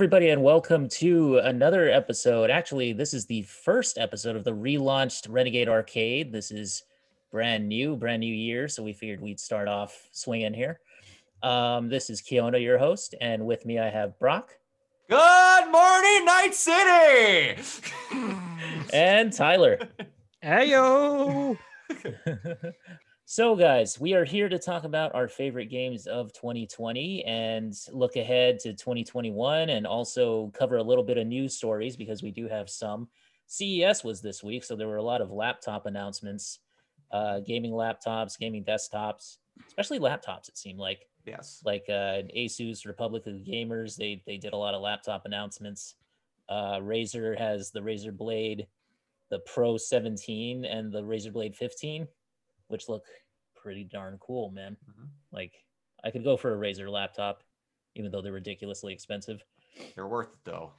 everybody, and welcome to another episode. Actually, this is the first episode of the relaunched Renegade Arcade. This is brand new, brand new year, so we figured we'd start off swinging here. Um, this is Kiona, your host, and with me I have Brock Good morning, Night City. and Tyler. Heyo! so, guys, we are here to talk about our favorite games of 2020 and look ahead to 2021 and also cover a little bit of news stories because we do have some. CES was this week, so there were a lot of laptop announcements uh, gaming laptops, gaming desktops, especially laptops, it seemed like. Yes. Like uh, Asus, Republic of Gamers, they, they did a lot of laptop announcements. Uh, Razer has the Razer Blade the Pro 17 and the Razer Blade 15, which look pretty darn cool, man. Mhm. Like I could go for a Razer laptop, even though they're ridiculously expensive. They're worth it though.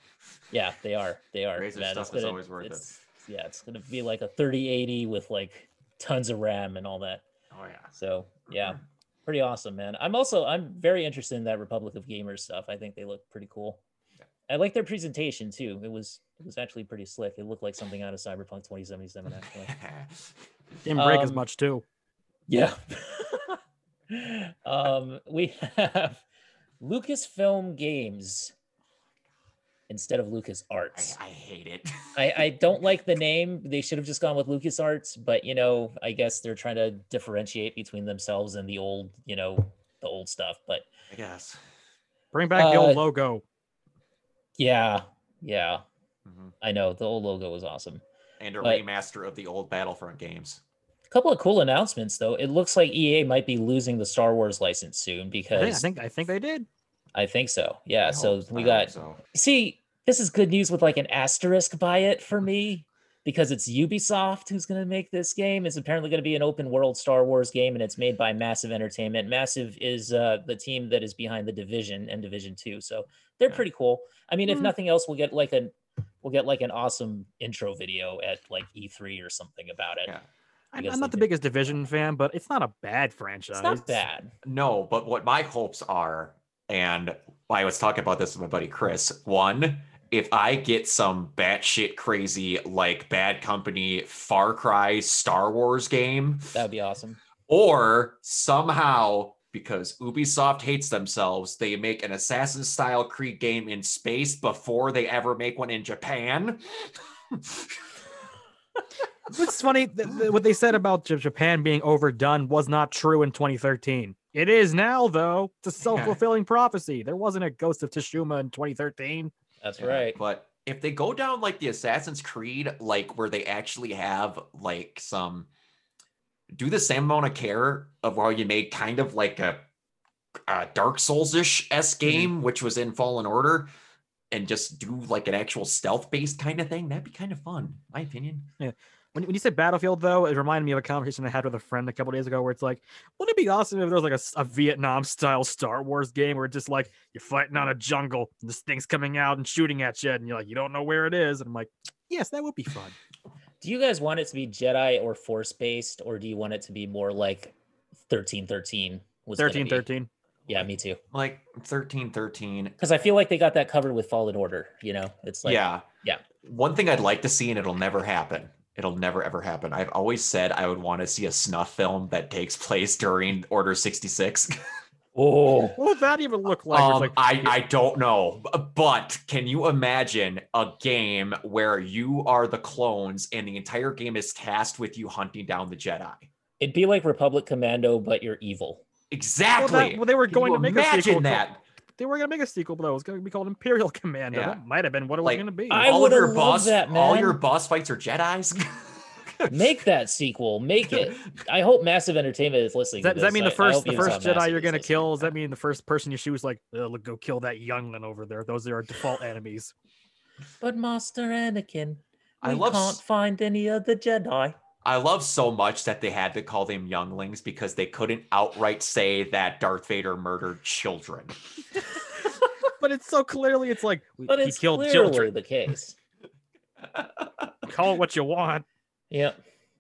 Yeah, they are. They are. Razer man. stuff is gonna- always worth it. Yeah, it's gonna be like a 3080 with like tons of RAM and all that. Oh yeah. So yeah, pretty awesome, man. I'm also I'm very interested in that Republic of Gamers stuff. I think they look pretty cool. Yeah. I like their presentation too. It was it was actually pretty slick. It looked like something out of Cyberpunk 2077 actually. Didn't break as Um, much too. Yeah. um, we have Lucasfilm Games instead of Lucas I, Arts. I hate it. I, I don't like the name. They should have just gone with Lucas Arts, but you know, I guess they're trying to differentiate between themselves and the old, you know, the old stuff. But I guess. Bring back the uh, old logo. yeah, yeah, Mhm. I know the old logo was awesome. And a But- remaster of the old Battlefront games. Couple of cool announcements though. It looks like EA might be losing the Star Wars license soon I because think, I think I think they did. I think so. Yeah. I so we got so. see this is good news with like an asterisk by it for me because it's ubisoft who's going to make this game it's apparently going to be an open world star wars game and it's made by massive entertainment massive is uh, the team that is behind the division and division 2 so they're Yeah. pretty cool i mean if Mm. nothing else we'll get like a we'll get like an awesome intro video at like e3 or something about it Yeah. I'm, I'm not the did- biggest Division fan, but it's not a bad franchise. it's not bad No, but what my hopes are, and I was talking about this with my buddy Chris. One, if I get some batshit crazy like Bad Company Far Cry Star Wars game, that would be awesome or somehow because Ubisoft hates themselves, they make an Assassin style Creed game in space before they ever make one in Japan. It's funny th- th- what they said about J- Japan being overdone was not true in 2013. It is now, though. It's a self fulfilling prophecy. There wasn't a Ghost of Tsushima in 2013. that's Yeah, right But if they go down like the Assassin's Creed, like where they actually have like some do the same amount of care of how you made kind of like a, a Dark Souls-ish s mm-hmm. game, which was in Fallen Order, and just do like an actual stealth-based kind of thing, that'd be kind of fun, my opinion. When, when you said Battlefield, though, it reminded me of a conversation I had with a friend a couple days ago where it's like, wouldn't it be awesome if there was like a Vietnam style Star Wars game where it's just like you're fighting on a jungle and this thing's coming out and shooting at you and you're like, you don't know where it is. And I'm like, yes, that would be fun. Do you guys want it to be Jedi or Force based, or do you want it to be more like thirteen thirteen? Was gonna 13 be? 13. Yeah, me too. Like 13, 13. Because I feel like they got that covered with Fallen Order. You know, it's like yeah. yeah. One thing I'd like to see, and it'll never happen. It'll never ever happen. I've always said I would want to see a snuff film that takes place during Order 66. Oh, What would that even look like? Um, like, I, I don't know. But can you imagine a game where you are the clones and the entire game is tasked with you hunting down the Jedi? it'd be like Republic Commando, but you're evil. well, Exactly. that- well, they were Can going to make a imagine sequel. called- that. They were going to make a sequel, but it was going to be called Imperial Commando. Yeah. That might have been what it was Like, going to be. I all of your would've loved boss, that, all your boss fights are Jedi's. Make that sequel. Make it. I hope Massive Entertainment is listening. Does that, does that mean the first the first Jedi Massive you're gonna kill? Does that mean the first person you shoot is like, uh, look, go kill that youngling over there? Those are our default enemies. But Master Anakin, I we love can't find any other Jedi. I love so much that they had to call them younglings because they couldn't outright say that Darth Vader murdered children. But it's so clearly it's like But he it's killed children. the case. Call it what you want. Yeah.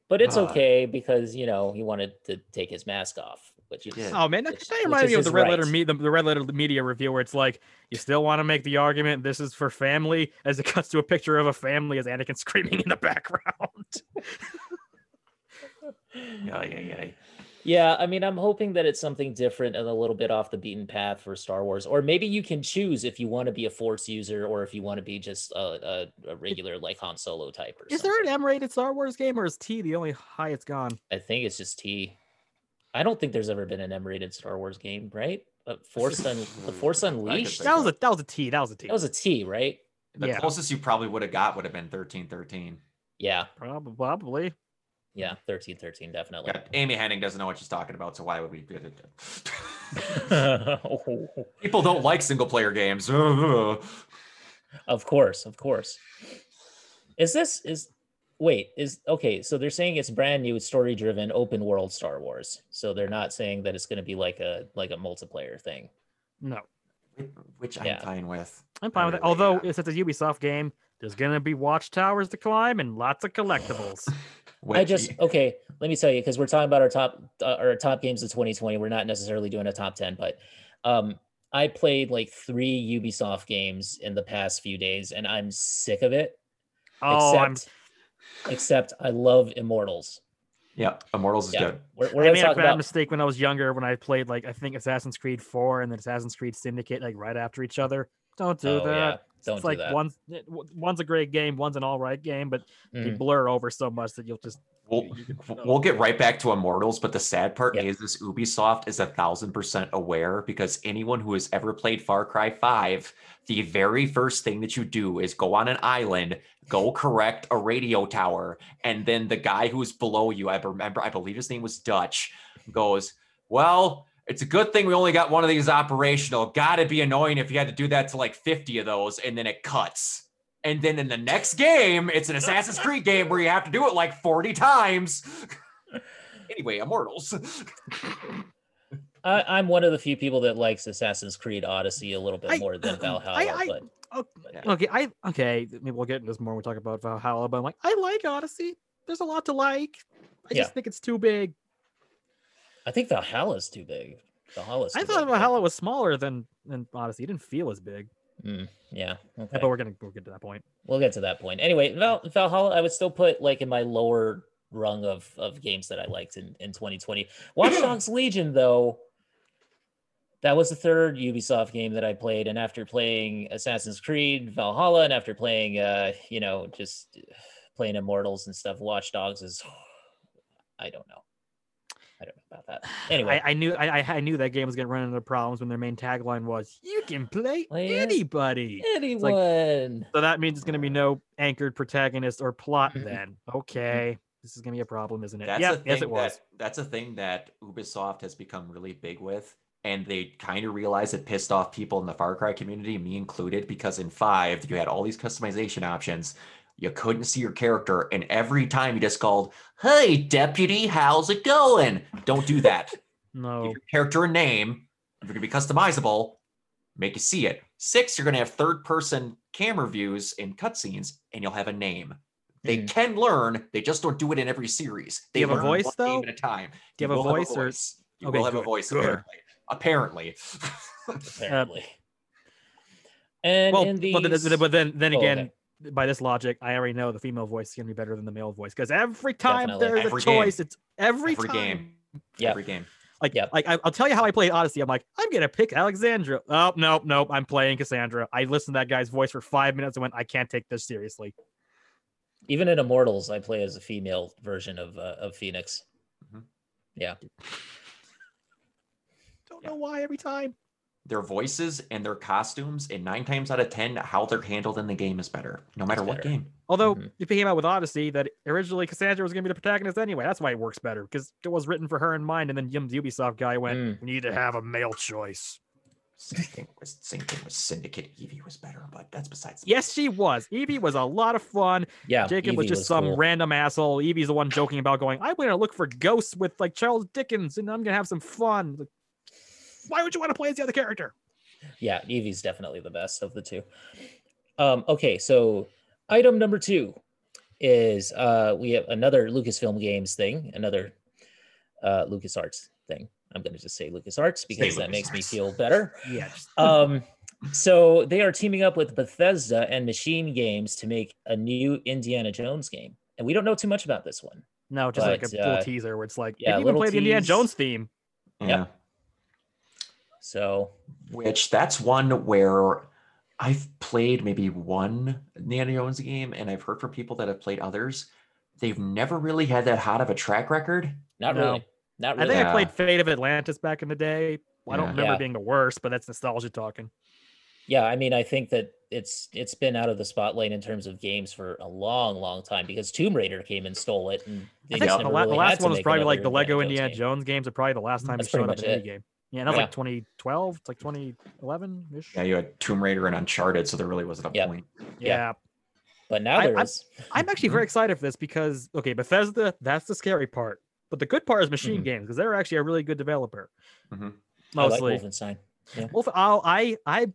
But it's Uh, okay because, you know, he wanted to take his mask off. which You is did. Oh man, that, Which- that which reminded is me of the red letter right. me the, the red letter media review where it's like you still want to make the argument this is for family as it cuts to a picture of a family as Anakin screaming in the background. Yeah, yeah, yeah. Yeah, I mean, I'm hoping that it's something different and a little bit off the beaten path for Star Wars, or maybe you can choose if you want to be a Force user or if you want to be just a, a, a regular like Han Solo type. Or is there an. M-rated Star Wars game or is T the only high it's gone? I think it's just T. I don't think there's ever been an M-rated Star Wars game, right? Uh, Force Un- the Force Unleashed. That was a that was a T. That was a T. That was a T, right? The Yeah. closest you probably would have got would have been thirteen thirteen. Yeah, Prob- probably. Yeah, thirteen, thirteen, definitely. Yeah, Amy Hennig doesn't know what she's talking about, so why would we? do it? People don't like single player games. of course, of course. Is this is wait is okay? So they're saying it's brand new, story driven, open world Star Wars. So they're not saying that it's going to be like a like a multiplayer thing. No, Which I'm Yeah. fine with. I'm fine with it. Although am. if it's a Ubisoft game, there's gonna be watchtowers to climb and lots of collectibles. I just okay. Let me tell you because we're talking about our top uh, our top games of 2020. We're not necessarily doing a top 10, but um, I played like three Ubisoft games in the past few days, and I'm sick of it. oh, I'm except, except I love Immortals. yeah, Immortals is Yeah, good. we're, we're I made a bad about mistake when I was younger when I played like I think Assassin's Creed 4 and then Assassin's Creed Syndicate like right after each other. Don't do Oh, that. Yeah, don't it's do like that. one's one's a great game, one's an all right game, but they Mhm. blur over so much that you'll just We'll, you can- we'll get right back to Immortals, but the sad part Yeah. is this Ubisoft is a thousand percent aware because anyone who has ever played Far Cry 5, the very first thing that you do is go on an island, go correct a radio tower, and then the guy who's below you, I remember, I believe his name was Dutch, goes, Well, it's a good thing we only got one of these operational. Gotta be annoying if you had to do that to like 50 of those, and then it cuts. And then in the next game, it's an Assassin's Creed game where you have to do it like 40 times. anyway, Immortals. I, I'm one of the few people that likes Assassin's Creed Odyssey a little bit I- more than Valhalla. I- but oh, Yeah. okay. I okay. Maybe we'll get into this more when we talk about Valhalla. But I'm like, I like Odyssey. There's a lot to like. I Yeah. just think it's too big. I think Valhalla's too big. Valhalla's. I thought big, Valhalla was smaller than than Odyssey. It didn't feel as big. Mm, yeah. Yeah, Okay. But we're gonna we'll get to that point. We'll get to that point. Anyway, Val- Valhalla, I would still put like in my lower rung of of games that I liked in in 2020. Watch Dogs Legion, though. That was the third Ubisoft game that I played, and after playing Assassin's Creed Valhalla, and after playing, uh, you know, just playing Immortals and stuff, Watch Dogs is, I don't know, I don't know about that. Anyway, I, I knew I, I- I knew that game was gonna run into problems when their main tagline was "You can play Play anybody." anyone, So that means it's gonna be no anchored protagonist or plot. Mhm. Then okay, this is gonna be a problem, isn't it? That's yeah, yes, it was. that that's a thing that Ubisoft has become really big with. And they kind of realized it pissed off people in the Far Cry community, me included, because in five, you had all these customization options. You couldn't see your character, and every time you just called, Hey, deputy, how's it going? Don't do that. No, Give your character a name. If you're gonna be customizable, make you see it. Six, you're gonna have third person camera views in cutscenes, and you'll have a name. They Mhm. can learn, they just don't do it in every series. They you have a voice, one though? name at a time. Do you have a will voice or- voice. You Okay, will have a voice good. apparently. Apparently. apparently. and well, in these, but then, but then then Oh, okay. Again, by this logic, I already know the female voice is gonna be better than the male voice because every time Definitely. there's Every a game. choice, it's every, Every time. game. Yep. Every game. Like, Yep. like I, I'll tell you how I played Odyssey. I'm like, I'm gonna pick Alexandra. Oh nope, nope. I'm playing Cassandra. I listened to that guy's voice for five minutes and went, I can't take this seriously. even in Immortals, I play as a female version of uh, of Fenyx. Mhm. Yeah, Don't Yeah. know why every time. Their voices and their costumes, and nine times out of ten, how they're handled in the game is better, no matter what game. Although Mhm. it came out with Odyssey that originally Cassandra was gonna be the protagonist anyway. That's why it works better because it was written for her in mind. And then Yum's Ubisoft guy went, Mm. we need to have a male choice. Same thing was same thing with Syndicate. Evie was better, but that's besides the Yes, she was. Evie was a lot of fun. yeah. Jacob was Evie just some cool. random asshole. Evie's the one joking about going, I'm gonna look for ghosts with like Charles Dickens and I'm gonna have some fun. Like, Why would you want to play as the other character? Yeah, Evie's definitely the best of the two. Um, okay, so item number two is uh, we have another Lucasfilm Games thing, another uh, LucasArts thing. I'm going to just say LucasArts because that makes me feel better. yes. Um, so they are teaming up with Bethesda and Machine Games to make a new Indiana Jones game, and we don't know too much about this one. no, just like a but, little uh, teaser where it's like, yeah, yeah, even little play the Indiana. Jones theme. Yeah. So Which that's one where I've played maybe one Indiana Jones game, and I've heard from people that have played others. They've never really had that hot of a track record. not No. really, not really. I think Yeah. I played Fate of Atlantis back in the day. I don't Yeah. remember Yeah. being the worst, but that's nostalgia talking. Yeah, I mean, I think that it's it's been out of the spotlight in terms of games for a long, long time because Tomb Raider came and stole it, and I think the, la- really the last one was probably like the Lego Jones Indiana game. Jones games are probably the last time That's it showed up in any game. Yeah, and that was Yeah. like 2012. It's like 2011 ish. Yeah, you had Tomb Raider and Uncharted, so there really wasn't a Yeah. point. yeah. yeah. But now I- there I- is. I'm actually very excited for this because okay, Bethesda, that's the scary part. But the good part is Machine Mhm. Games because they're actually a really good developer. Mhm. I like Mostly. Wolfenstein. Wolf, I'll, I I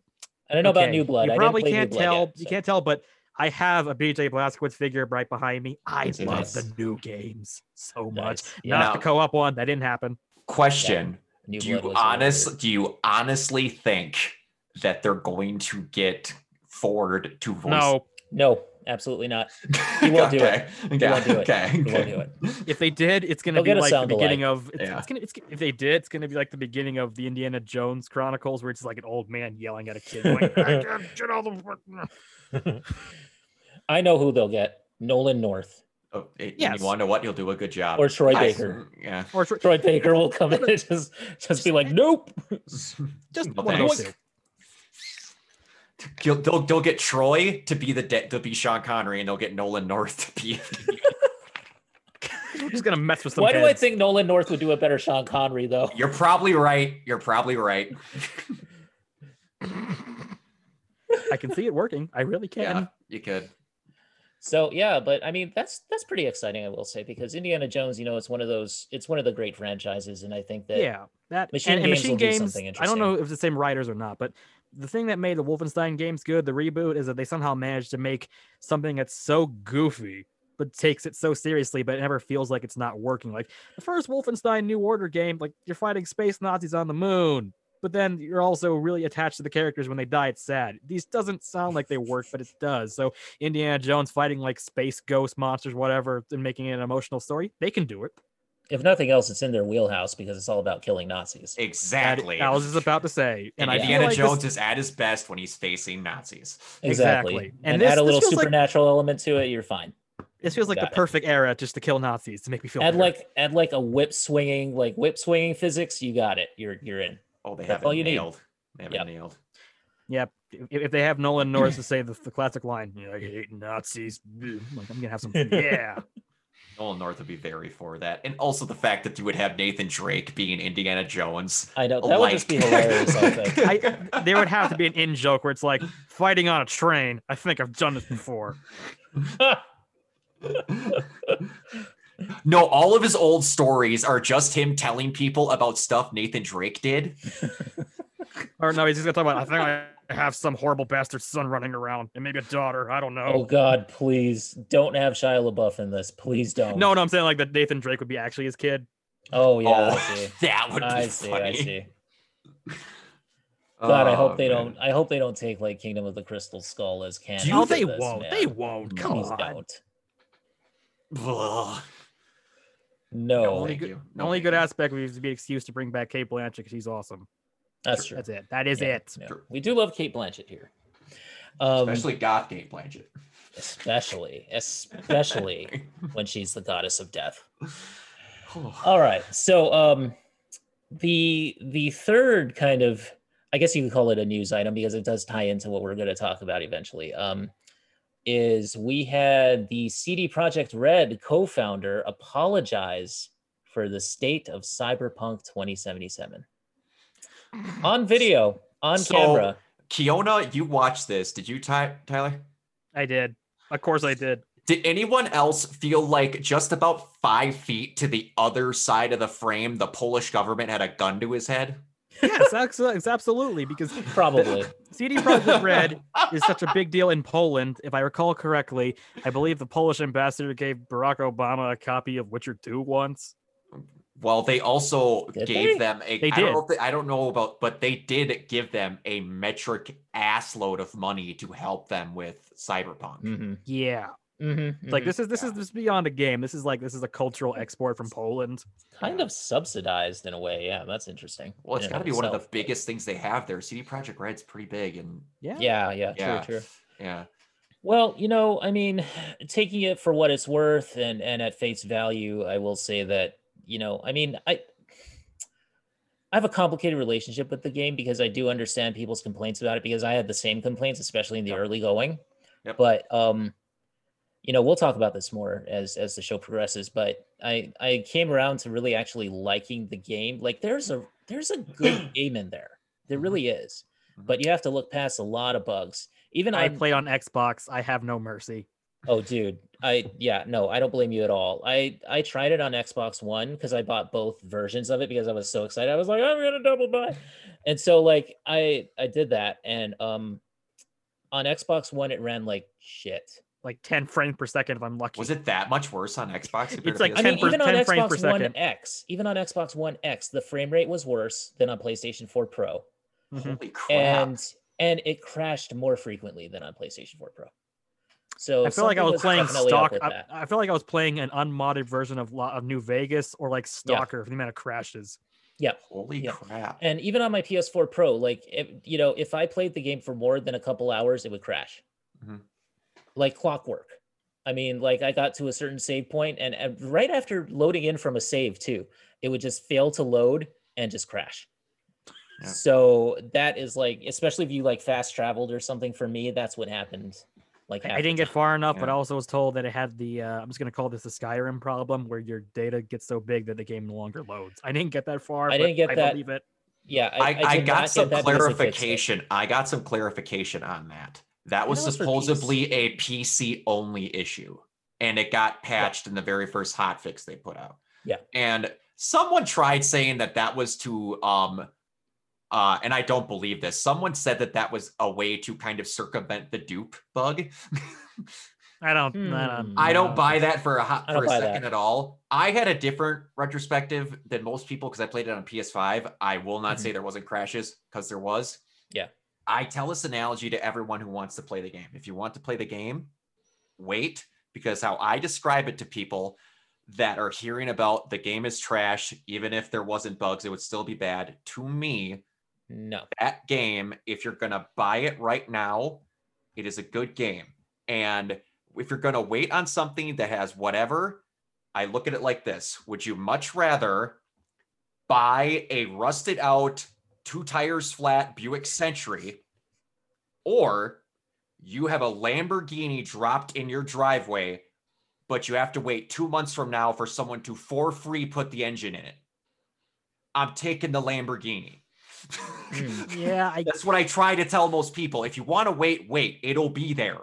I don't know about New Blood. You I didn't probably play can't Blood tell. yet, You can't tell, but I have a BJ Blazkowicz figure right behind me. I Is love nice? the new games so much. Nice. Yeah, Not Now- the co-op one. That didn't happen. Question: New Do you Blood was a little honest? weird. Do you honestly think that they're going to get Ford to voice? No, No, absolutely not. He won't do it. okay. Okay. won't do it. Okay. He won't okay. do it. if they did, it's gonna be get a like the sound beginning of. It's, Yeah. it's gonna. It's if they did, it's gonna be like the beginning of the Indiana Jones Chronicles, where it's like an old man yelling at a kid, going, "I can't get all the." I know who they'll get. Nolan North Oh, it- Yes. You want to know what? He'll do a good job. or Troy I- Baker. Mm, yeah. Or tr- Troy Baker will come in and just just be like, nope. just No one of those thanks. two. They'll, they'll, they'll get Troy to be the de- to be Sean Connery, and they'll get Nolan North to be. We're just gonna mess with some. Why do I think Nolan North would do a better Sean Connery though? You're probably right. You're probably right. I can see it working? I really can. Yeah, you could. So yeah, but I mean that's that's pretty exciting, I will say, because Indiana Jones, you know, it's one of those, it's one of the great franchises, and I think that Yeah, that Machine and, and Games machine games. something I don't know if it's the same writers or not, but the thing that made the Wolfenstein games good, the reboot, is that they somehow managed to make something that's so goofy but takes it so seriously, but it never feels like it's not working. Like the first Wolfenstein New Order game, like you're fighting space Nazis on the moon, but then you're also really attached to the characters when they die. It's sad. These doesn't sound like they work, but it does. So Indiana Jones fighting like space ghost monsters, whatever, and making it an emotional story, they can do it. if nothing else, it's in their wheelhouse because it's all about killing Nazis. Exactly. I was just about to say, and and Indiana like this- Jones is at his best when he's facing Nazis. Exactly. exactly. And, And this- add a little feels like- supernatural element to it, you're fine. This feels like the Got it. perfect era just to kill Nazis to make me feel Add better. like add like a whip swinging, like whip swinging physics, you got it. You're you're in. Oh, they That's have all it you need. nailed. They have Yep. it nailed. Yep. If, if they have Nolan North to say the, the classic line, you know, I hate Nazis. I'm like, I'm gonna have some. Yeah. Nolan North would be very for that, and also the fact that you would have Nathan Drake being an Indiana Jones. I know that would just be hilarious. I think. I, there would have to be an in joke where it's like fighting on a train. I think I've done this before. No, all of his old stories are just him telling people about stuff Nathan Drake did. Or no, he's just gonna talk about. I think I have some horrible bastard son running around, and maybe a daughter. I don't know. oh. God, please don't have Shia LaBeouf in this. Please don't. no, no, I'm saying like that Nathan Drake would be actually his kid. Oh yeah, I oh, see. that would be I see. funny. I see. God, I Oh, hope they oh, man. don't. I hope they don't take like Kingdom of the Crystal Skull as canon. No, oh, for they this, won't. man. They won't. Come Please on. don't. Ugh. No, No, only good- you. The No, only good aspect would be to be an excuse to bring back Cate Blanchett because she's awesome. that's true. That's it. That is Yeah, it. no. True. We do love Cate Blanchett here. Um, Especially Goth Cate Blanchett. especially, especially when she's the goddess of death. All right. So um the the third kind of I guess you could call it a news item because it does tie into what we're going to talk about eventually. Um is we had the CD Projekt Red co-founder apologize for the state of Cyberpunk 2077. On video, on So- camera. Kiona, you watched this. Did you, Ty- Tyler? I did. Of course I did. Did anyone else feel like just about five feet to the other side of the frame, the Polish government had a gun to his head? Yes, ex- ex- absolutely. Because Probably. CD Projekt Red is such a big deal in Poland. If I recall correctly, I believe the Polish ambassador gave Barack Obama a copy of Witcher 2 once. Well, they also Did gave they? them a. They I don't did. know they, I don't know about, but they did give them a metric ass load of money to help them with Cyberpunk. Mm-hmm. Yeah. Mm-hmm. It's like this is this Yeah. is this is beyond a game. This is like this is a cultural export from Poland. kind of subsidized in a way. Yeah, that's interesting. Well, it's got to and be one of the biggest things they have there. CD Projekt Red's pretty big, and Yeah. Yeah, yeah, Yeah. true, true. yeah, Well, you know, I mean, taking it for what it's worth and and at face value, I will say that, you know, I mean, I I have a complicated relationship with the game because I do understand people's complaints about it because I had the same complaints, especially in the Yep. early going. Yep. But um, you know, we'll talk about this more as as the show progresses. But I I came around to really actually liking the game. Like there's a there's a good game in there. There Mhm. really is. Mhm. But you have to look past a lot of bugs. Even I I played on Xbox. I have no mercy. Oh, dude. I yeah, no, I don't blame you at all. I I tried it on Xbox One because I bought both versions of it because I was so excited. I was like, I'm gonna double buy. And so like I I did that and um on Xbox One it ran like shit. Like 10 frames per second if I'm lucky. was it that much worse on Xbox? compared It's to like I PS4? mean, per- even on 10 frames per Xbox One second. X, even on Xbox One X, the frame rate was worse than on PlayStation 4 Pro. Mhm. Holy crap! And and it crashed more frequently than on PlayStation 4 Pro. So I feel like I something was playing definitely stock. I. I feel like I was playing an unmodded version of, of New Vegas or like Stalker for the amount of crashes. Yeah. Holy yeah. crap! and even on my PS4 Pro, like if, you know, if I played the game for more than a couple hours, it would crash, Mhm. Like clockwork. I mean, like I got to a certain save point, and, and right after loading in from a save too, it would just fail to load and just crash. Yeah. So that is like, especially if you like fast traveled or something. For me, that's what happened. Like I didn't get far enough, but I also was told that it had the uh, I'm just gonna call this the Skyrim problem, where your data gets so big that the game no longer loads. I didn't get that far. I but didn't get I that. believe it. Yeah, I, I, I, did got some that because they fixed it. clarification. I got some clarification on that. That was know it's for supposedly a PC only issue, and it got patched in the very first hotfix they put out. Yeah. and someone tried saying that that was to um. Uh, and I don't believe this. Someone said that that was a way to kind of circumvent the dupe bug. I don't. I Hmm. don't, I don't know. buy that for a hot, for a second that. at all. I had a different retrospective than most people because I played it on PS5. I will not say there wasn't crashes because there was. Mm-hmm. Yeah. I tell this analogy to everyone who wants to play the game. If you want to play the game, wait because how I describe it to people that are hearing about the game is trash, even if there wasn't bugs, it would still be bad. To me, No. that game, if you're going to buy it right now, it is a good game. And if you're going to wait on something that has whatever, I look at it like this Would you much rather buy a rusted out, two tires flat Buick Century, or you have a Lamborghini dropped in your driveway, but you have to wait two months from now for someone to for free put the engine in it? I'm taking the Lamborghini. Mm. Yeah, I, That's what I try to tell most people. If you want to wait, wait. It'll be there.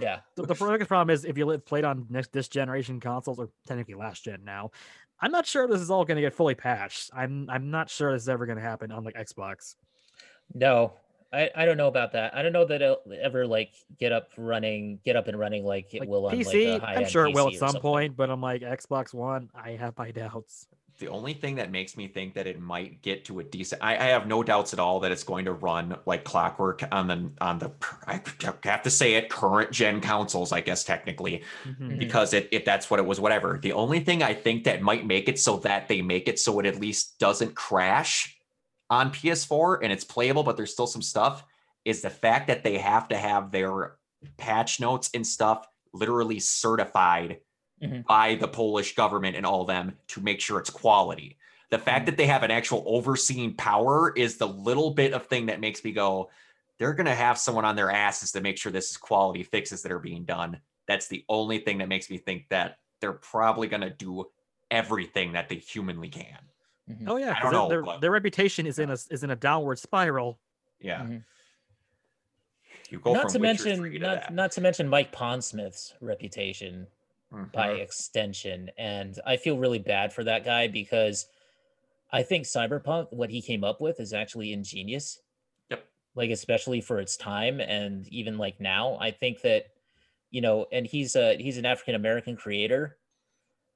Yeah. the, the biggest problem is if you live played on next this generation consoles or technically last gen now. I'm not sure this is all going to get fully patched. I'm I'm not sure this is ever going to happen on like Xbox. No, I, I don't know about that. I don't know that it'll ever like get up running, get up and running like it Like will on PC, like I'm sure it will at some point, but I'm like Xbox One. I have my doubts. The only thing that makes me think that it might get to a decent, I, I have no doubts at all that it's going to run like clockwork on the on the. I have to say it, current gen consoles, I guess technically, Mhm. Mhm. because it, it that's what it was. Whatever. The only thing I think that might make it so that they make it so it at least doesn't crash on PS4 and it's playable, but there's still some stuff. Is the fact that they have to have their patch notes and stuff literally certified Mhm. by the Polish government and all them to make sure it's quality. The fact that they have an actual overseeing power is the little bit of thing that makes me go, they're going to have someone on their asses to make sure this is quality fixes that are being done. That's the only thing that makes me think that they're probably going to do everything that they humanly can. Mhm. Oh yeah, I 'cause don't their, know, their, but- their reputation is in a is in a downward spiral. Yeah. Mhm. You go not from to Witcher mention 3 to not that. not to mention Mike Pondsmith's reputation by Mhm. extension. And I feel really bad for that guy because I think Cyberpunk, what he came up with, is actually ingenious. Yep. Like especially for its time, and even like now, I think that you know, and he's a he's an African American creator,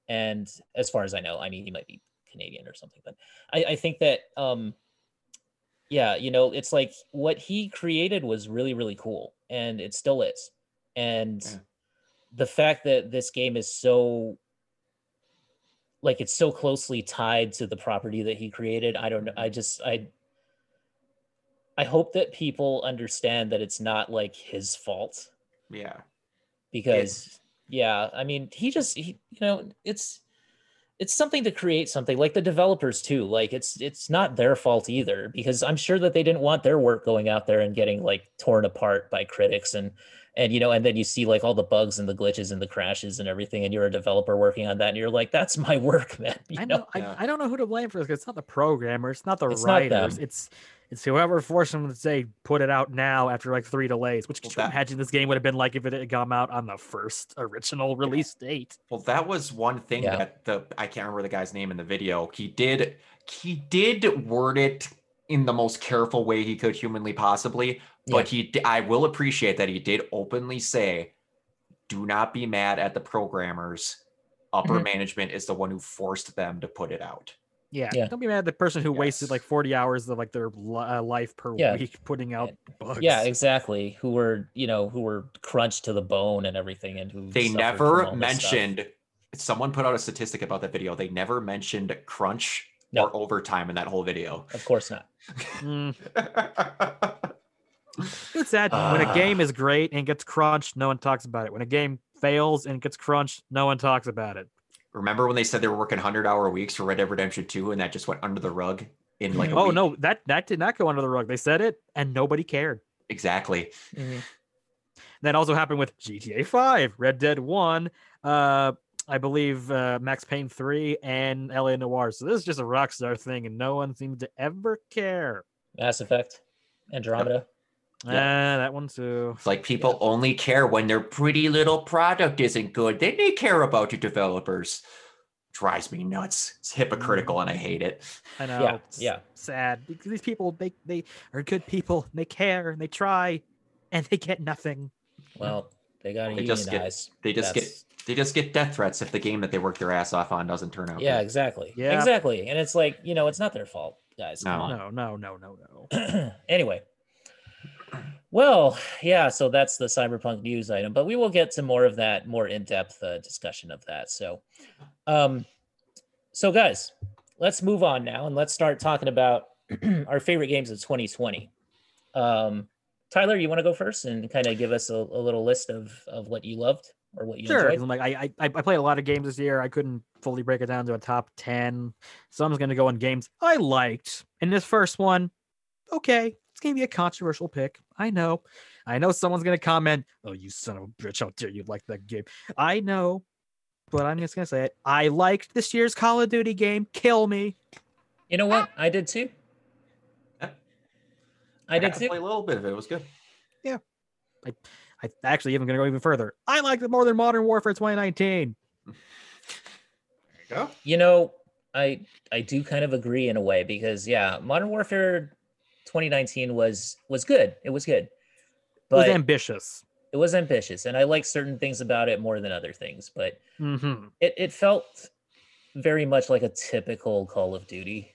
and as far as I know, I mean, he might be Canadian or something. But I, I think that um, yeah, you know, it's like what he created was really really cool, and it still is. And Yeah. The fact that this game is so like it's so closely tied to the property that he created, I don't know. I just I I hope that people understand that it's not like his fault Yeah. because yeah i mean he just he, you know it's it's something to create something like the developers too like it's it's not their fault either because i'm sure that they didn't want their work going out there and getting like torn apart by critics and and you know and then you see like all the bugs and the glitches and the crashes and everything and you're a developer working on that and you're like that's my work man you I know, know. I, Yeah. I don't know who to blame for this It's not the programmer. It's not the It's writers. them. It's it's whoever forced them to say put it out now after like three delays. Which Well, could you that- imagine this game would have been like if it had come out on the first original release date? Well, that was one thing Yeah. that the I can't remember the guy's name in the video. He did he did word it in the most careful way he could humanly possibly, but he I will appreciate that he did openly say, "Do not be mad at the programmers. Upper Mhm. management is the one who forced them to put it out." Yeah. Yeah. Don't be mad at the person who wasted like 40 hours of like their li- uh, life per Yeah. week putting out bugs. yeah exactly who were you know who were crunched to the bone and everything and who They never all stuff. mentioned someone put out a statistic about that video. They never mentioned crunch No. or overtime in that whole video. of course not Mm, it's sad when a game is great and gets crunched, no one talks about it. When a game fails and gets crunched, no one talks about it. Remember when they said they were working 100 hour weeks for Red Dead Redemption 2 and that just went under the rug in like a oh week? no, that that did not go under the rug. They said it and nobody cared. Exactly. That also happened with GTA 5, Red Dead 1, uh, I believe uh, Max Payne 3, and LA Noire. So this is just a Rockstar thing, and no one seems to ever care. Mass Effect, Andromeda. Ah, Yeah. Ah, that one too. It's like people only care when their pretty little product isn't good. Then they care about your developers. Drives me nuts. It's hypocritical and I mm. hate it. I know. Yeah, it's yeah. Sad because these people, they they are good people. And they care and they try, and they get nothing. Well, they got to They just get- They just get they just get death threats if the game that they work their ass off on doesn't turn out. Yeah, good. exactly. Yeah. Exactly. And it's like, you know, it's not their fault, guys. Come No. on. No, no, no, no, no. anyway. Well, yeah, so that's the cyberpunk news item, but we will get to more of that, more in-depth uh, discussion of that. So, um, so guys, let's move on now and let's start talking about our favorite games of 2020. Um, Tyler, you want to go first and kind of give us a, a little list of of what you loved or what you Sure. enjoyed? Like I, I I played a lot of games this year. I couldn't fully break it down to a top ten. So I'm just gonna go on games I liked. And this first one, okay, it's gonna be a controversial pick. I know. I know someone's gonna comment, "Oh, you son of a bitch! How dare you like that game?" I know, but I'm just gonna say it. I liked this year's Call of Duty game. Kill me. You know what? I did too. Yeah. I did got to too. play a little bit of it. It was good. Yeah. I, I actually even gonna go even further. I liked it more than Modern Warfare 2019. There you go. You know, I I do kind of agree in a way because yeah, Modern Warfare 2019 was was good. It was good. But It was ambitious. it was ambitious and I like certain things about it more than other things, but hmm it, it felt very much like a typical Call of Duty.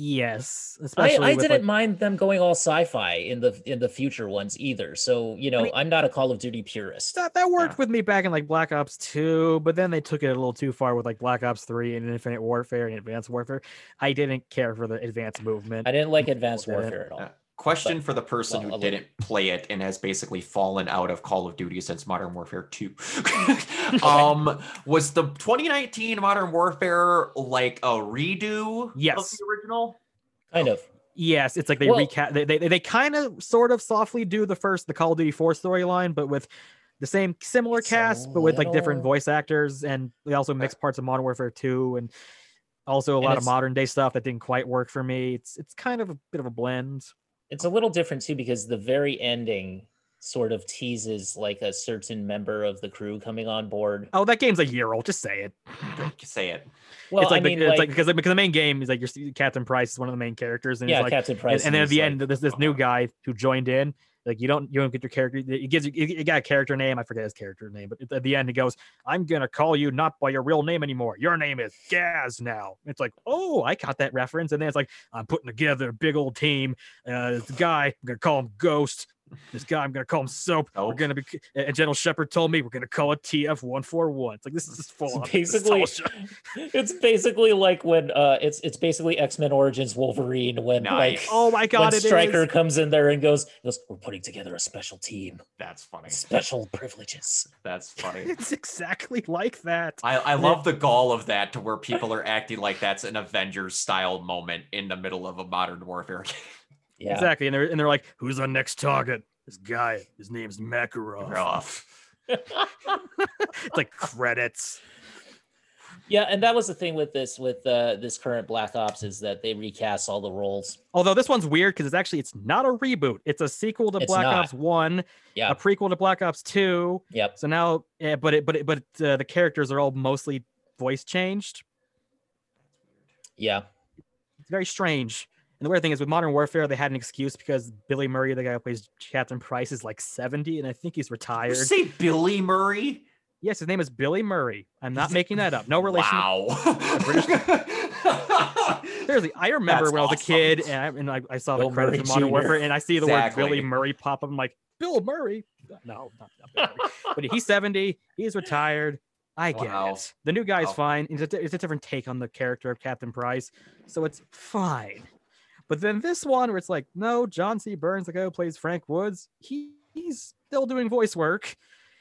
Yes, I, especially I with, didn't like- mind them going all sci-fi in the in the future ones either. So, you know, mean- I'm not a Call of Duty purist. that that worked Yeah. with me back in like Black Ops 2, but then they took it a little too far with like Black Ops 3 and Infinite Warfare and Advanced Warfare. I didn't care for the advanced movement. I didn't like Advanced Warfare at all. Yeah. Question for the person well, who didn't play it and has basically fallen out of Call of Duty since Modern Warfare 2. um, was the 2019 Modern Warfare like a redo of Yes. the original? Kind of. Yes, it's like they Well- recap they they, they kind of sort of softly do the first the Call of Duty 4 storyline, but with the same similar It's a cast, but with like different voice actors, and they also mix parts of Modern Warfare 2 and also a And lot of modern day stuff that didn't quite work for me. It's it's kind of a bit of a blend. It's a little different too because the very ending sort of teases like a certain member of the crew coming on board. Oh, that game's a year old. Just say it. Say it. Well, it's like, I mean, the, it's like, like because because the main game is like your Captain Price is one of the main characters, and yeah, it's like Captain Price. and then at the like- end there's this new guy who joined in. Like you don't you don't get your character. It gives you got a character name. I forget his character name, but at the end he goes, "I'm gonna call you not by your real name anymore. Your name is Gaz now." It's like, oh, I caught that reference. And then it's like, I'm putting together a big old team. Uh, this guy, I'm gonna call him Ghost. This guy, I'm gonna call him Soap. We're gonna be. And General Shepherd told me we're gonna call it TF one four one. It's like this is just full on. It's basically it's basically like when uh it's it's basically X-Men Origins Wolverine when like Nice. Oh my god! It Stryker is. comes in there and goes, goes, we're putting together a special team, That's funny. special privileges. That's funny. It's exactly like that. I, I love the gall of that to where people are acting like that's an Avengers style moment in the middle of a modern warfare game. Yeah. Exactly, and they're and they're like, "Who's our next target?" This guy. His name's Makarov. Rough. It's like credits. Yeah, and that was the thing with this with uh this current Black Ops is that they recast all the roles. Although this one's weird because it's actually it's not a reboot. It's a sequel to It's Black not. Ops One, Yeah. a prequel to Black Ops Two. Yep. So now, yeah, but it but it, but uh, the characters are all mostly voice changed. Yeah. It's very strange. And the weird thing is with Modern Warfare, they had an excuse because Billy Murray, the guy who plays Captain Price, is like 70, and I think he's You retired. say Billy Murray? Yes, his name is Billy Murray. I'm not making that up. No relation. Wow. Seriously, I remember That's when I was a kid and I, and I, I saw Bill the credits Murray Modern Jr.. Warfare and I see the word Billy Murray pop up. I'm like, Bill Murray? No, not, not Bill Murray. but he's 70. He's retired. I get Wow. it. The new guy's Wow. fine. It's a, it's a different take on the character of Captain Price. So it's fine. But then this one where it's like, no, John C. Burns, the guy who plays Frank Woods, he, he's still doing voice work.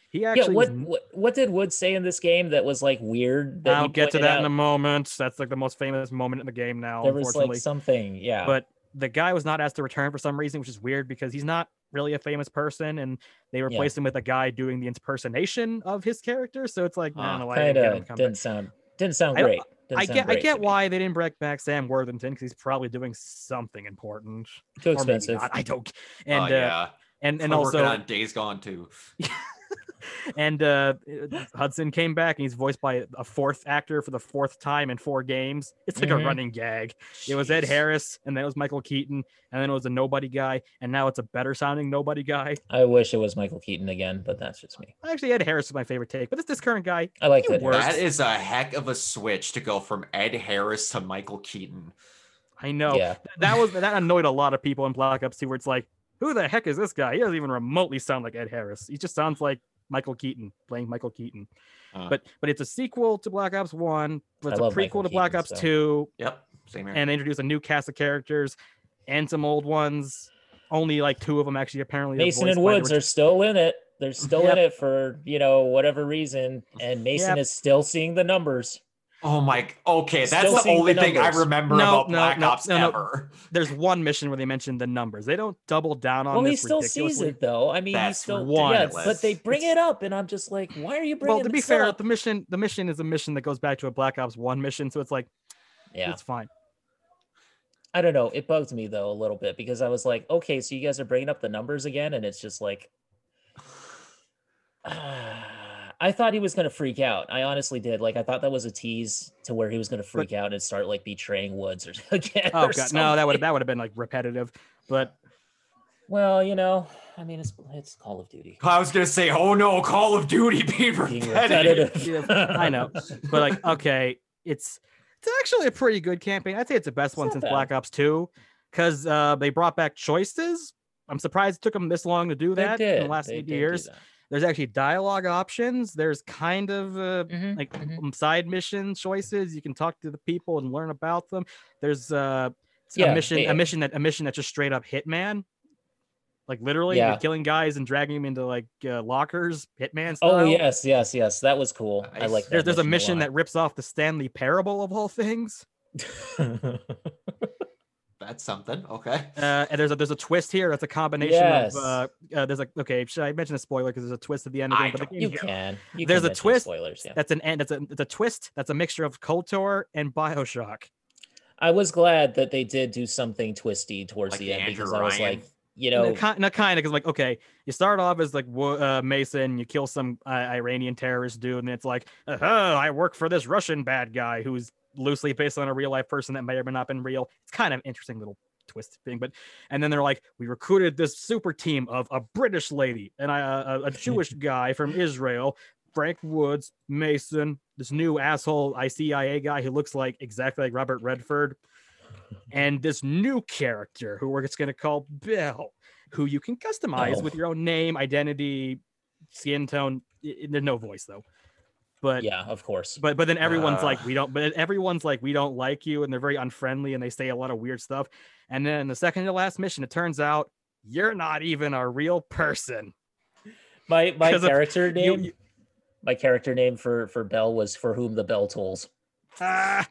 He Yeah, actually what, what what did Wood say in this game that was like weird? That I'll get to that in a moment. That's like the most famous moment in the game now, There was like something, yeah. but the guy was not asked to return for some reason, which is weird because he's not really a famous person, and they replaced him with a guy doing the impersonation of his character. So it's like, ah, I Huh. don't know why didn't kind of to come back. didn't sound didn't sound I great. Didn't I get, I great to get me. why they didn't bring back Sam Worthington because he's probably doing something important. too Or maybe expensive. not, I don't. And oh, uh, yeah. and and I'm also on Days Gone too. and uh Hudson came back and he's voiced by a fourth actor for the fourth time in four games. It's like Mhm. a running gag. It was Ed Harris, and then it was Michael Keaton, and then it was a nobody guy, and now it's a better sounding nobody guy. I wish it was Michael Keaton again, but that's just me. Actually, Ed Harris is my favorite take, but it's this current guy, I like that. works. That is a heck of a switch to go from Ed Harris to Michael Keaton. I know Yeah. that was that annoyed a lot of people in Black Ops 2, where it's like, who the heck is this guy? He doesn't even remotely sound like Ed Harris. He just sounds like Michael Keaton playing Michael Keaton. Uh. But but it's a sequel to Black Ops One, but it's a prequel Michael to Black Keaton, Ops so- Two, Yep. Same here. and they introduce a new cast of characters and some old ones. Only like two of them actually apparently. Mason and Woods are still in it. They're still Yep. in it for, you know, whatever reason. And Mason Yep. is still seeing the numbers. Oh my. Okay, that's Still the only the thing I remember No, about no, Black no, Ops no, no. ever. There's one mission where they mention the numbers. They don't double down on well, he this still sees ridiculously. it though. I mean, That's he's still one. yeah, but they bring It's- it up, and I'm just like, why are you bringing Well, to be this fair, up? the mission the mission is a mission that goes back to a Black Ops One mission, so it's like Yeah, it's fine. I don't know. It bugged me though a little bit because I was like, okay, so you guys are bringing up the numbers again, and it's just like, I thought he was gonna freak out. I honestly did. Like, I thought that was a tease to where he was gonna freak out and start like betraying Woods or again. Oh or god, no, that would something. that would have been like repetitive. But Well, you know, I mean, it's it's Call of Duty. I was gonna say, oh no, Call of Duty being Being repetitive. repetitive. I know. but like okay, it's it's actually a pretty good campaign. I'd say it's the best It's one since bad. Black Ops 2 because uh, they brought back choices. I'm surprised it took them this long to do that in the last they eight did do years. There's actually dialogue options. There's kind of uh, Mhm, like mhm. um, side mission choices. You can talk to the people and learn about them. There's uh, Yeah, a mission, they- a mission that a mission that's just straight up Hitman. Like literally, Yeah. killing guys and dragging them into like uh, lockers, Hitman style. Oh yes, yes, yes. That was cool. I like that. There's, there's a mission lot. that rips off the Stanley Parable of all things. That's something. Okay. Uh, and there's a there's a twist here. That's a combination Yes. of uh, uh, there's a okay. Should I mention a spoiler because there's a twist at the end of the I game? But the game- you can. You There's can a twist Spoilers. Yeah. That's an end. That's a it's a twist. That's a mixture of KOTOR and Bioshock. I was glad that they did do something twisty towards Like the the end Andrew because I was like, you know, kind of, kind of, because like, okay, you start off as like uh, Mason, you kill some uh, Iranian terrorist dude, and it's like, oh, I work for this Russian bad guy who's loosely based on a real life person that may or may not been real. It's kind of interesting little twist thing. But and then they're like, we recruited this super team of a British lady and I, uh, a, a Jewish guy from Israel, Frank Woods, Mason, this new asshole ICIA guy who looks like exactly like Robert Redford, and this new character who we're just gonna call Bill, who you can customize Oh. with your own name, identity, skin tone. There's no voice though. But Yeah, of course. but but then everyone's like Uh. we don't but everyone's like we don't like you and they're very unfriendly and they say a lot of weird stuff and then the second to last mission it turns out you're not even a real person My my character You- name, you- my character name for for Bell was for whom the bell tolls. ah,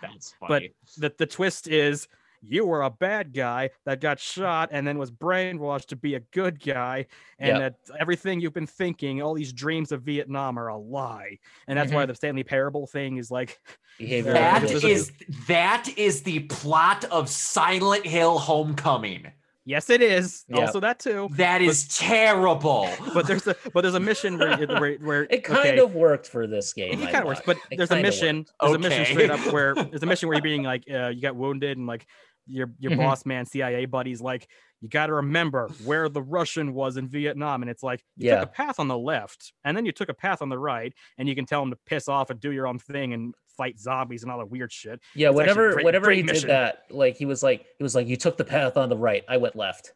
That's funny. But- funny. the, the twist is you were a bad guy that got shot and then was brainwashed to be a good guy and that everything you've been thinking all these dreams of vietnam are a lie and that's why the stanley parable thing is like Behavioral. Yeah, That this manipulation. is that is the plot of Silent Hill Homecoming. yes it is Yeah. also that too That is terrible. but there's a but there's a mission where where, where It kind okay, of worked for this game. it kind of works, but It there's a kinda mission. There's a mission straight up where there's a mission where you're being like, uh, you got wounded, and like your your Mhm. boss man, CIA buddies, like you got to remember where the Russian was in Vietnam, and it's like you Yeah. took a path on the left, and then you took a path on the right, and you can tell them to piss off and do your own thing and fight zombies and all the weird shit. Yeah, It's whenever great- whenever great he mission. did that, like he was like he was like, you took the path on the right, I went left.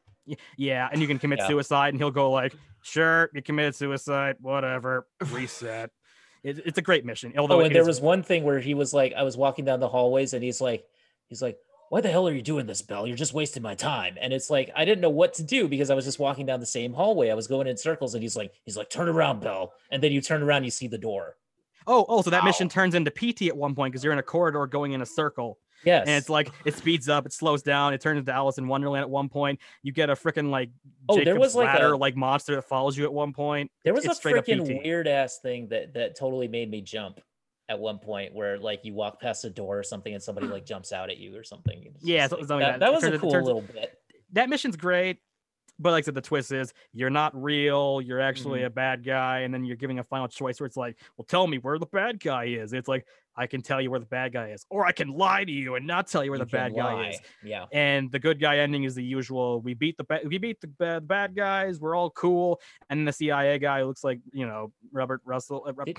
Yeah, and you can commit Yeah. suicide, and he'll go like, "Sure, you committed suicide, whatever, reset." It, it's a great mission. Although Oh, and there is- was one thing where he was like, I was walking down the hallways, and he's like, he's like, why the hell are you doing this, Bell? You're just wasting my time. And it's like I didn't know what to do because I was just walking down the same hallway. I was going in circles, and he's like, he's like, turn around, Bell. And then you turn around, you see the door. oh, oh, so that mission turns into PT at one point because you're in a corridor going in a circle. Yes. and it's like it speeds up, it slows down, it turns into Alice in Wonderland at one point. You get a freaking like Oh, there was, like, ladder a- like monster that follows you at one point. There was It's a freaking weird ass thing that that totally made me jump at one point where like you walk past a door or something and somebody like jumps out at you or something. It's Yeah, like- something that, that. that was a cool little bit. That mission's great, but like I said, the twist is you're not real. You're actually Mm-hmm. a bad guy, and then you're giving a final choice where it's like, well, tell me where the bad guy is. It's like I can tell you where the bad guy is, or I can lie to you and not tell you where You the bad guy is. Yeah. and the good guy ending is the usual we beat the ba- we beat the bad, bad guys we're all cool and the cia guy looks like you know robert russell uh, Did-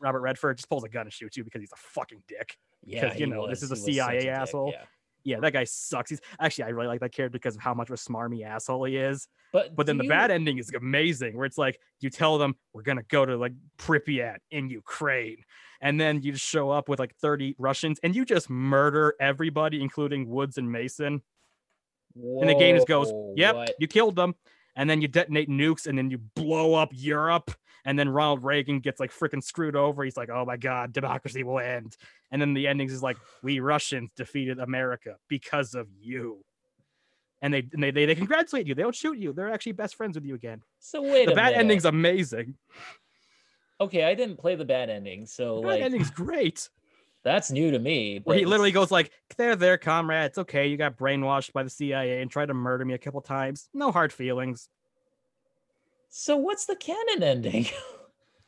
robert redford just pulls a gun and shoots you because he's a fucking dick Yeah. you he know, this is a was CIA dick, asshole. Yeah. yeah that guy sucks he's actually i really like that character because of how much of a smarmy asshole he is But but then the you- bad ending is amazing where it's like you tell them we're gonna go to like pripyat in ukraine and then you just show up with like 30 russians and you just murder everybody including woods and mason and the game just goes, "Yep, what? you killed them," and then you detonate nukes, and then you blow up Europe, and then Ronald Reagan gets like freaking screwed over. He's like, "Oh my God, democracy will end," and then the endings is like, "We Russians defeated America because of you," and they and they they, they congratulate you. They don't shoot you. They're actually best friends with you again. So wait the bad minute. ending's amazing. Okay, I didn't play the bad ending, so The bad like ending's great. that's new to me. Where he literally goes like, "There, there, comrade. It's okay. You got brainwashed by the CIA and tried to murder me a couple times. No hard feelings." So what's the canon ending?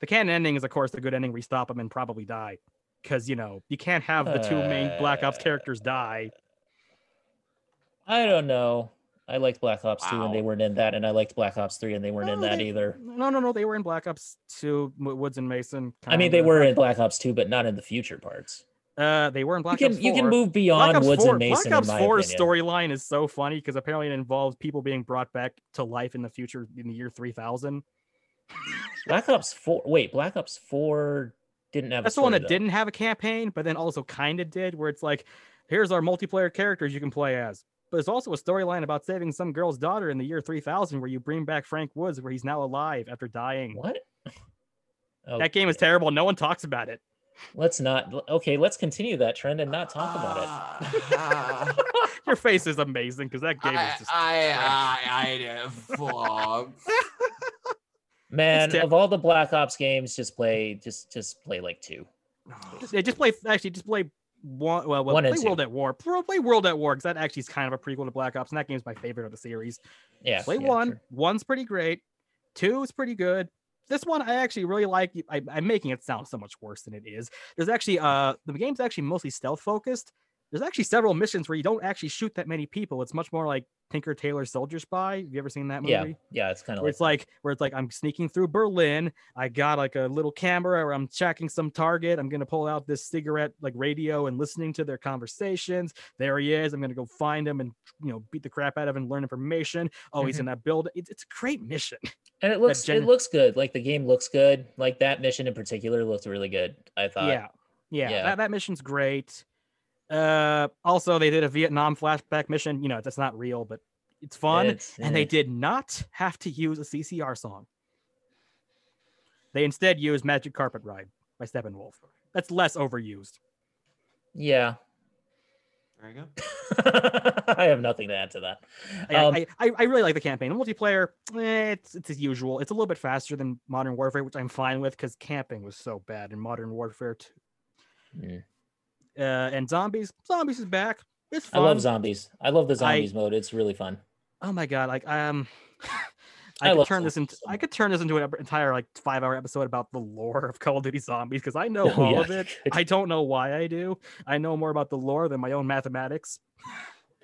The canon ending is, of course, the good ending We stop them and probably die. Because, you know, you can't have the two main Black Ops Uh, characters die. I don't know. I liked Black Ops 2 and they weren't in that, and I liked Black Ops 3 and they weren't in that they- either. No, no, no. They were in Black Ops 2, Woods and Mason. I mean, they were in Black Ops 2, but not in the future parts. Uh, they were in Black you can Ops 4. you can move beyond Woods 4, and Mason Black Ops in my 4's storyline is so funny because apparently it involves people being brought back to life in the future in the year 3000. Black Ops 4. Wait, Black Ops 4 didn't have. That's the one that though. didn't have a campaign, but then also kind of did, where it's like, here's our multiplayer characters you can play as. But there's also a storyline about saving some girl's daughter in the year 3000, where you bring back Frank Woods, where he's now alive after dying. What? Oh, That game is terrible. No one talks about it. let's not. Okay, let's continue that trend and not talk about it. Ah, Your face is amazing because that game I, is just. I, I, I, fuck. Man, ter- of all the Black Ops games, just play just just play like two. They just play. Actually, just play one. Well, well One play. World at War. Play World at War because that actually is kind of a prequel to Black Ops, and that game's my favorite of the series. Yeah. Play yeah, one. sure. One's pretty great. Two is pretty good. This one I actually really like. I, I'm making it sound so much worse than it is. There's actually uh the game's actually mostly stealth focused, there's actually several missions where you don't actually shoot that many people. It's much more like Tinker Tailor Soldier Spy. Have you ever seen that movie? Yeah, yeah, it's kind of like, it's like where it's like I'm sneaking through Berlin. I got like a little camera where I'm checking some target. I'm gonna pull out this cigarette like radio and listening to their conversations. There he is. I'm gonna go find him and you know beat the crap out of him and learn information. Oh, he's Mhm. in that building. It's, it's a great mission. and it looks gen- it looks good. Like the game looks good. Like that mission in particular looked really good. I thought. yeah, yeah, yeah. That, that mission's great. Uh, also they did a Vietnam flashback mission. You know that's not real, but it's fun. It's- and they did not have to use a CCR song. They instead used Magic Carpet Ride by Steppenwolf. That's less overused. Yeah. There you go. I have nothing to add to that. I, Um, I, I, I really like the campaign. The multiplayer, eh, it's it's as usual. It's a little bit faster than Modern Warfare, which I'm fine with because camping was so bad in Modern Warfare 2. Mm. Uh, and zombies, zombies is back. It's fun. I love zombies. I love the I- zombies mode. It's really fun. oh my god, like um, I I, could turn this into I could turn this into an entire like five hour episode about the lore of Call of Duty Zombies because I know Oh, all yeah, of it. I don't know why I do. I know more about the lore than my own mathematics.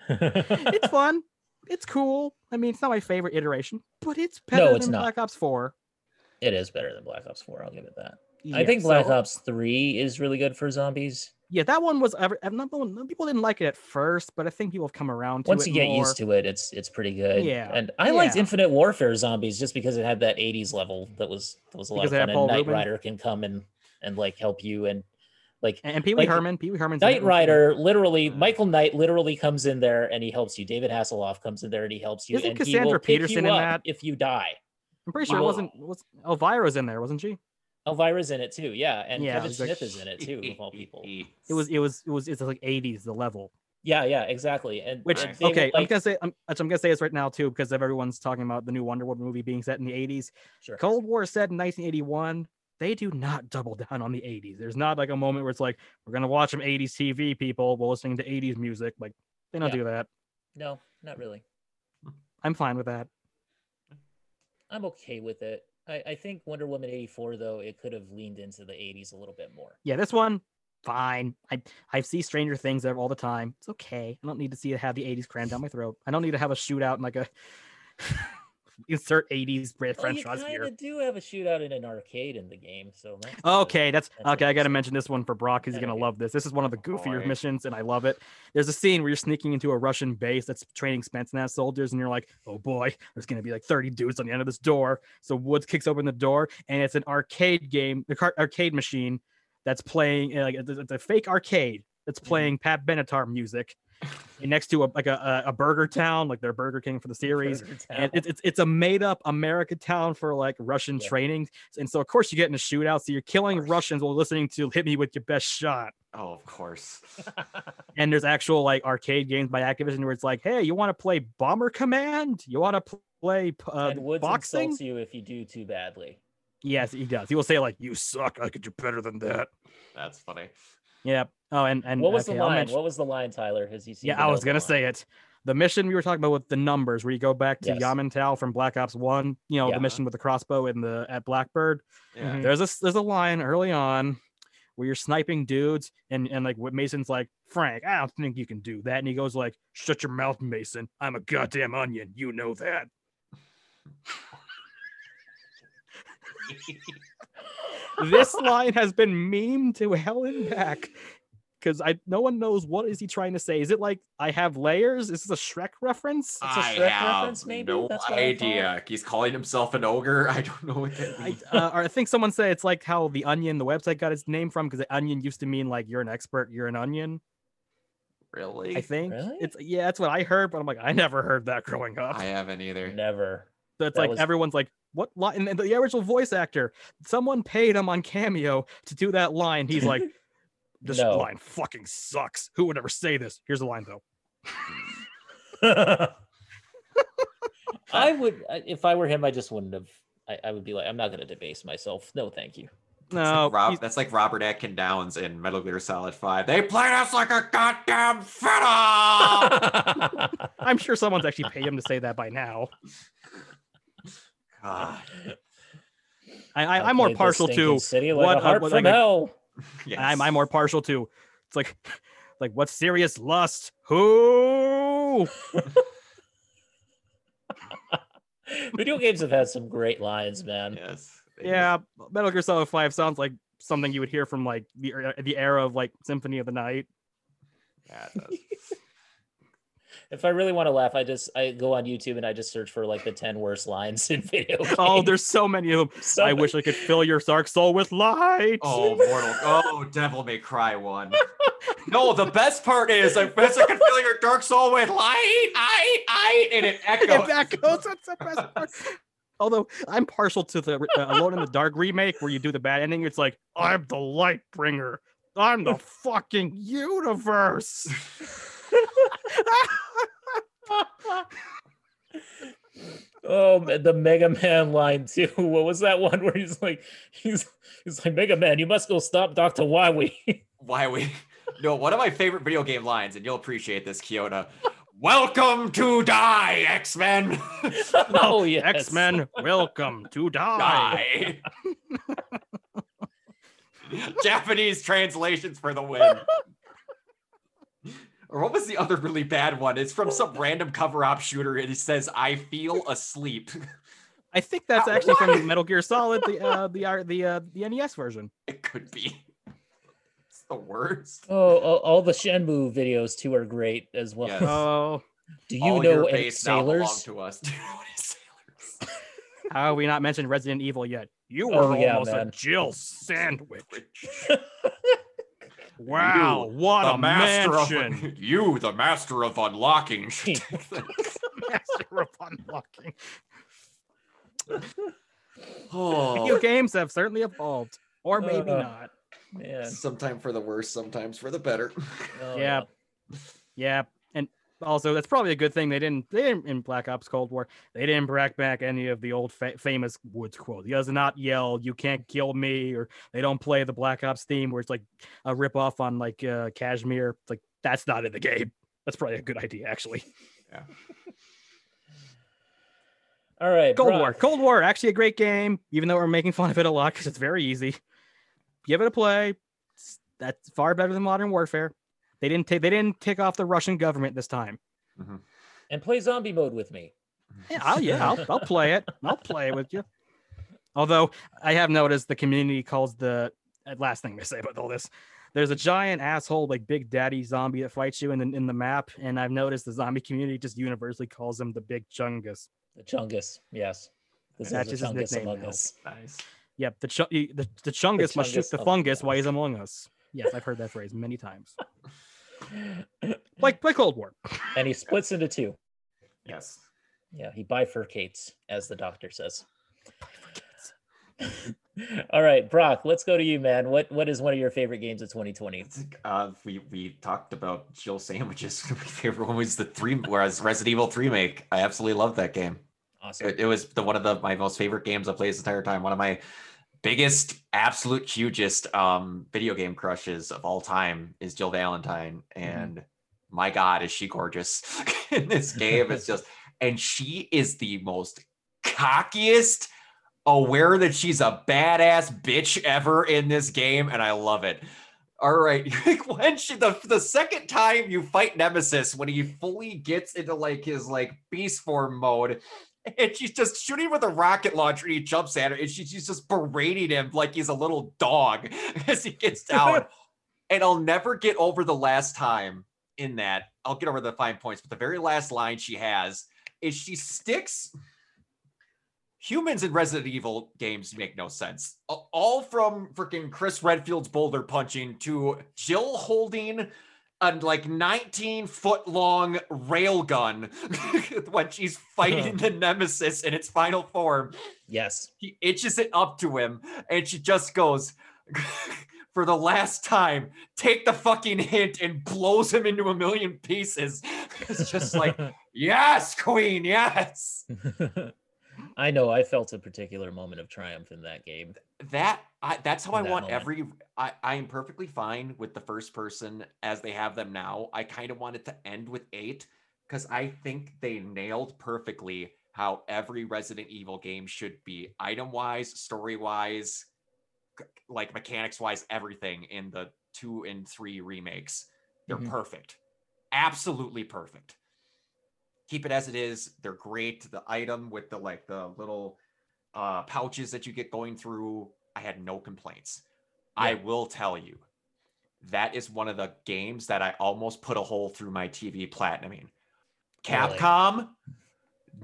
It's fun. It's cool. I mean, it's not my favorite iteration, but it's better it's than not. Black Ops 4. it is better than Black Ops 4. I'll give it that. I think Black so- Ops 3 is really good for zombies. Yeah, that one was. ever- Not, people didn't like it at first, but I think people have come around to Once it Once you get more. used to it, it's it's pretty good. Yeah, And I liked. Infinite Warfare zombies just because it had that 80s level that was that was a lot Because of fun. And Knight Rubin? Rider can come and and like help you and like And, and Pee Wee like, Herman, Pee Wee Herman's Knight Rider literally Michael Knight literally comes in there and he helps you. David Hasselhoff comes in there and he helps you. Isn't and Cassandra Peterson in that? if you die. I'm pretty sure it wasn't. Was Elvira's in there, wasn't she? Elvira's in it too, yeah, and Yeah, Kevin it was like- Smith is in it too, of all people. It was. It was. It was. It's like 80s the level. Yeah, yeah, exactly. And Which Nice. they would, okay, I'm gonna say. I'm, which I'm gonna say this right now too, because everyone's talking about the new Wonder Woman movie being set in the 80s. sure. Cold War is set in 1981. They do not double down on the 80s. There's not like a moment where it's like we're gonna watch some 80s TV people while listening to 80s music. Like they don't Yeah. do that. No, not really. I'm fine with that. I'm okay with it. I, I think Wonder Woman 84 though, it could have leaned into the 80s a little bit more. Yeah, this one, fine. I I see Stranger Things there all the time. It's okay. I don't need to see it have the 80s crammed down my throat. I don't need to have a shootout and like a insert 80s French Well, you fries here. of do have a shootout in an arcade in the game, so that's. Okay, that's, That's okay. I got to mention this one for Brock because he's gonna love this. This is one of the Oh, goofier boy. missions, and I love it. There's a scene where you're sneaking into a Russian base that's training Spetsnaz soldiers, and you're like, "Oh boy, there's gonna be like 30 dudes on the end of this door." So Woods kicks open the door, and it's an arcade game, the car- arcade machine that's playing uh, like it's it's a fake arcade that's Mm-hmm. playing Pat Benatar music. Next to a like a, a, a Burger Town, like their Burger King for the series, and it's it's a made up America town for like Russian Yeah. training, and so of course you get in a shootout. So you're killing. Russians while listening to "Hit Me with Your Best Shot." Oh, of course. And there's actual like arcade games by Activision where it's like, "Hey, you want to play Bomber Command? You want to play uh, and Woods boxing?" insults you if you do too badly. Yes, he does. He will say like, "You suck. I could do better than that." That's funny. Yeah. Oh, and and What was okay, the line? mention- What was the line, Tyler? Has he seen? yeah, I was gonna say it. The mission we were talking about with the numbers, where you go back to Yes. Yamantau from Black Ops One. You know, Yeah. the mission with the crossbow in the at Blackbird. Yeah. Mhm. There's a there's a line early on where you're sniping dudes, and and like what Mason's like, Frank, I don't think you can do that, and he goes like, Shut your mouth, Mason. I'm a goddamn onion. You know that. This line has been memed to hell and back. Because I no one knows what is he trying to say. Is it like I have layers? Is this a Shrek reference? It's a I Shrek have reference, maybe? no That's what I idea. He's calling himself an ogre. I don't know what that I, means. uh, or I think someone said it's like how the onion, the website got its name from, because the onion used to mean like you're an expert, you're an onion. really? I think Really? it's yeah, that's what I heard, but I'm like, I never heard that growing up. I haven't either. Never. so it's that like was- everyone's like, what line? And the original voice actor, someone paid him on Cameo to do that line. He's like, this No. line fucking sucks. Who would ever say this? Here's the line though. I would, if I were him, I just wouldn't have. I, I would be like, I'm not going to debase myself. No, thank you. That's No, like Rob, that's like Robert Atkin Downes in Metal Gear Solid 5. They played us like a goddamn fiddle! I'm sure someone's actually paid him to say that by now. God. I, I, I'm more partial to City like what, a uh, what, from like hell. Yes. I'm, I'm more partial to it's like Like, what's serious lust? Who? Video games have had some great lines, man. Yes. they Yeah, Metal Gear Solid 5 sounds like something you would hear from like the the era of like Symphony of the Night. Yeah, it does. If I really want to laugh, I just I go on YouTube and I just search for like the 10 worst lines in video games. Oh, there's so many of them. So I wish I could fill your dark soul with light. Oh, Mortal. Oh, Devil May Cry one. No, the best part is I wish I could fill your dark soul with light, I, I, and it It echoes. echoes. That's the best part. Although I'm partial to the uh, Alone in the Dark remake, where you do the bad ending, it's like I'm the light bringer. I'm the fucking universe. Oh, the Mega Man line too. What was that one where he's like, he's he's like, Mega Man, you must go stop Doctor Wowie. Why we? No, one of my favorite video game lines, and you'll appreciate this, Kiona. Welcome to die, X Men. oh yes, X Men, welcome to die. die. Japanese translations for the win. Or what was the other really bad one? It's from some random cover op shooter, and it says, "I feel asleep." I think that's Uh, actually what? from Metal Gear Solid, the uh, the uh, the uh, the NES version. It could be. It's the worst. Oh, all, all the Shenmue videos too are great as well. Yes. Oh, Do you All know your any base now belong sailors? to us. Do you know any sailors? how have we not mentioned Resident Evil yet? You Oh, were yeah, almost man. a Jill sandwich. Wow, what the a master mansion! of you, the master of unlocking. master of unlocking. oh, Video games have certainly evolved, or maybe Uh, not. Man, sometime for the worse, sometimes for the better. oh, Yeah. Yeah, and also that's probably a good thing they didn't. They didn't in Black Ops Cold War. They didn't bring back any of the old fa- famous Woods quote. He does not yell, "You can't kill me," or they don't play the Black Ops theme where it's like a rip off on like uh, Kashmir. It's like that's not in the game. That's probably a good idea, actually. Yeah all right, Cold Brock. War, Cold War, actually a great game, even though we're making fun of it a lot because it's very easy. Give it a play. That's far better than Modern Warfare. They didn't take they didn't tick off the Russian government this time. and play zombie mode with me. Yeah, I'll, yeah, I'll, I'll play it. I'll play it with you. Although I have noticed the community calls the uh, last thing to say about all this. There's a giant asshole like Big Daddy zombie that fights you in the, in the map, and I've noticed the zombie community just universally calls him the Big Chungus. The Chungus, yes. This That's is just a his nickname among us. Nice. Yep, the ch- the, the Chungus must shoot the among fungus while us. he's among us. Yes, I've heard that phrase many times. Like like Cold War. and he splits into two. Yes. Yeah, he bifurcates, as the doctor says. All right, Brock, let's go to you, man. What what is one of your favorite games of 2020? Uh, we we talked about Jill sandwiches. My favorite one was the three, whereas Resident Evil three make. I absolutely love that game. Awesome. It, it was the one of the my most favorite games I played this entire time. One of my biggest, absolute hugest um video game crushes of all time is Jill Valentine, and my God, is she gorgeous in this game? It's just, and she is the most cockiest, aware that she's a badass bitch ever in this game, and I love it. All right, when she the the second time you fight Nemesis, when he fully gets into like his like beast form mode, and she's just shooting with a rocket launcher, and he jumps at her, and she, she's just berating him like he's a little dog as he gets down. and I'll never get over the last time in that. I'll get over the fine points, but the very last line she has is she sticks humans in Resident Evil games make no sense. All from freaking Chris Redfield's boulder punching to Jill holding a like 19 foot long rail gun when she's fighting the nemesis in its final form. Yes. He itches it up to him and she just goes, for the last time, take the fucking hint and blows him into a million pieces. It's just like, yes, queen, yes. I know I felt a particular moment of triumph in that game. that I, that's how in I that want moment. every I, I am perfectly fine with the first person as they have them now. I kind of want it to end with eight because I think they nailed perfectly how every Resident Evil game should be item wise, story wise, like mechanics wise, everything in the two and three remakes. They're Mhm. perfect. Absolutely perfect. Keep it as it is. They're great. The item with the like the little uh pouches that you get going through, I had no complaints. I will tell you, that is one of the games that I almost put a hole through my TV platinuming. Really? Capcom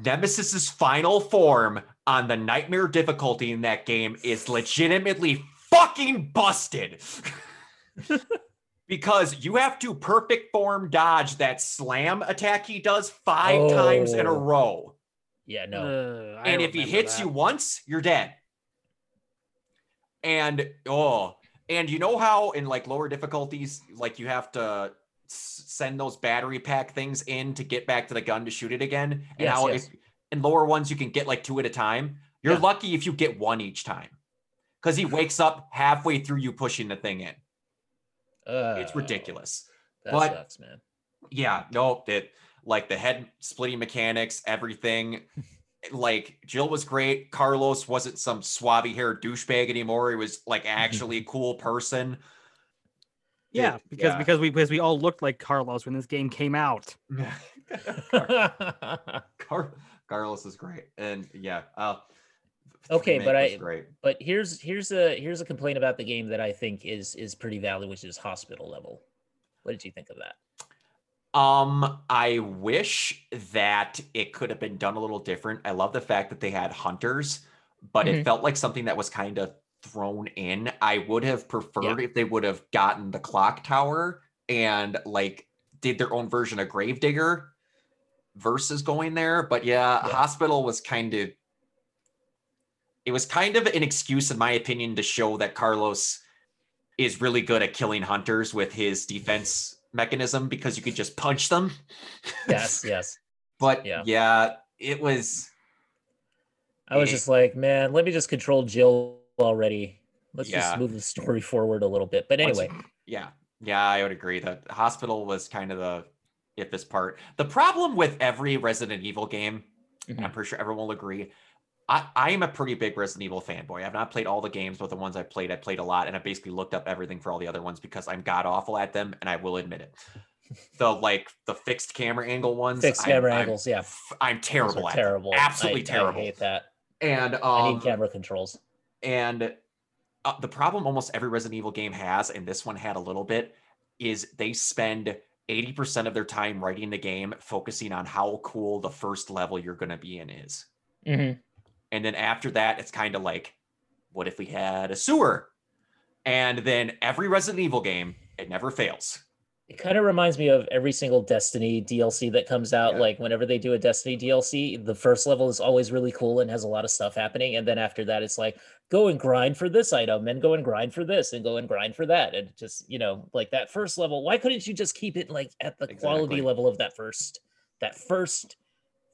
Nemesis's final form on the nightmare difficulty in that game is legitimately fucking busted. because you have to perfect form dodge that slam attack he does five times in a Oh. row. Yeah, no. Uh, And if he hits that. you once, you're dead. And oh, and you know how in like lower difficulties, like you have to send those battery pack things in to get back to the gun to shoot it again. And Yes, how yes. if in lower ones you can get like two at a time. You're Yeah. lucky if you get one each time. Because he wakes up halfway through you pushing the thing in. It's ridiculous. That But- sucks, man. Yeah, no, that like the head splitting mechanics, everything. like Jill was great. Carlos wasn't some swabby haired douchebag anymore. He was like actually a cool person. Yeah, It- because yeah. because we because we all looked like Carlos when this game came out. Car- Carlos is great, and yeah. Uh, Okay, but I- great. but here's here's a here's a complaint about the game that I think is is pretty valid, which is hospital level. What did you think of that? Um, I wish that it could have been done a little different. I love the fact that they had hunters, but it Mhm. felt like something that was kind of thrown in. I would have preferred if they would have gotten the clock tower and like did their own version of Gravedigger versus going there. But yeah, Yeah. hospital was kind of it was kind of an excuse, in my opinion, to show that Carlos is really good at killing hunters with his defense mechanism because you could just punch them. Yes, yes. But Yeah. yeah, it was I was Eh. just like, man, let me just control Jill already. Let's Yeah. just move the story forward a little bit. But anyway, yeah, yeah, I would agree. The hospital was kind of the if this part. The problem with every Resident Evil game, and I'm pretty sure everyone will agree. I, I am a pretty big Resident Evil fanboy. I've not played all the games, but the ones I've played, I played a lot, and I basically looked up everything for all the other ones because I'm god awful at them, and I will admit it. The like the fixed camera angle ones, fixed I'm- camera I'm- angles, yeah. I'm terrible at. them. terrible. Absolutely I- terrible. I hate that. And I um, need camera controls. And uh, the problem almost every Resident Evil game has, and this one had a little bit, is they spend 80% of their time writing the game focusing on how cool the first level you're going to be in is. Mhm. And then after that, it's kind of like, what if we had a sewer? And then every Resident Evil game, it never fails. It kind of reminds me of every single Destiny DLC that comes out. Yeah. Like whenever they do a Destiny DLC, the first level is always really cool and has a lot of stuff happening. And then after that, it's like, go and grind for this item and go and grind for this and go and grind for that. And just, you know, like that first level, why couldn't you just keep it like at the quality level of that first, that first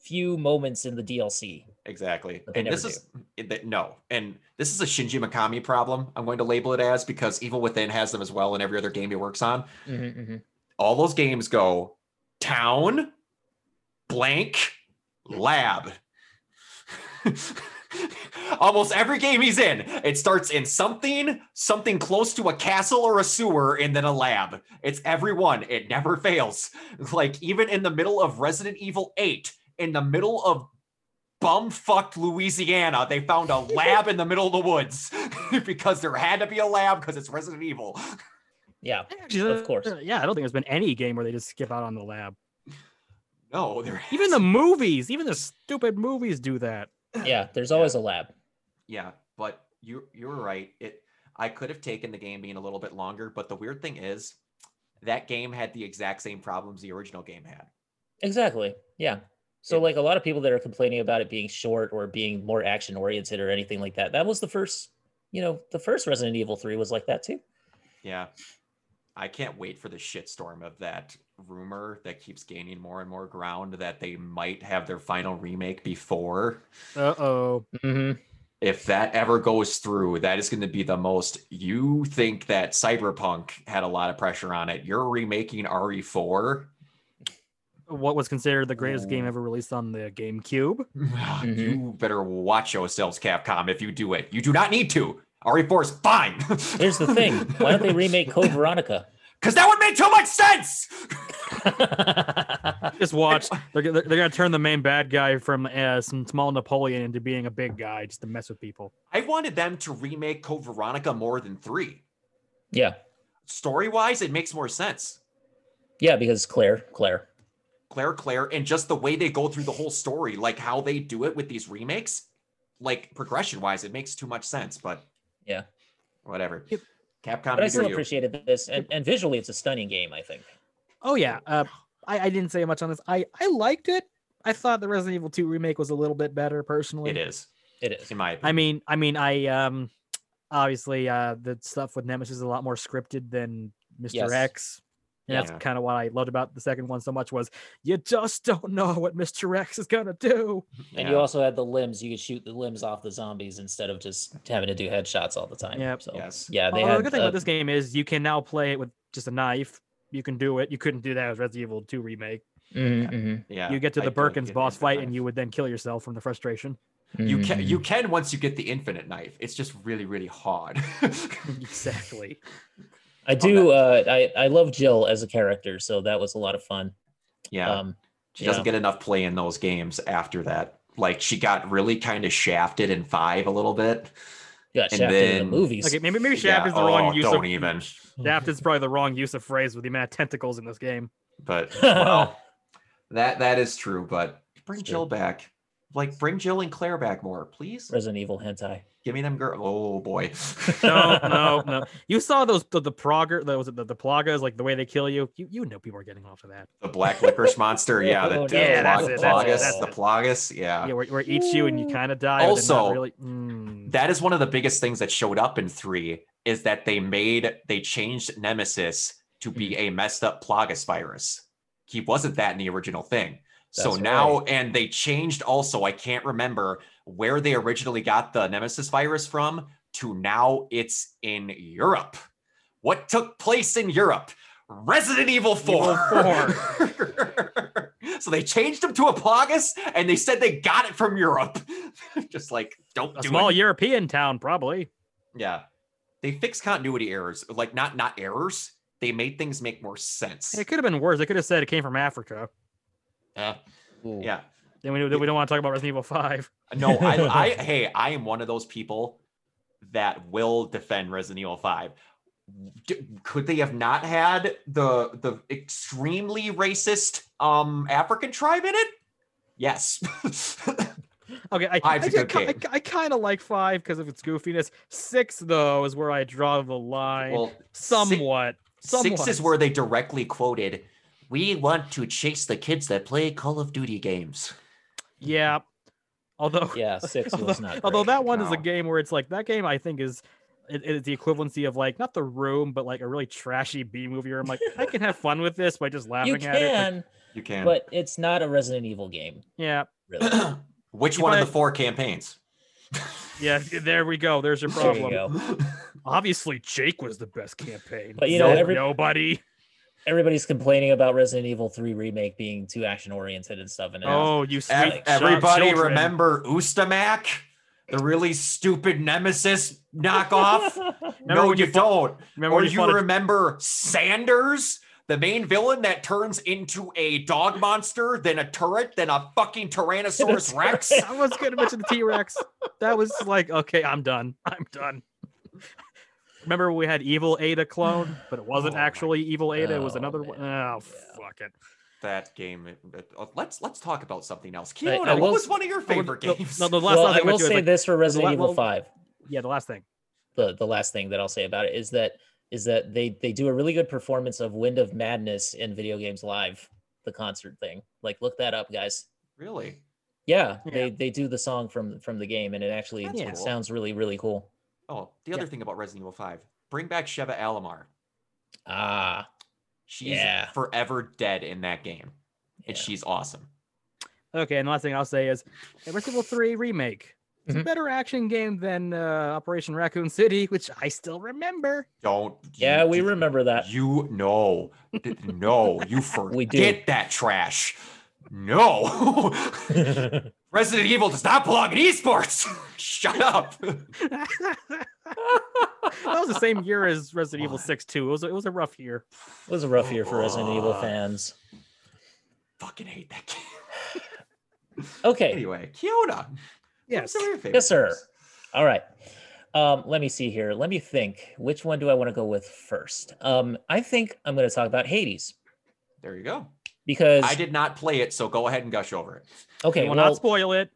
few moments in the DLC? Exactly. And this is it- no, and this is a Shinji Mikami problem. I'm going to label it as because Evil Within has them as well in every other game he works on. Mhm, mhm. all those games go town blank lab almost every game he's in it starts in something something close to a castle or a sewer and then a lab it's every one it never fails like even in the middle of resident evil 8 in the middle of bumfucked louisiana they found a lab in the middle of the woods because there had to be a lab because it's resident evil Yeah. Actually, Of course. uh, yeah, I don't think there's been any game where they just skip out on the lab. no there Even the movies, even the stupid movies do that. Yeah. There's always a lab. Yeah, but you you were right. It I could have taken the game being a little bit longer, but the weird thing is that game had the exact same problems the original game had. Exactly. Yeah. So It- like a lot of people that are complaining about it being short or being more action oriented or anything like that. That was the first, you know, the first Resident Evil 3 was like that too. Yeah. I can't wait for the shitstorm of that rumor that keeps gaining more and more ground that they might have their final remake before. Uh oh. hmm If that ever goes through, that is going to be the most. You think that Cyberpunk had a lot of pressure on it. You're remaking E RE4. What was considered the greatest game ever released on the GameCube? You better watch yourselves, Capcom, if you do it. You do not need to. RE4 is fine. Here's the thing. Why don't they remake Code Veronica? Because that would make too much sense. Just watch. They're, they're, they're gonna turn the main bad guy from uh, some small Napoleon into being a big guy just to mess with people. I wanted them to remake Code Veronica more than three. yeah, Story wise, it makes more sense. yeah, because Claire, Claire. Claire, Claire, and just the way they go through the whole story, like how they do it with these remakes, like progression wise, it makes too much sense. But Yeah. whatever. Yep. Capcom, But I still hear you. appreciated this, and, and visually, it's a stunning game. I think. Oh yeah. Uh, I, I didn't say much on this. I I liked it. I thought the Resident Evil 2 remake was a little bit better personally. It is, It is. in my opinion. I mean, I mean, I um, obviously, uh, the stuff with Nemesis is a lot more scripted than Mr. Yes. X. And Yeah. that's kind of what I loved about the second one so much was you just don't know what Mr. X is gonna do. And Yeah. you also had the limbs. You could shoot the limbs off the zombies instead of just having to do headshots all the time. Yeah. So Yes. yeah, they Although had. the good thing uh, about this game is you can now play it with just a knife. You can do it. You couldn't do that with Resident Evil 2 remake. mhm, mhm, Yeah. you get to the don't Birkins boss infinite fight, knife. and you would then kill yourself from the frustration. You can you can once you get the infinite knife. It's just really really hard. exactly. I do. Uh, I I love Jill as a character, so that was a lot of fun. yeah. Um, She doesn't Yeah. get enough play in those games after that. Like she got really kind of shafted in five a little bit. got And shafted in the movies. Okay, maybe maybe Yeah, shaft is the oh, wrong use don't of even. shaft is probably the wrong use of phrase with the amount of tentacles in this game. But well, that that is true. But bring Jill back. Like bring Jill and Claire back more, please. Resident Evil hentai. Give me them girl. Oh boy. No, no, no. You saw those the, the progger, the, was it the, the plagas, like the way they kill you. You you know people are getting off of that. The black licorice monster. Yeah. The, Oh, yeah, that's Plag- it, that's it, Plagas. that's The it. Plagas. Yeah. Yeah, where, where it eats you and you kind of die. but then not Also, really. Mm. That is one of the biggest things that showed up in three is that they made they changed Nemesis to be Mm. a messed up Plagas virus. He wasn't that in the original thing. So That's now, and they changed also, I can't remember where they originally got the Nemesis virus from to now it's in Europe. What took place in Europe? Resident Evil 4. so they changed them to a Plagas and they said they got it from Europe. Just like, don't a do small it. European town, probably. Yeah. They fixed continuity errors. Like not not errors. They made things make more sense. It could have been worse. They could have said it came from Africa. Uh, yeah. Then we, then we don't want to talk about Resident Evil Five. No, I, I hey, I am one of those people that will defend Resident Evil 5. D- could they have not had the the extremely racist um African tribe in it? Yes. Okay, I, Five's I, a did good ki- game. I, I kind of like five because of its goofiness. Six, though, is where I draw the line. well, somewhat. six, six is where they directly quoted, "We want to chase the kids that play Call of Duty games." Yeah. Although, Yeah, six although, was not. although great. that one is a game where it's like that game. I think is it, it's the equivalency of like not the room, but like a really trashy B movie. Where I'm like, I can have fun with this by just laughing you at it. Like, can, You can. but it's not a Resident Evil game, yeah, really. Which You one of the four campaigns? yeah. There we go. There's your There you problem. go. Obviously, Jake was the best campaign. But, you know, No- every- nobody. Everybody's complaining about Resident Evil 3 remake being too action oriented and stuff. And it's- Oh, you sweet Ev- shot everybody children. remember Ustanak? The really stupid Nemesis knockoff? Remember no, you, you fought- don't. Remember or you you fought a- remember Sanders, the main villain that turns into a dog monster, then a turret, then a fucking Tyrannosaurus Rex? I was gonna mention the T Rex. That was like, okay, I'm done. I'm done. Remember we had Evil Ada clone, but it wasn't Oh actually Evil Ada. it was Oh, another one. man. Oh, Yeah. fuck it. That game. it- it- uh, let's let's talk about something else. I Kiona, will what was one of your Oh, favorite no, games? No, the last well, thing I I went will say like, this for Resident la- Evil well- 5. yeah, the last thing. The the last thing that I'll say about it is that is that they they do a really good performance of Wind of Madness in Video Games Live, the concert thing. Like look that up, guys. really? Yeah, Yeah. they they do the song from from the game, and it actually That's cool. sounds really really cool. Oh, the Yeah. other thing about Resident Evil 5. Bring back Sheva Alomar. Ah, She's Yeah. forever dead in that game. And yeah. she's awesome. Okay, and the last thing I'll say is yeah, Resident Evil 3 remake. It's a Mhm. better action game than uh, Operation Raccoon City, which I still remember. Don't. yeah, you- we remember that. You know, no, you forget We that trash. No, Resident Evil does not belong in esports. Shut up. that was the same year as Resident Evil 6 too. It was a, it was a rough year. It was a rough year for Resident Evil fans. Fucking hate that game. Okay. Anyway, Kyoto. Yes. Some of your favorite Yes, sir. games. All right. Um, let me see here. Let me think. Which one do I want to go with first? Um, I think I'm going to talk about Hades There you go. Because I did not play it, so go ahead and gush over it. okay, we will well, not spoil it.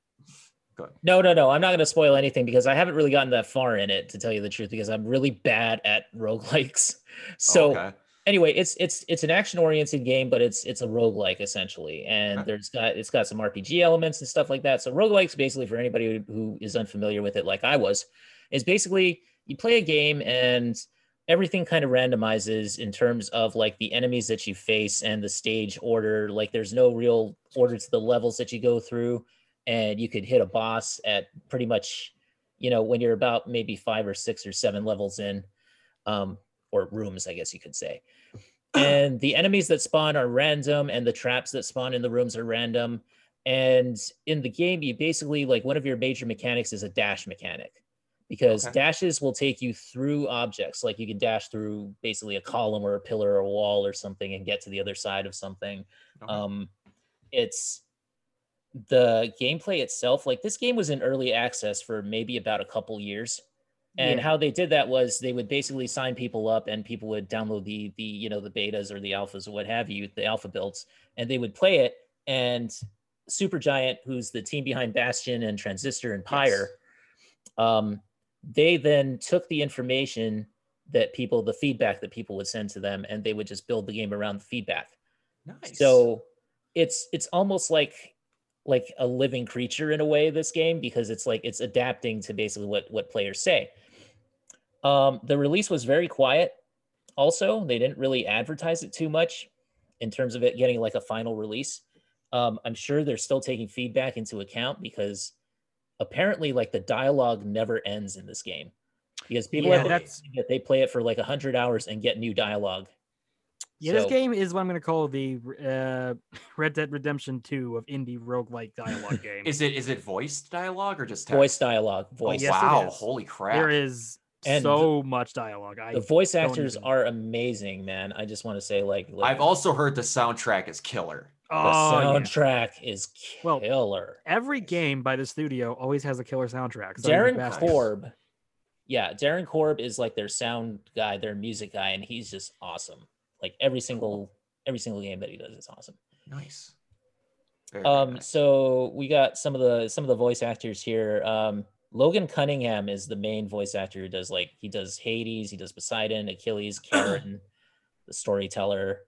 no, no, no. I'm not going to spoil anything because I haven't really gotten that far in it to tell you the truth because I'm really bad at roguelikes. So okay. anyway, it's it's it's an action oriented game, but it's it's a roguelike essentially. And Okay. there's got it's got some RPG elements and stuff like that. So roguelikes basically for anybody who- who is unfamiliar with it, like I was, is basically you play a game and everything kind of randomizes in terms of like the enemies that you face and the stage order. Like there's no real order to the levels that you go through. And you could hit a boss at pretty much, you know, when you're about maybe five or six or seven levels in. Um, or rooms, I guess you could say. And the enemies that spawn are random, and the traps that spawn in the rooms are random. And in the game, you basically like one of your major mechanics is a dash mechanic because Okay. dashes will take you through objects. Like you can dash through basically a column or a pillar or a wall or something and get to the other side of something. Okay. Um, it's the gameplay itself. Like this game was in early access for maybe about a couple years. And Yeah. how they did that was they would basically sign people up and people would download the the you know the betas or the alphas or what have you, the alpha builds, and they would play it. And Supergiant, who's the team behind Bastion and Transistor and Pyre, um, they then took the information that people, the feedback that people would send to them, and they would just build the game around the feedback. nice. So it's it's almost like like a living creature in a way this game because it's like it's adapting to basically what what players say. Um, the release was very quiet. Also, they didn't really advertise it too much in terms of it getting like a final release. Um, I'm sure they're still taking feedback into account because apparently, like the dialogue never ends in this game because people Yeah, have that's- that they play it for like hundred hours and get new dialogue. Yeah, this game is what I'm going to call the uh, Red Dead Redemption 2 of indie roguelike dialogue game. is it is it voiced dialogue or just text? Voice dialogue, Oh, voice. yes, wow! Holy crap! there is And so much dialogue. I the voice actors even- are amazing, man. I just want to say, like, like I've also heard the soundtrack is killer. The oh, yeah. soundtrack is Well, killer. Every game by the studio always has a killer soundtrack. so Darren Bastion. Korb, yeah, Darren Korb is like their sound guy, their music guy, and he's just awesome. Like every single every single game that he does is awesome. Nice. Very, very Um, nice. so we got some of the some of the voice actors here. Um, Logan Cunningham is the main voice actor who does like he does Hades, he does Poseidon, Achilles, Charon, the storyteller.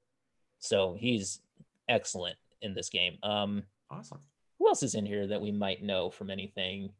So he's excellent in this game. Um, awesome. who else is in here that we might know from anything?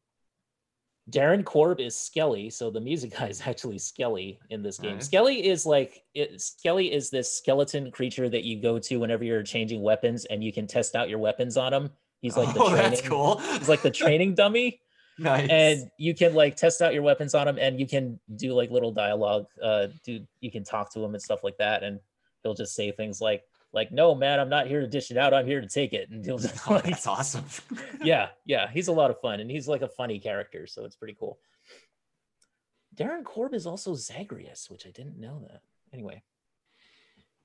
Darren Korb is Skelly, so the music guy is actually Skelly in this game. Nice. Skelly is like it, Skelly is this skeleton creature that you go to whenever you're changing weapons, and you can test out your weapons on him. He's like the oh, training. that's cool. He's like the training dummy, nice. and you can like test out your weapons on him, and you can do like little dialogue. Uh, do you can talk to him and stuff like that, and he'll just say things like like No, man, I'm not here to dish it out. I'm here to take it, and he'll just oh, like that's awesome. yeah, yeah, he's a lot of fun, and he's like a funny character, so it's pretty cool. Darren Korb is also Zagreus, which I didn't know that. Anyway,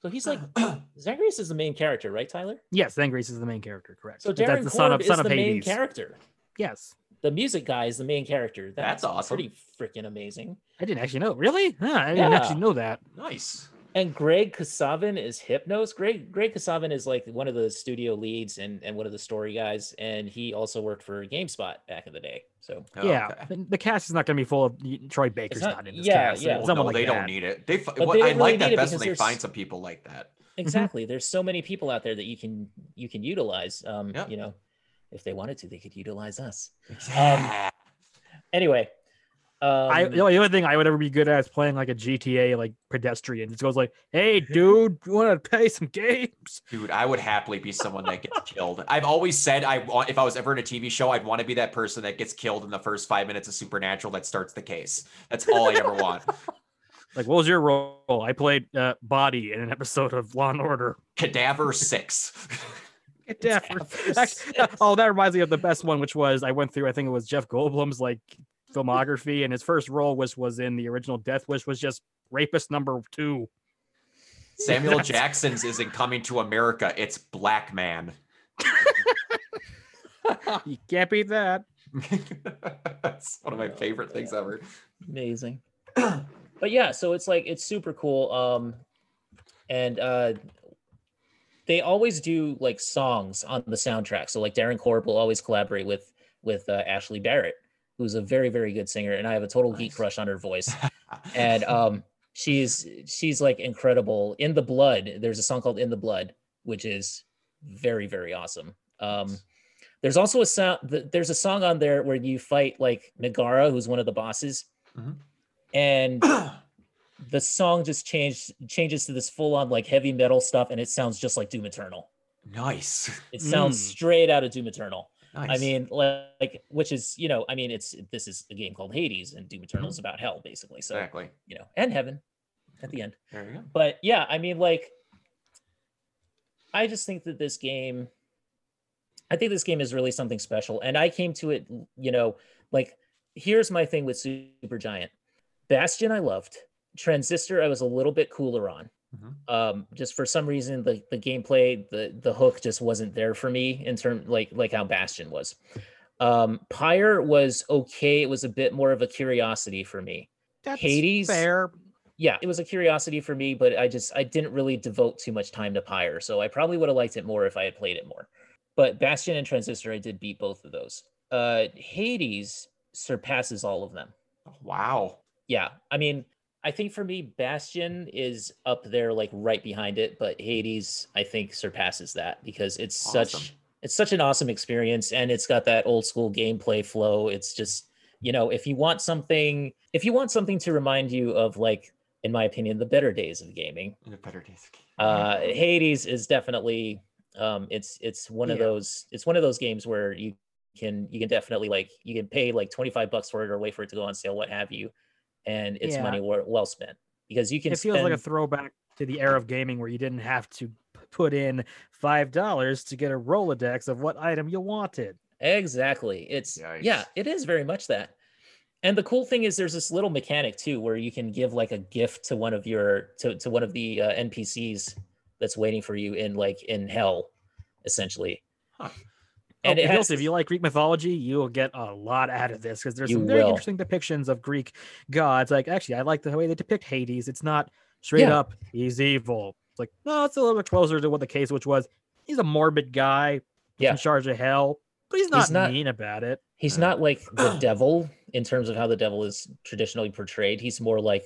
so he's like Zagreus is the main character, right, Tyler? Yes, Zagreus is the main character, correct. So That's Darren the Korb son of is son the of main Hades. character. Yes. The music guy is the main character. That's awesome. Pretty freaking amazing. I didn't actually know. Really? Huh, I didn't actually know that. nice. And Greg Kasavin is Hypnos. Greg Greg Kasavin is like one of the studio leads and, and one of the story guys, and he also worked for GameSpot back in the day. So Oh, yeah, okay. the- the cast is not going to be full of Troy Baker's not- not, in this yeah, cast. yeah. Well, someone no, like they that. don't need it. They. f- But what- they I really like that best when they find some people like that. exactly, there's so many people out there that you can you can utilize. Um, Yep. you know, if they wanted to, they could utilize us. Yeah. Anyway, um, I, the only thing I would ever be good at is playing like a GTA like pedestrian. It goes like, "Hey, dude, you want to play some games?" Dude, I would happily be someone that gets killed. I've always said I want if I was ever in a TV show, I'd want to be that person that gets killed in the first five minutes of Supernatural that starts the case. That's all I ever want. Like, what was your role? I played uh, Body in an episode of Law and Order. Cadaver six. Yeah. Actually, oh, that reminds me of the best one, which was I went through. I think it was Jeff Goldblum's like filmography, and his first role was was in the original Death Wish, was just rapist number two. Samuel Jackson's isn't coming to America. It's Black Man. You can't beat that. That's one of my favorite things ever. Amazing. but yeah, so it's like it's super cool. Um and uh they always do like songs on the soundtrack. So like Darren Korb will always collaborate with with uh, Ashley Barrett, who's a very very good singer and I have a total geek crush on her voice. and um she's she's like incredible in the blood there's a song called in the blood which is very very awesome um there's also a sound there's a song on there where you fight like Megaera who's one of the bosses Mhm. and the song just changed changes to this full on like heavy metal stuff and it sounds just like doom eternal nice. it sounds Mm. straight out of doom eternal Nice. I mean, like, which is, you know, I mean, it's this is a game called Hades, and Doom Eternal mm-hmm. is about hell, basically. So, exactly. you know, and heaven at the end. There you go. But yeah, I mean, like, I just think that this game, I think this game is really something special. And I came to it, you know, like, here's my thing with Supergiant Bastion, I loved. Transistor, I was a little bit cooler on. Mhm. Um, just for some reason, the the gameplay, the the hook just wasn't there for me in term like like how Bastion was. Um, Pyre was okay. It was a bit more of a curiosity for me That's Hades? fair. yeah, it was a curiosity for me, but I just I didn't really devote too much time to Pyre, so I probably would have liked it more if I had played it more. But Bastion and Transistor, I did beat both of those. Uh, Hades surpasses all of them. Wow. Yeah, I mean, I think for me, Bastion is up there, like right behind it, but Hades, I think, surpasses that because it's such it's such an awesome experience, and it's got that old school gameplay flow. It's just you know, if you want something, if you want something to remind you of like, in my opinion, the better days of gaming, the better days. uh, Hades is definitely um, it's it's one of those it's one of those games where you can you can definitely like you can pay like 25 bucks for it or wait for it to go on sale what have you and it's Yeah. money well, well spent because you can It feels like a throwback to the era of gaming where you didn't have to put in five dollars to get a Rolodex of what item you wanted. exactly it's yeah it is very much that and the cool thing is there's this little mechanic too where you can give like a gift to one of your to, to one of the uh, npcs that's waiting for you in like in hell essentially Huh. And it has if you like Greek mythology, you'll get a lot out of this because there's some very will. interesting depictions of Greek gods. Like, actually, I like the way they depict Hades. It's not straight Yeah. up he's evil. It's like no, it's a little bit closer to what the case which was. He's a morbid guy, Yeah. in charge of hell, but he's not, not- mean about it. He's Uh, not like the devil in terms of how the devil is traditionally portrayed. He's more like,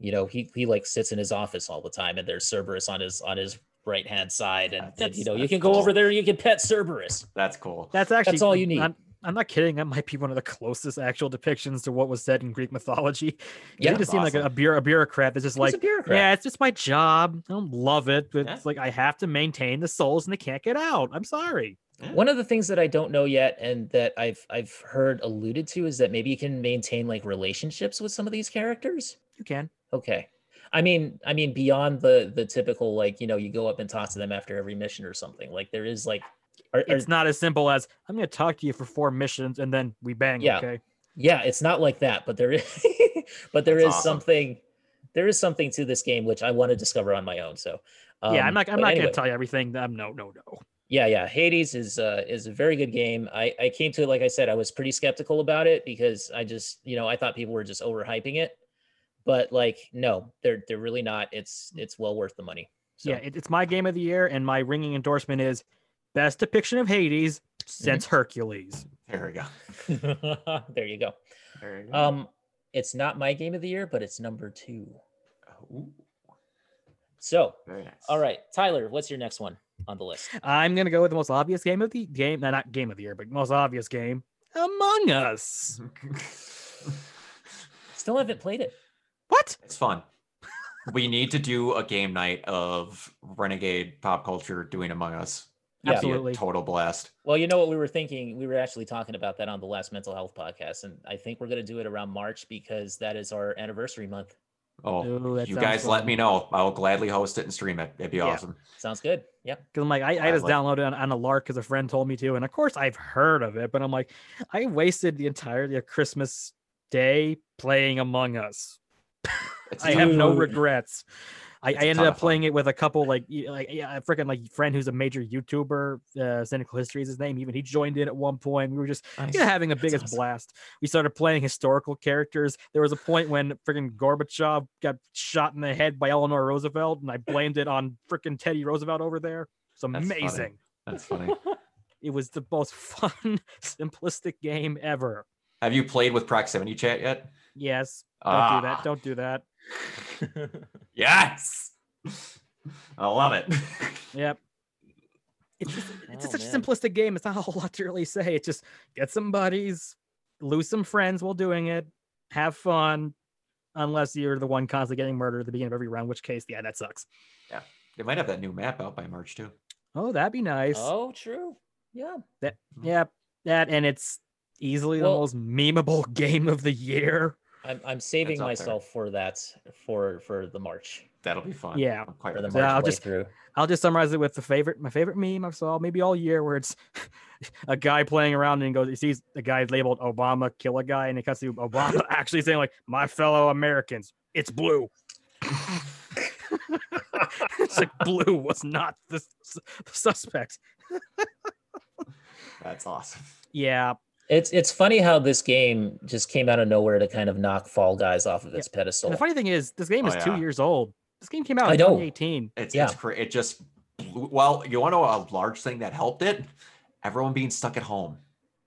you know, he he like sits in his office all the time, and there's Cerberus on his on his right hand side, and, and, you know you that's can go over there and you can pet Cerberus. That's cool. That's actually that's all you need. I'm, I'm not kidding. That might be one of the closest actual depictions to what was said in Greek mythology. Yeah, he just seemed like a, a, bureau, a bureaucrat that's just He's like. Yeah, it's just my job. I don't love it, but Yeah. it's like I have to maintain the souls and they can't get out. I'm sorry. One of the things that I don't know yet, and that I've I've heard alluded to, is that maybe you can maintain like relationships with some of these characters. You can. Okay. I mean, I mean, beyond the the typical like you know you go up and talk to them after every mission or something. Like there is like, are, are- It's not as simple as I'm going to talk to you for four missions and then we bang. Yeah. Okay. yeah, it's not like that, but there is, but there is That's awesome. something, there is something to this game which I want to discover on my own. So yeah, I'm um, not. I'm not anyway, going to tell you everything. Um, no, no, no. yeah yeah hades is uh is a very good game i i came to it like i said i was pretty skeptical about it because i just you know i thought people were just overhyping it but like no they're they're really not it's it's well worth the money so Yeah, it, it's my game of the year, and my ringing endorsement is best depiction of Hades since Hercules. There we go. there you go There you go. um it's not my game of the year but it's number two Ooh, so very nice. all right tyler what's your next one on the list I'm going to go with the most obvious game of the game. No, not game of the year, but most obvious game. Among Us. still haven't played it What? it's fun. We need to do a game night of Renegade pop culture doing Among Us. Yeah. It'd a Absolutely. total blast. Well, you know what we were thinking? We were actually talking about that on the last mental health podcast, and I think we're going to do it around March because that is our anniversary month. Oh, Ooh, you sounds guys let me know. I'll gladly host it and stream it. It'd be Yeah. awesome. Sounds good. Yep. Because I'm like, I, I I just downloaded it on, on a lark because a friend told me to. And of course, I've heard of it, but I'm like, I wasted the entirety of Christmas day playing Among Us. I have no regrets. I, I ended up playing it with a couple like like yeah, a freaking like friend who's a major YouTuber. Uh, Cynical Historian is his name. Even he joined in at one point. We were just Nice. having That's biggest awesome. blast. We started playing historical characters. There was a point when freaking Gorbachev got shot in the head by Eleanor Roosevelt, and I blamed it on freaking Teddy Roosevelt over there. It's funny. amazing. That's funny. It was the most fun, simplistic game ever. Have you played with proximity chat yet? Yes, don't do Ah, that. Don't do that. Yes. I love it. Yep. It's just, it's Oh, just such a simplistic game. It's not a whole lot to really say. It's just get some buddies, lose some friends while doing it, have fun. Unless you're the one constantly getting murdered at the beginning of every round, which case, yeah, that sucks. Yeah. They might have that new map out by March too. Oh, that'd be nice. oh, true. Yeah. That. Yeah, that and it's easily Well- the most memeable game of the year. I'm I'm saving up there. myself for that for for the March That'll be fun. Yeah. I'm quite for the looking Yeah, March I'll just- playthrough. I'll just summarize it with the favorite, my favorite meme I saw maybe all year, where it's a guy playing around and he goes, he sees a guy labeled Obama kill a guy, and he cuts to Obama actually saying like, "My fellow Americans, it's blue." it's like blue was not the, s- the suspect. That's awesome. Yeah, It's it's funny how this game just came out of nowhere to kind of knock Fall Guys off of its pedestal. and the funny thing is, this game Oh, is two years old. This game came out I in know. 2018. It's Yeah. it's cra- it just blew, well, you want to know a large thing that helped it? Everyone being stuck at home.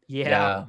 Yeah,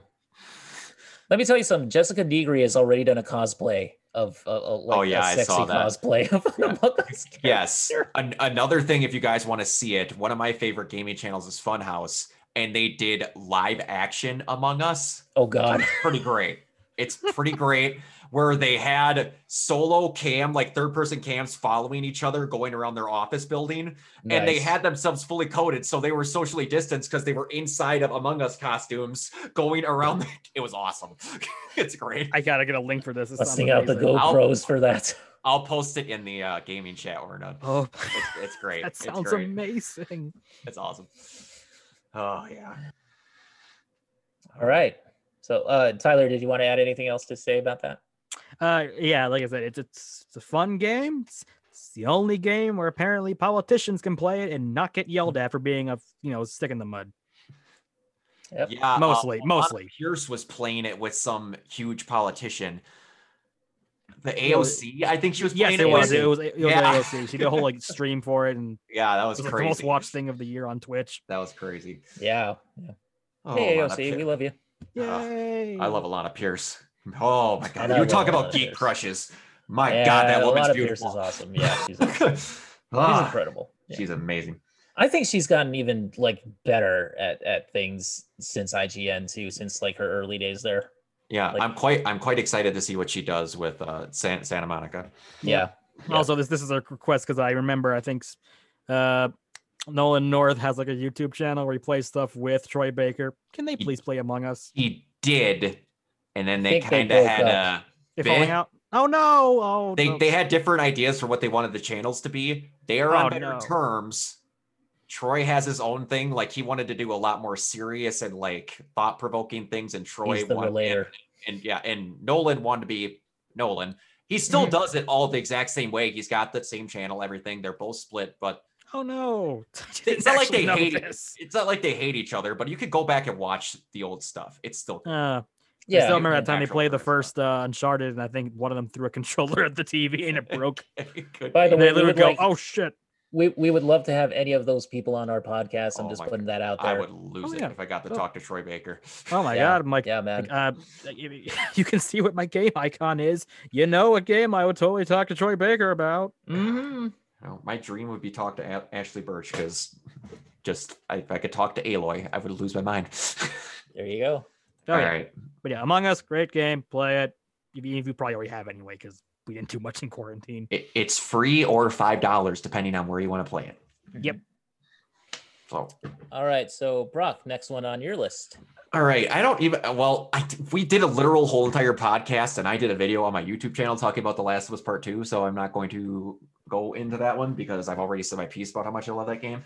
Let me tell you something. Jessica Nigri has already done a cosplay of uh, uh, like Oh, yeah, a I sexy saw that. cosplay of an Among Us Yes. character. An- another thing, if you guys want to see it, one of my favorite gaming channels is Funhaus, and they did live action Among Us. Oh God. It's pretty great. It's pretty great where they had solo cam, like third person cams following each other going around their office building. And they had themselves fully coded. So they were socially distanced because they were inside of Among Us costumes going around. It was awesome. it's great. I gotta get a link for this. This sounds busting out the amazing. I'll- GoPros for that. I'll post it in the uh, gaming chat or not. Oh, It's, it's great. that It's sounds great. amazing. It's awesome. Oh yeah. All right. So, uh, Tyler, did you want to add anything else to say about that? Uh, yeah, like I said, it's it's, it's a fun game. It's, it's the only game where apparently politicians can play it and not get yelled at for being a you know stick in the mud. Yep. Yeah. uh, Mostly- a lot of mostly. Pierce was playing it with some huge politician. The Well, AOC, I think she was Yes, playing it was. It was. It was Yeah. AOC. She did a whole like stream for it, and Yeah, that it was was like crazy. the most watched thing of the year on Twitch. That was crazy. Yeah. yeah. Oh, hey, Lana AOC, we love you. Yay! I love Alana Pierce. Oh my god. You love talk about Alana geek Pierce. crushes. My yeah, god, that a woman's lot of Pierce beautiful. is awesome. Yeah, she's, she's Ah, incredible. Yeah. She's amazing. I think she's gotten even like better at at things since IGN too, since like her early days there. Yeah, Like- I'm quite I'm quite excited to see what she does with uh San, Santa Monica. Yeah. Yeah. Also, this this is a request because I remember I think uh, Nolan North has like a YouTube channel where he plays stuff with Troy Baker. Can they please play Among Us? He did, and then they kind of had up. uh They're falling out. Oh no! Oh, they no. they had different ideas for what they wanted the channels to be. They are on Oh, better no. terms. Troy has his own thing. Like he wanted to do a lot more serious and like thought provoking things, and Troy He's wanted, relator. and yeah, and Nolan wanted to be Nolan. He still Mhm. does it all the exact same way. He's got the same channel, everything. They're both split, but Oh no! It's didn't like they hate this. it's not like they hate each other. But you could go back and watch the old stuff. It's still Uh, Yeah. I still remember that time they played the first uh, Uncharted, and I think one of them threw a controller at the TV and it broke. By the And way, they literally go, like- "Oh shit!" We we would love to have any of those people on our podcast. I'm Oh just my putting that out there. I would lose Oh, it yeah. if I got to Oh. talk to Troy Baker. Oh my Yeah. god! I'm like, Yeah, man. like, uh, you you can see what my game icon is. You know, a game I would totally talk to Troy Baker about. Mhm. No, my dream would be talk to A- Ashly Burch because just I, if I could talk to Aloy, I would lose my mind. There you go. Oh, All yeah. right. But yeah, Among Us, great game. Play it. If you, if you probably already have anyway, because we didn't do much in quarantine. It, it's free or five dollars depending on where you want to play it. Mm-hmm. Yep. So All right. So Brock, next one on your list. all right, I don't even. Well, I we did a literal whole entire podcast, and I did a video on my YouTube channel talking about The Last of Us Part Two. So I'm not going to go into that one because I've already said my piece about how much I love that game.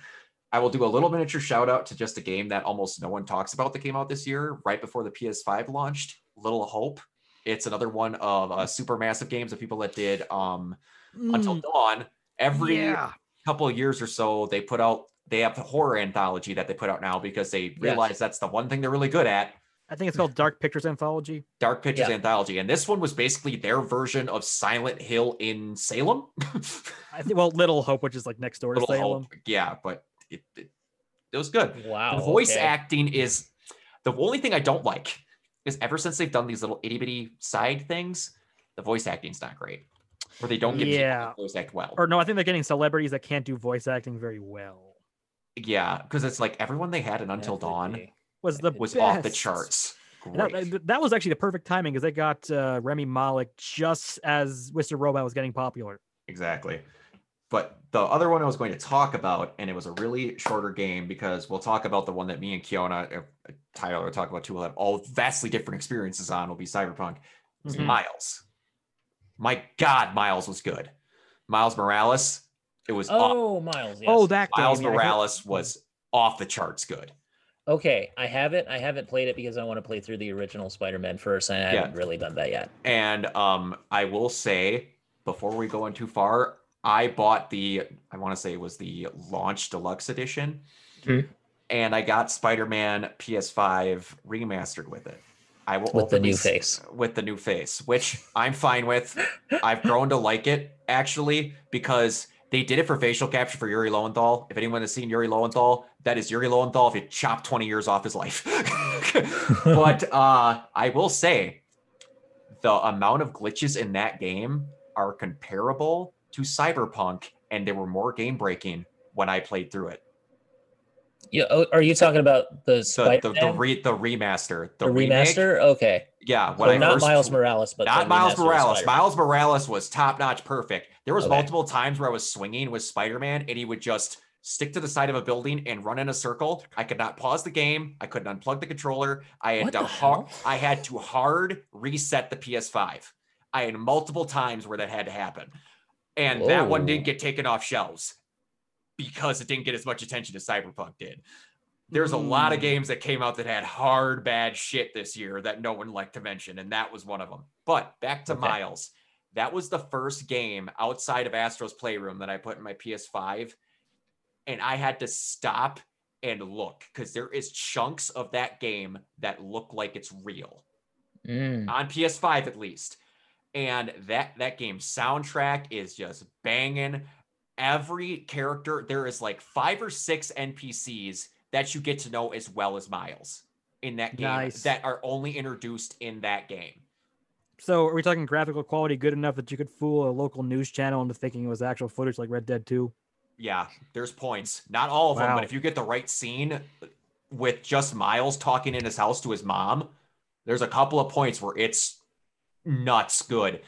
I will do a little miniature shout out to just a game that almost no one talks about that came out this year, right before the PS5 launched. Little Hope. It's another one of uh, Supermassive Games of people that did um, Until Mm, Dawn. Every yeah. couple of years or so, they put out they have the horror anthology that they put out now because they realize that's the one thing they're really good at. I think it's called Dark Pictures Anthology. Dark Pictures Yeah. Anthology. And this one was basically their version of Silent Hill in Salem. I think well, Little Hope, which is like next door to Salem. Hope. Yeah, but it, it, it was good. Wow. the voice okay. acting is the only thing I don't like is ever since they've done these little itty bitty side things, the voice acting's not great. Or they don't get Yeah. voice act well. Or no, I think they're getting celebrities that can't do voice acting very well. yeah, because it's like everyone they had in Until could Dawn be. Was the was off the charts. That, that- that was actually the perfect timing because they got uh, Rami Malek just as Mr. Robot was getting popular. Exactly. But the other one I was going to talk about, and it was a really shorter game because we'll talk about the one that me and Kiona, uh, Tyler will talk about too. We'll have all vastly different experiences on. Will be Cyberpunk. Was Mhm. Miles. My God, Miles was good. Miles Morales. It was off- Oh, Miles. Yes. Oh, that game. Miles yeah, Morales was off the charts good. Okay, I haven't. I haven't played it because I want to play through the original Spider-Man first, and I Yeah. haven't really done that yet. And um, I will say before we go in too far, I bought the I want to say it was the launch deluxe edition, Mhm. and I got Spider-Man PS5 remastered with it. I will With the new face. With the new face, which I'm fine with. I've grown to like it actually because they did it for facial capture for Yuri Lowenthal. If anyone has seen Yuri Lowenthal, that is Yuri Lowenthal if you chop 20 years off his life. but uh, I will say the amount of glitches in that game are comparable to Cyberpunk, and they were more game breaking when I played through it. Yeah. Oh, are you talking about the The the, the, re, the remaster, the, the remake, remaster? Okay. Yeah, when So I not first, Miles Morales, but not Miles Morales. Miles Morales was top notch, perfect. There was Okay. multiple times where I was swinging with Spider Man, and he would just stick to the side of a building and run in a circle. I could not pause the game. I couldn't unplug the controller. I had What to hard. I had to hard reset the PS5. I had multiple times where that had to happen, and that one didn't get taken off shelves because it didn't get as much attention as Cyberpunk did. There's a lot of Mm. games that came out that had hard bad shit this year that no one liked to mention, and that was one of them. But back to Okay. Miles. That was the first game outside of Astro's Playroom that I put in my PS5, and I had to stop and look because there is chunks of that game that look like it's real Mm. on PS5 at least. And that that game soundtrack is just banging. Every character there is like five or six NPCs that you get to know as well as Miles in that game Nice. that are only introduced in that game. So are we talking graphical quality good enough that you could fool a local news channel into thinking it was actual footage like Red Dead 2? Yeah, there's points. Not all of them, but if you get the right scene with just Miles talking in his house to his mom, there's a couple of points where it's nuts good.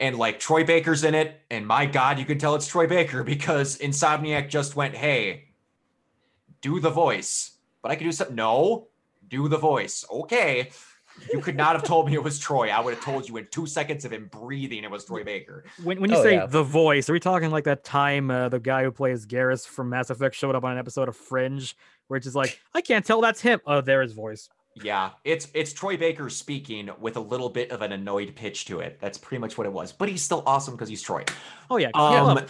And like Troy Baker's in it, and my God, you can tell it's Troy Baker because Insomniac just went, hey, do the voice. But I could do something. No, do the voice. Okay. You could not have told me it was Troy. I would have told you in two seconds of him breathing it was Troy Baker. When, when you Oh, say yeah. the voice, are we talking like that time uh, the guy who plays Garrus from Mass Effect showed up on an episode of Fringe, where it's just like, I can't tell that's him. Oh, there is voice. Yeah, it's it's Troy Baker speaking with a little bit of an annoyed pitch to it. That's pretty much what it was. But he's still awesome because he's Troy. Oh yeah, yeah, Um,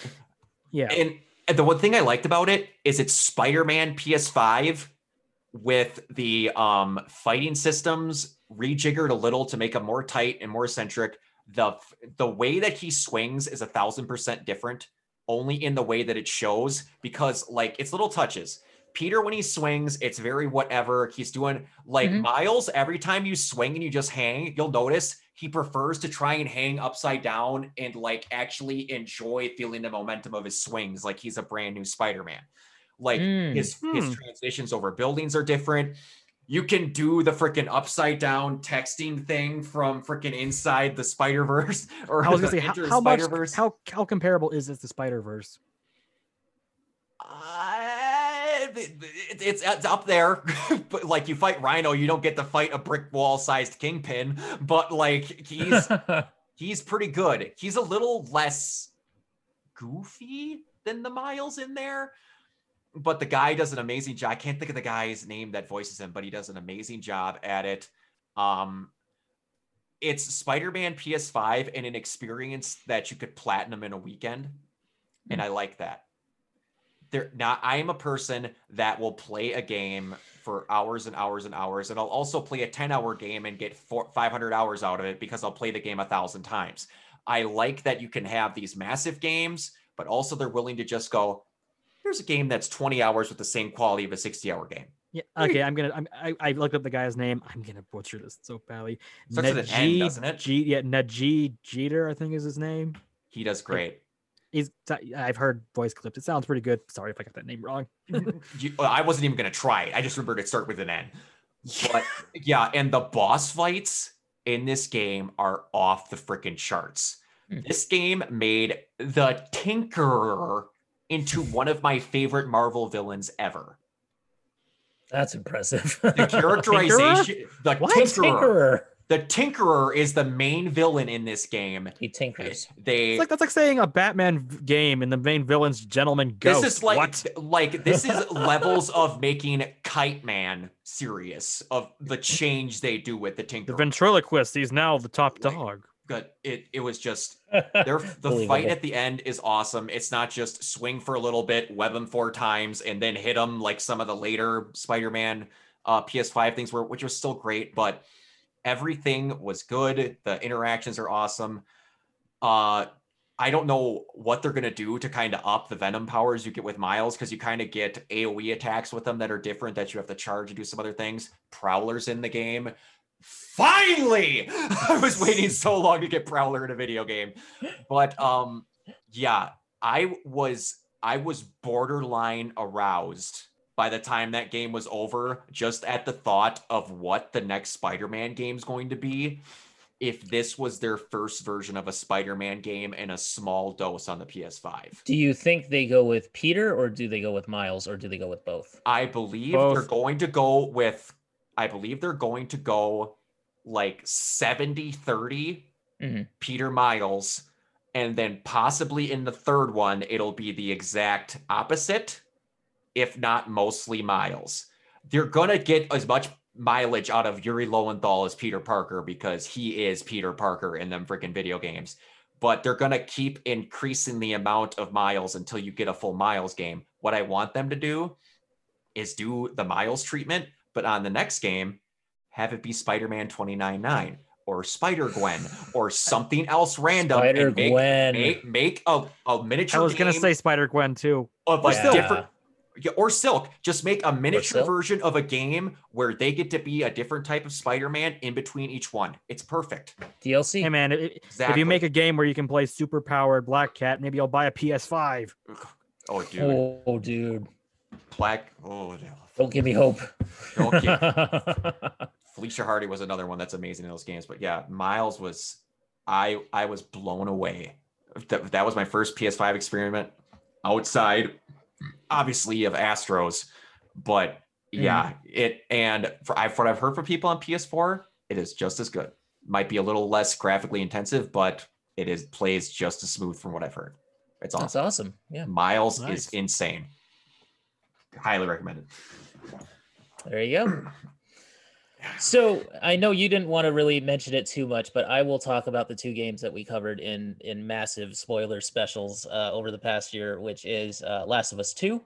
yeah. and, and the one thing I liked about it is it's Spider-Man PS5 with the um fighting systems rejiggered a little to make them more tight and more eccentric. The the way that he swings is a thousand percent different, only in the way that it shows because like it's little touches. Peter, when he swings, it's very whatever. He's doing like Mhm. Miles. Every time you swing and you just hang, you'll notice he prefers to try and hang upside down and like actually enjoy feeling the momentum of his swings, like he's a brand new Spider-Man. Like Mm. his his Hmm. transitions over buildings are different. You can do the freaking upside down texting thing from freaking inside the Spider Verse or I was gonna say how, how much Spider-Verse. how how comparable is this to Spider Verse? Uh, it- it- it's, it's up there, but like you fight Rhino, you don't get to fight a brick wall sized kingpin, but like he's he's pretty good. He's a little less goofy than the Miles in there, but the guy does an amazing job. I can't think of the guy's name that voices him, but he does an amazing job at it. Um, it's Spider-Man PS5 and an experience that you could platinum in a weekend, and I like that. There now, I am a person that will play a game for hours and hours and hours, and I'll also play a 10-hour game and get four, 500 hours out of it because I'll play the game a thousand times. I like that you can have these massive games, but also they're willing to just go. Here's a game that's 20 hours with the same quality of a 60-hour game. Yeah. Okay. I'm gonna. I'm, I I looked up the guy's name. I'm gonna butcher this so badly. Starts with an N, doesn't it? G, yeah, Nadji Jeter, I think is his name. He does great. He's. I've heard voice clips. It sounds pretty good. Sorry if I got that name wrong. You- I wasn't even gonna try it. I just remembered it start with an N. But yeah, and the boss fights in this game are off the freaking charts. Hmm. This game made the Tinkerer into one of my favorite Marvel villains ever. That's impressive. The characterization, the Tinkerer, Tinkerer. The Tinkerer is the main villain in this game. He tinkers. They It's like that's like saying a Batman game and the main villain's Gentleman Ghost. This is like what? like this is levels of making Kite Man serious of the change they do with the Tinkerer. The ventriloquist. He's now the top Like- dog. But it it was just their the fight at the end is awesome. It's not just swing for a little bit, web him four times, and then hit him like some of the later Spider-Man uh, PS5 things were, which was still great, but everything was good. The interactions are awesome. Uh, I don't know what they're gonna do to kind of up the venom powers you get with Miles because you kind of get AOE attacks with them that are different that you have to charge to do some other things. Prowler's in the game. Finally, I was waiting so long to get Prowler in a video game, but um, yeah, I was I was borderline aroused by the time that game was over, just at the thought of what the next Spider-Man game is going to be. If this was their first version of a Spider-Man game in a small dose on the PS5, Do you think they go with Peter or do they go with Miles or do they go with both? I believe they're going to go with. I believe they're going to go like 70 30 Mhm. Peter Miles. And then possibly in the third one, it'll be the exact opposite, if not mostly Miles. They're going to get as much mileage out of Yuri Lowenthal as Peter Parker because he is Peter Parker in them freaking video games. But they're going to keep increasing the amount of miles until you get a full Miles game. What I want them to do is do the Miles treatment, but on the next game, have it be Spider-Man 29.9 or Spider-Gwen or something else random. Spider make, Gwen. Make, make a, a miniature I was gonna say Spider Gwen too. of a Yeah. different yeah, or Silk. Just make a miniature version of a game where they get to be a different type of Spider-Man in between each one. It's perfect. DLC. Hey man, i- i- if you make a game where you can play super powered Black Cat, maybe I'll buy a PS5. Oh, dude, oh, dude. Black. Oh, no. Don't give me hope. Okay. Felicia Hardy was another one that's amazing in those games. But yeah, Miles was I I was blown away. That, that was my first PS5 experiment outside, obviously of Astros, but mm-hmm. yeah, it and for I what I've heard from people on PS4, it is just as good. Might be a little less graphically intensive, but it is plays just as smooth from what I've heard. It's awesome. That's awesome. awesome. Yeah. Miles Nice. is insane. Highly recommended. There you go. So I know you didn't want to really mention it too much, but I will talk about the two games that we covered in in massive spoiler specials uh, over the past year, which is uh, Last of Us Two,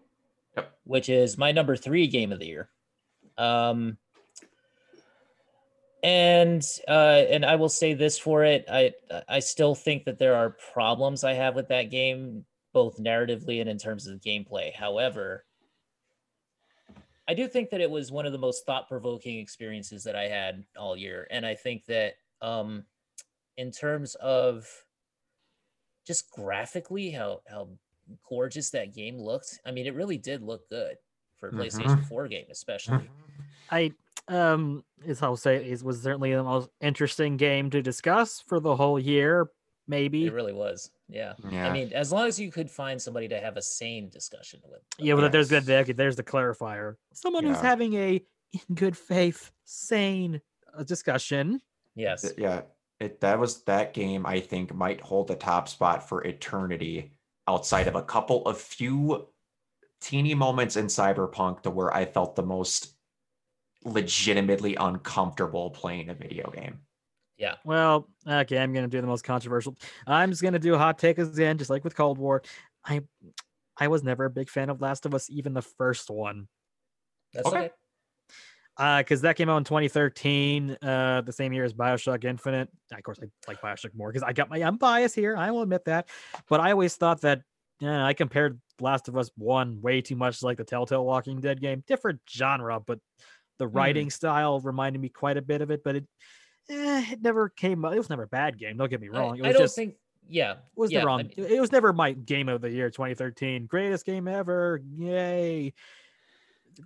Yep. which is my number three game of the year. Um, and uh, and I will say this for it, I I still think that there are problems I have with that game, both narratively and in terms of gameplay. However, I do think that it was one of the most thought-provoking experiences that I had all year, and I think that um, in terms of just graphically how how gorgeous that game looked. I mean, it really did look good for a Mhm. PlayStation 4 game, especially. I um is I'll say it was certainly the most interesting game to discuss for the whole year. Maybe. It really was. Yeah. Yeah. I mean, as long as you could find somebody to have a sane discussion with. Yeah, but there's Yes. good. There's the clarifier. Someone who's having a in good faith, sane uh, discussion. Yes. Yeah it that was that game i think might hold the top spot for eternity outside of a couple of few teeny moments in cyberpunk to where i felt the most legitimately uncomfortable playing a video game Yeah. Well, okay, I'm gonna do the most controversial. I'm just gonna do a hot take again, just like with Cold War. I I was never a big fan of Last of Us, even the first one. That's Okay. okay. Uh, because that came out in 2013, uh, the same year as Bioshock Infinite. Of course, I like Bioshock more because I got my I'm biased here. I will admit that, but I always thought that yeah, I compared Last of Us One way too much to like the Telltale Walking Dead game. Different genre, but the writing style reminded me quite a bit of it. But it, eh, it never came. Up. It was never a bad game. Don't get me I- wrong. It I, don't just think. Yeah. it was yeah, the I wrong. mean- it was never my game of the year 2013. Greatest game ever. Yay.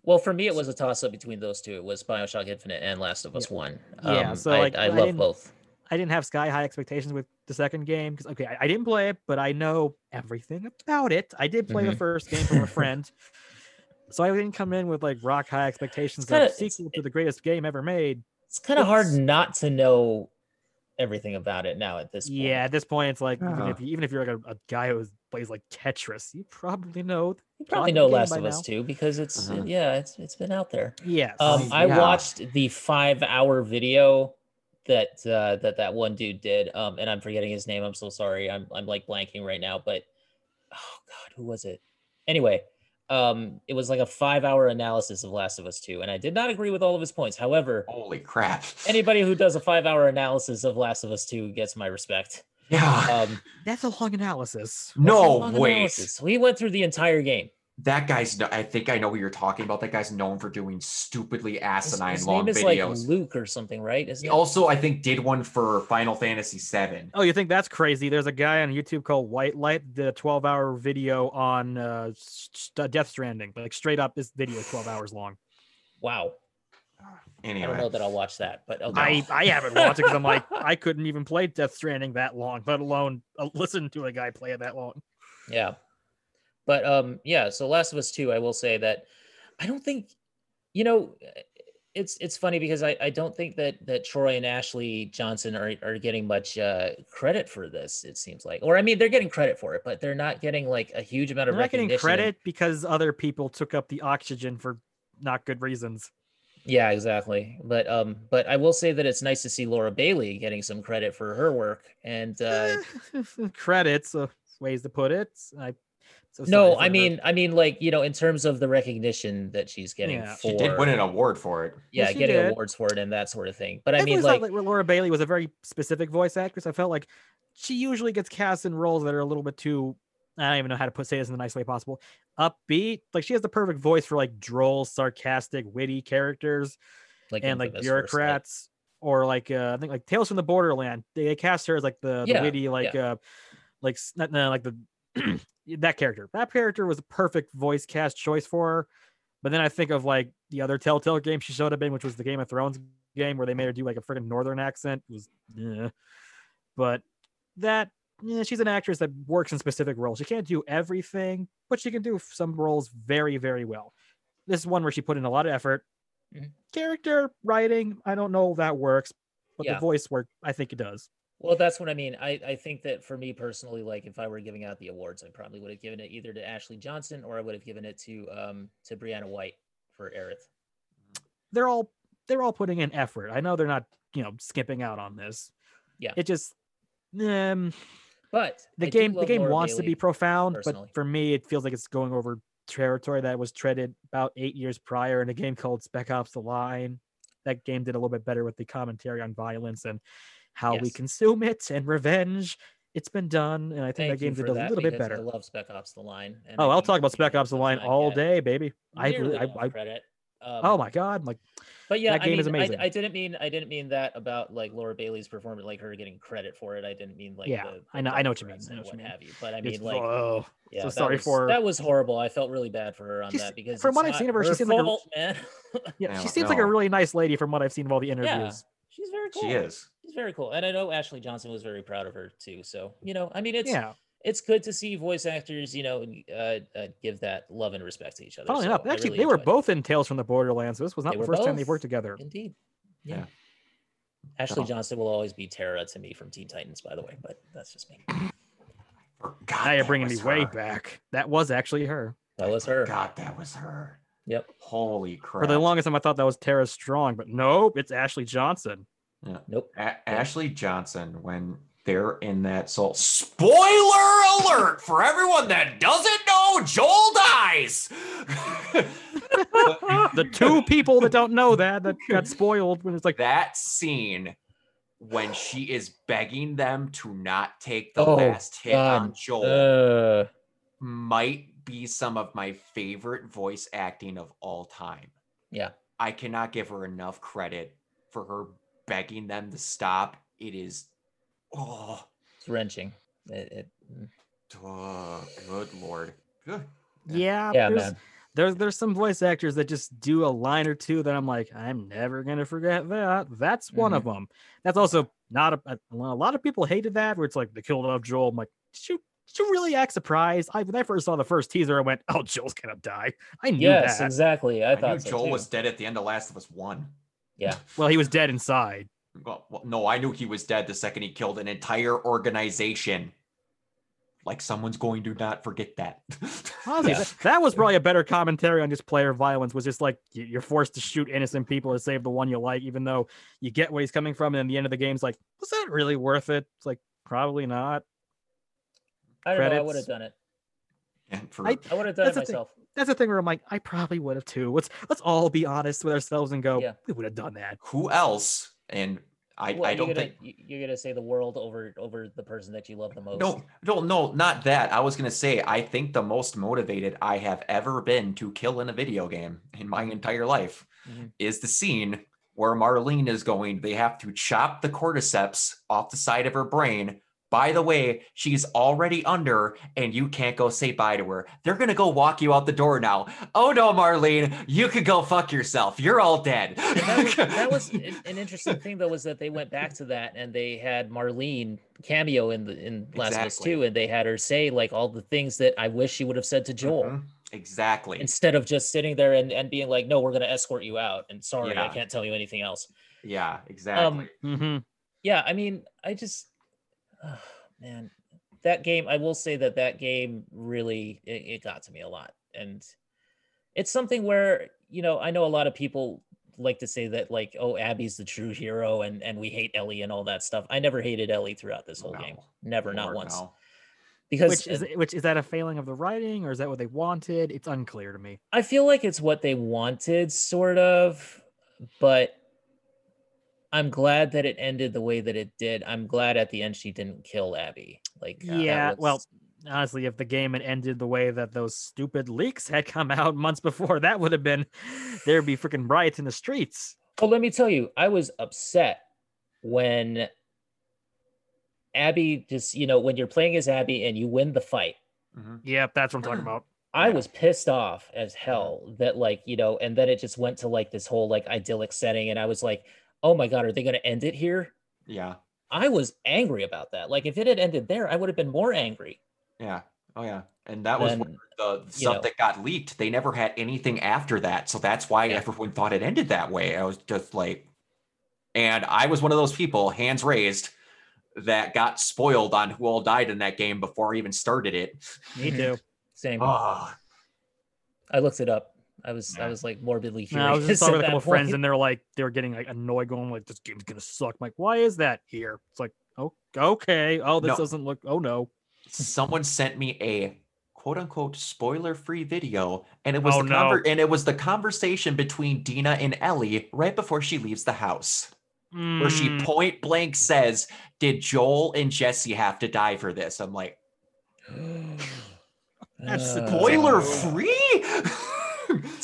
Well, for me, it was a toss up between those two. It was Bioshock Infinite and Last of Us One. Yeah, Um, so, I, like, I I love both. I didn't have sky high expectations with the second game because okay, I, I didn't play it, but I know everything about it. I did play the Mhm. first game from a friend, so I didn't come in with like rock high expectations kinda- of sequel to the greatest game ever made. It's kind of hard not to know everything about it now at this point. Yeah, at this point, it's like even Uh-huh. if you, even if you're like a, a guy who plays like Tetris, you probably know. You probably know game Last by of Us too because it's Uh-huh. yeah, it's it's been out there. Yes. Um, I yeah. watched the five hour video that uh, that that one dude did, um, and I'm forgetting his name. I'm so sorry. I'm I'm like blanking right now, but oh god, who was it? Anyway, um, it was like a five hour analysis of Last of Us Two, and I did not agree with all of his points. However, Holy crap. anybody who does a five hour analysis of Last of Us Two gets my respect. Yeah. Um, That's a long analysis. no, long wait. analysis. We went through the entire game. That guy's, I think I know what you're talking about. That guy's known for doing stupidly His, asinine his long name is videos. like Luke or something, right? Isn't he it? also, I think, did one for Final Fantasy VII. Oh, you think that's crazy? There's a guy on YouTube called White Light, the 12 hour video on uh, s- s- Death Stranding. Like straight up, this video is 12 hours long. Wow. Anyway. I don't know that I'll watch that, but okay. I, I haven't watched it because I'm like, I couldn't even play Death Stranding that long, let alone uh, listen to a guy play it that long. Yeah. But um yeah, so Last of Us 2, I will say that I don't think you know it's it's funny because I, I don't think that that Troy and Ashley Johnson are, are getting much uh, credit for this. It seems like, or I mean, they're getting credit for it, but they're not getting like a huge amount They're of not getting credit because other people took up the oxygen for not good reasons. Yeah, exactly. But um, but I will say that it's nice to see Laura Bailey getting some credit for her work. And uh, Credits, uh, ways to put it. I, so no, for I mean, I mean, like you know, in terms of the recognition that she's getting Yeah. for she did win an award for it. yeah, Yes, getting did. awards for it and that sort of thing. But I I've mean, always like, Laura Bailey was a very specific voice actress. I felt like she usually gets cast in roles that are a little bit too. I don't even know how to put say this in the nice way possible. Upbeat, like she has the perfect voice for like droll, sarcastic, witty characters like and like bureaucrats, or like uh, I think like Tales from the Borderland. They cast her as like the, the witty, like uh, like s- not, no, like the that character. That character was a perfect voice cast choice for her. But then I think of like the other Telltale game she showed up in, which was the Game of Thrones game where they made her do like a freaking northern accent. It was, yeah. but that yeah, she's an actress that works in specific roles. She can't do everything, but she can do some roles very, very well. This is one where she put in a lot of effort. Mhm. Character writing, I don't know if that works, but Yeah. the voice work, I think it does. Well, that's what I mean. I, I think that for me personally, like if I were giving out the awards, I probably would have given it either to Ashley Johnson or I would have given it to um to Brianna White for Aerith. they're all they're all putting in effort. I know they're not, you know, skipping out on this. Yeah. It just um But the I game the game Laura wants to be profound, personally. but for me it feels like it's going over territory that was treaded about 8 years prior in a game called Spec Ops The Line. That game did a little bit better with the commentary on violence and how we consume it and revenge. It's been done and I think Thank that game you did for a little bit better. I love Spec Ops: The Line. and Oh, I I'll talk about Spec Ops The Line all day, baby. I, nearly really- I, I credit. oh Um, my god, like But yeah, That I game mean, is amazing. I didn't mean I didn't mean that about like Laura Bailey's performance, like her getting credit for it. I didn't mean like Yeah, the, I know- I know what you mean, I know and what you mean. have you. But I it's- mean, like, oh, yeah, so sorry was- for that was horrible. I felt really bad for her on She's- that because from what I've seen of her, she her seems like a- man. Yeah, Yeah, she seems like a really nice lady from what I've seen of all the interviews. She's very cool. She is. She's very cool, and I know Ashley Johnson was very proud of her too. So you know, I mean, it's Yeah, it's good to see voice actors, you know, uh, uh, give that love and respect to each other. funnily so enough, actually, really they were enjoyed it. both in Tales from the Borderlands. So this was not They the were first time they've worked together. Indeed. Yeah. Yeah. Ashley Oh. Johnson will always be Terra to me from Teen Titans, by the way, but that's just me. Forgot Now you're bringing me was way back. That was actually her. That was her. God, that was her. Yep. Holy crap. For the longest time, I thought that was Tara Strong, but nope, it's Ashley Johnson. Yeah. Nope. A- Ashley Johnson when they're in that soul. Spoiler alert for everyone that doesn't know, Joel dies. The two people that don't know that that got spoiled when it's like that scene when she is begging them to not take the Oh, last hit on Joel Uh, might be some of my favorite voice acting of all time. Yeah. I cannot give her enough credit for her begging them to stop. It is oh, it's wrenching. It, it, oh, good lord. Good. yeah, yeah, there's, man. there's there's some voice actors that just do a line or two that I'm like, I'm never gonna forget that. That's one mm-hmm. of them. That's also not a, a, a lot of people hated that where it's like they killed off Joel. I'm like, did you did you really act surprised? I when I first saw the first teaser, I went, Oh, Joel's gonna die. I knew Yes, that. exactly. I, I, thought knew so Joel too. was dead at the end of Last of Us 1. Yeah. well, he was dead inside. Well, well, no, I knew he was dead the second he killed an entire organization. Like someone's going to not forget that. Honestly, Yeah. that, that was probably a better commentary on just player violence. Was just like you're forced to shoot innocent people to save the one you like, even though you get where he's coming from. And in the end of the game's like, was that really worth it? It's like probably not. I don't know. I would have done it. and for I- I would have done it That's the thing. myself. That's the thing where I'm like, I probably would have too. Let's let's all be honest with ourselves and go, Yeah. we would have done that. who else? And I, Well, I you're don't gonna, think you- you're gonna say the world over over the person that you love the most. No, no, no, not that. I was gonna say I think the most motivated I have ever been to kill in a video game in my entire life Mhm. is the scene where Marlene is going. They have to chop the cordyceps off the side of her brain. By the way, she's already under, and you can't go say bye to her. They're gonna go walk you out the door now. Oh no, Marlene, you could go fuck yourself. You're all dead. That was, that was an an interesting thing though was that they went back to that and they had Marlene cameo in the in Last of Us Exactly. 2 and they had her say like all the things that I wish she would have said to Joel Mhm. Exactly. instead of just sitting there and, and being like, no, we're gonna escort you out and sorry, I can't tell you anything else. Yeah, exactly. Mm-hmm. Yeah, I mean, I just oh, man, that game. I will say that that game really it, it got to me a lot, and it's something where you know I know a lot of people like to say that like oh Abby's the true hero and and we hate Ellie and all that stuff. I never hated Ellie throughout this whole game, No. never, not once, no. because Which is which is that a failing of the writing or is that what they wanted? It's unclear to me. I feel like it's what they wanted, sort of, but I'm glad that it ended the way that it did. I'm glad at the end she didn't kill Abby. Like, that Yeah, well, honestly, if the game had ended the way that those stupid leaks had come out months before, that would have been there'd be freaking riots in the streets. well, let me tell you, I was upset when Abby just, you know, when you're playing as Abby and you win the fight. Mhm. Yep, that's what I'm talking about. I was pissed off as hell that like, you know, and then it just went to like this whole like idyllic setting and I was like, "Oh my god, are they going to end it here?" Yeah. I was angry about that. Like if it had ended there, I would have been more angry. Yeah. Oh yeah. And that was Then, where the you stuff know. that got leaked. They never had anything after that. So that's why Yeah. everyone thought it ended that way. I was just like and I was one of those people, hands raised, that got spoiled on who all died in that game before I even started it. Me too. Same. Oh, I looked it up. I was I was like morbidly No, curious. I was just talking at with a that couple friends and they're like, they were getting like annoyed, going like, "This game's gonna suck." I'm like, why is that here? It's like, oh, okay. Oh, this No. doesn't look. Oh no. someone sent me a quote unquote spoiler free video and it was Oh, the no. conver- and it was the conversation between Dina and Ellie right before she leaves the house. Where she Mm, point blank says, Did Joel and Jesse have to die for this? I'm like, That's Uh, spoiler free?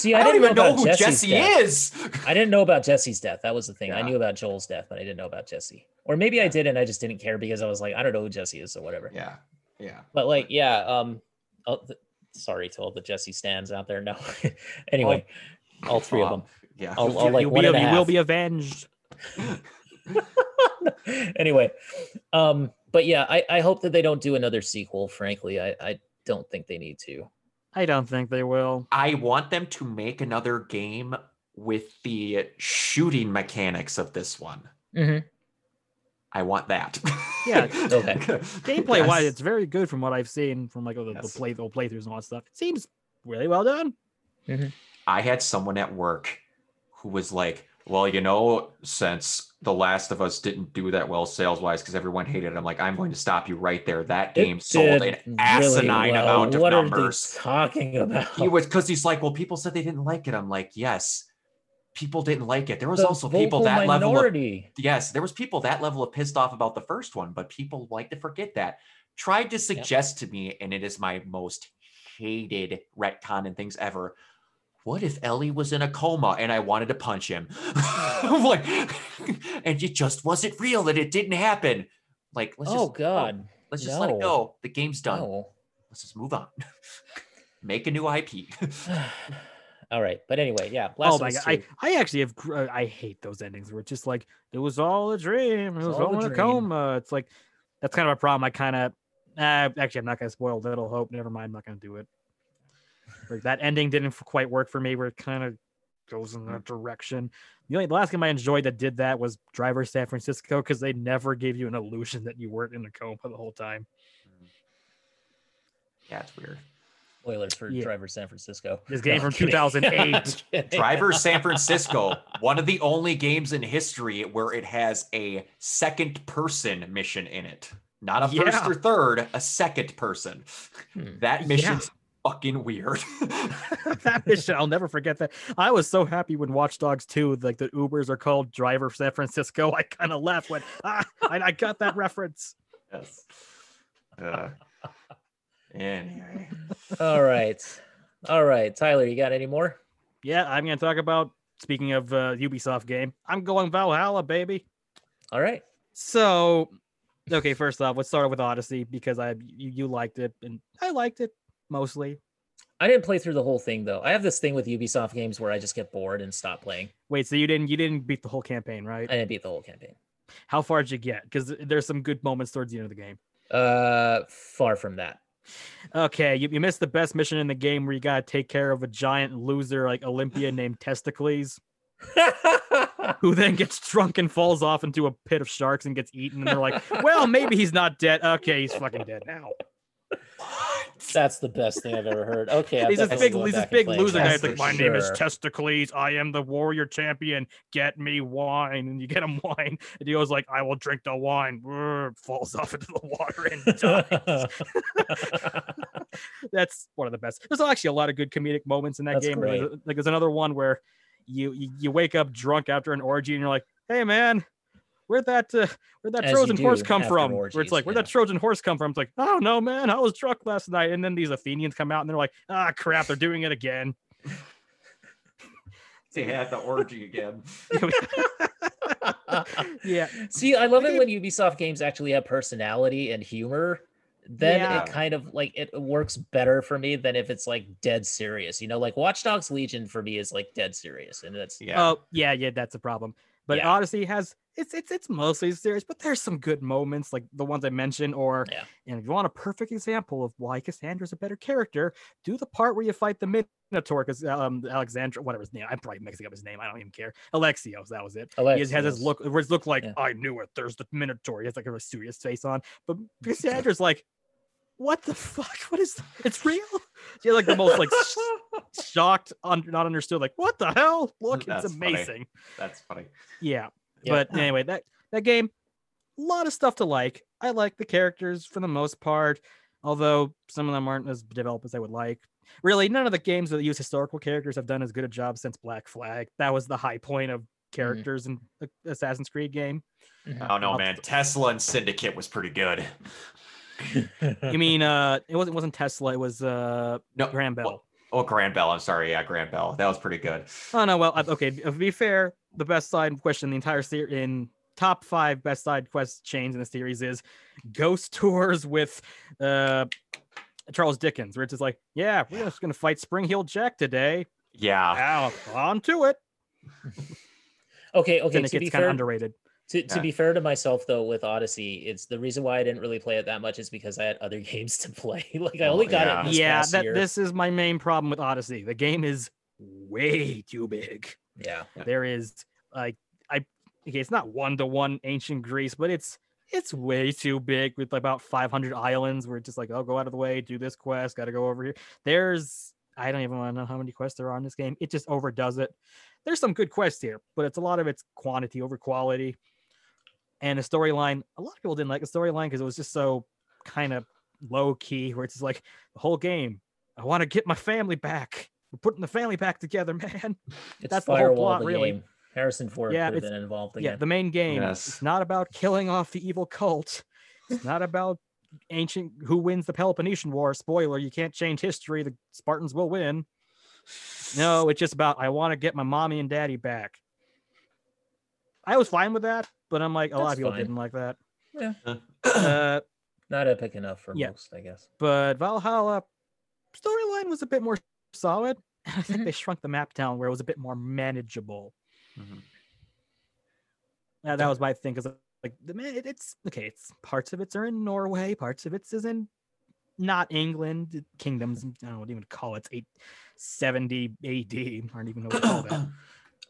See, I, I, don't even know about who Jesse's Jesse death. is. I didn't know about Jesse's death. That was the thing. I knew about Joel's death, but I didn't know about Jesse. Or maybe I did and I just didn't care because I was like, I don't know who Jesse is, so whatever. yeah, yeah. But like, yeah, um oh, th- sorry to all the Jesse stands out there. No. anyway, all three of them. Yeah. I'll- I'll, like, one be, and a you will be avenged. anyway, um, but yeah, I, I hope that they don't do another sequel. Frankly, I, I don't think they need to. I don't think they will. I want them to make another game with the shooting mechanics of this one. Mhm. I want that. Yeah, okay. Gameplay wise, it's very good from what I've seen from like the, the Yes. play the playthroughs and all that stuff. It seems really well done. I had someone at work who was like, "Well, you know, since The Last of Us didn't do that well sales wise because everyone hated it. I'm like, I'm going to stop you right there. That It game sold did an really asinine well. amount of what numbers. Are they talking about? He was because he's like, well, people said they didn't like it. I'm like, yes, people didn't like it. There was The also people vocal that level of yes, there was people that level of pissed off about the first one, but people like to forget that. Tried to suggest to me, and it is my most hated retcon and things ever. What if Ellie was in a coma and I wanted to punch him? Like, and it just wasn't real and it didn't happen. Like, let's oh just God. let's just let it go. The game's done. No. Let's just move on. Make a new IP. All right, but anyway, yeah. Last oh my god, I, I actually have uh, I hate those endings where it's just like it was all a dream, it It's was all all a in a coma. It's like that's kind of a problem. I kind of uh, actually I'm not gonna spoil Little Hope. Never mind, I'm not gonna do it. Like that ending didn't quite work for me. Where it kind of goes in that direction. The only the last game I enjoyed that did that was Driver San Francisco because they never gave you an illusion that you weren't in a coma the whole time. Yeah, it's weird. Spoilers for Yeah. Driver San Francisco. This game No, from kidding. 2008. Driver San Francisco, one of the only games in history where it has a second person mission in it. Not a first or third, a second person. Hmm. That Yeah. Mission's fucking weird. that mission, I'll never forget that. I was so happy when Watch Dogs 2, like the Ubers are called Driver San Francisco. I kind of laughed when ah, I, I got that reference. yes. Uh, anyway. All right. All right. Tyler, you got any more? Yeah, I'm going to talk about, speaking of uh, Ubisoft game, I'm going Valhalla, baby. All right. So, okay, first off, let's start with Odyssey because I you, you liked it and I liked it mostly. I didn't play through the whole thing though. I have this thing with Ubisoft games where I just get bored and stop playing. Wait, so you didn't you didn't beat the whole campaign, right? I didn't beat the whole campaign. How far did you get? Because there's some good moments towards the end of the game. Uh, far from that. Okay, you, you missed the best mission in the game where you gotta take care of a giant loser like Olympia named Testikles, who then gets drunk and falls off into a pit of sharks and gets eaten. And they're like, "Well, maybe he's not dead. Okay, he's fucking dead now." That's the best thing I've ever heard. Okay, he's this definitely big, he's this big loser that guy. Like, "My name is. Testikles. I am the warrior champion. Get me wine." And you get him wine, and he goes like, "I will drink the wine." Brr, falls off into the water and dies. that's one of the best. There's actually a lot of good comedic moments in that That's game. there's- great. Like there's another one where you, you you wake up drunk after an orgy and you're like, "Hey man, where'd that uh, where'd that As Trojan horse come after from?" where it's like, "Where'd yeah. that Trojan horse come from?" It's like, "Oh no, man, I was drunk last night." And then these Athenians come out and they're like, "Ah, crap, they're doing it again." They had the orgy again. yeah, See, I love it when Ubisoft games actually have personality and humor. Then Yeah. it kind of like it works better for me than if it's like dead serious. You know, like Watch Dogs Legion for me is like dead serious, and that's Yeah. Oh, yeah, yeah, that's a problem. But Yeah. Odyssey has it's it's it's mostly serious, but there's some good moments like the ones I mentioned. Or Yeah. and if you want a perfect example of why Cassandra's a better character, do the part where you fight the Minotaur because um Alexandra, whatever his name, I'm probably mixing up his name. I don't even care. Alexios, that was it. He has, his look where his look like Yeah. I knew it. There's the Minotaur. He has like a serious face on, but Cassandra's like. What the fuck? What is it's real? She had like the most like sh- shocked, un- not understood. Like, what the hell? Look, That's it's funny. amazing. That's funny. Yeah. Yeah. But anyway, that that game, a lot of stuff to like. I like the characters for the most part, although some of them aren't as developed as I would like. Really, none of the games that use historical characters have done as good a job since Black Flag. That was the high point of mm-hmm. characters in the Assassin's Creed game. Oh no, I'll- man. Tesla and Syndicate was pretty good. You mean uh it wasn't wasn't Tesla, it was uh No, Graham Bell. well, Oh, Grand Bell. I'm sorry. Yeah, Grand Bell. That was pretty good. Oh no, well, okay. To be fair, the best side question the entire series, in top five best side quest chains in the series, is Ghost Tours with uh Charles Dickens, where it's just like, yeah, we're just gonna fight Spring Heel Jack today. Yeah. Ow, on to it. okay, okay. Then it To be gets kind of underrated. To, to Yeah. be fair to myself though, with Odyssey, it's the reason why I didn't really play it that much is because I had other games to play. like I Oh, only got yeah. it. This Yeah, that year. this is my main problem with Odyssey. The game is way too big. Yeah. Yeah. There is like I okay, it's not one to one ancient Greece, but it's it's way too big with about 500 islands where it's just like, oh, go out of the way, do this quest, got to go over here. There's I don't even want to know how many quests there are in this game. It just overdoes it. There's some good quests here, but it's a lot of it's quantity over quality. And a storyline, a lot of people didn't like the storyline because it was just so kind of low key, where it's just like the whole game. I want to get my family back. We're putting the family back together, man. It's That's the whole plot, the really. game. Harrison Ford Yeah, could have been involved Yeah, the main game. Yes. It's not about killing off the evil cult. It's not about ancient who wins the Peloponnesian War. Spoiler, you can't change history. The Spartans will win. No, it's just about I want to get my mommy and daddy back. I was fine with that, but I'm like a lot of people fine. didn't like that. Yeah. Uh, Not epic enough for Yeah. most, I guess. but Valhalla storyline was a bit more solid. I think Mhm. they shrunk the map down where it was a bit more manageable. Mhm. Yeah, that was my thing because like the man, it, it's okay. It's parts of it's are in Norway, parts of it's is in not England, kingdoms. I don't know what to even call it. It's eight seventy AD. I don't even know what to call that.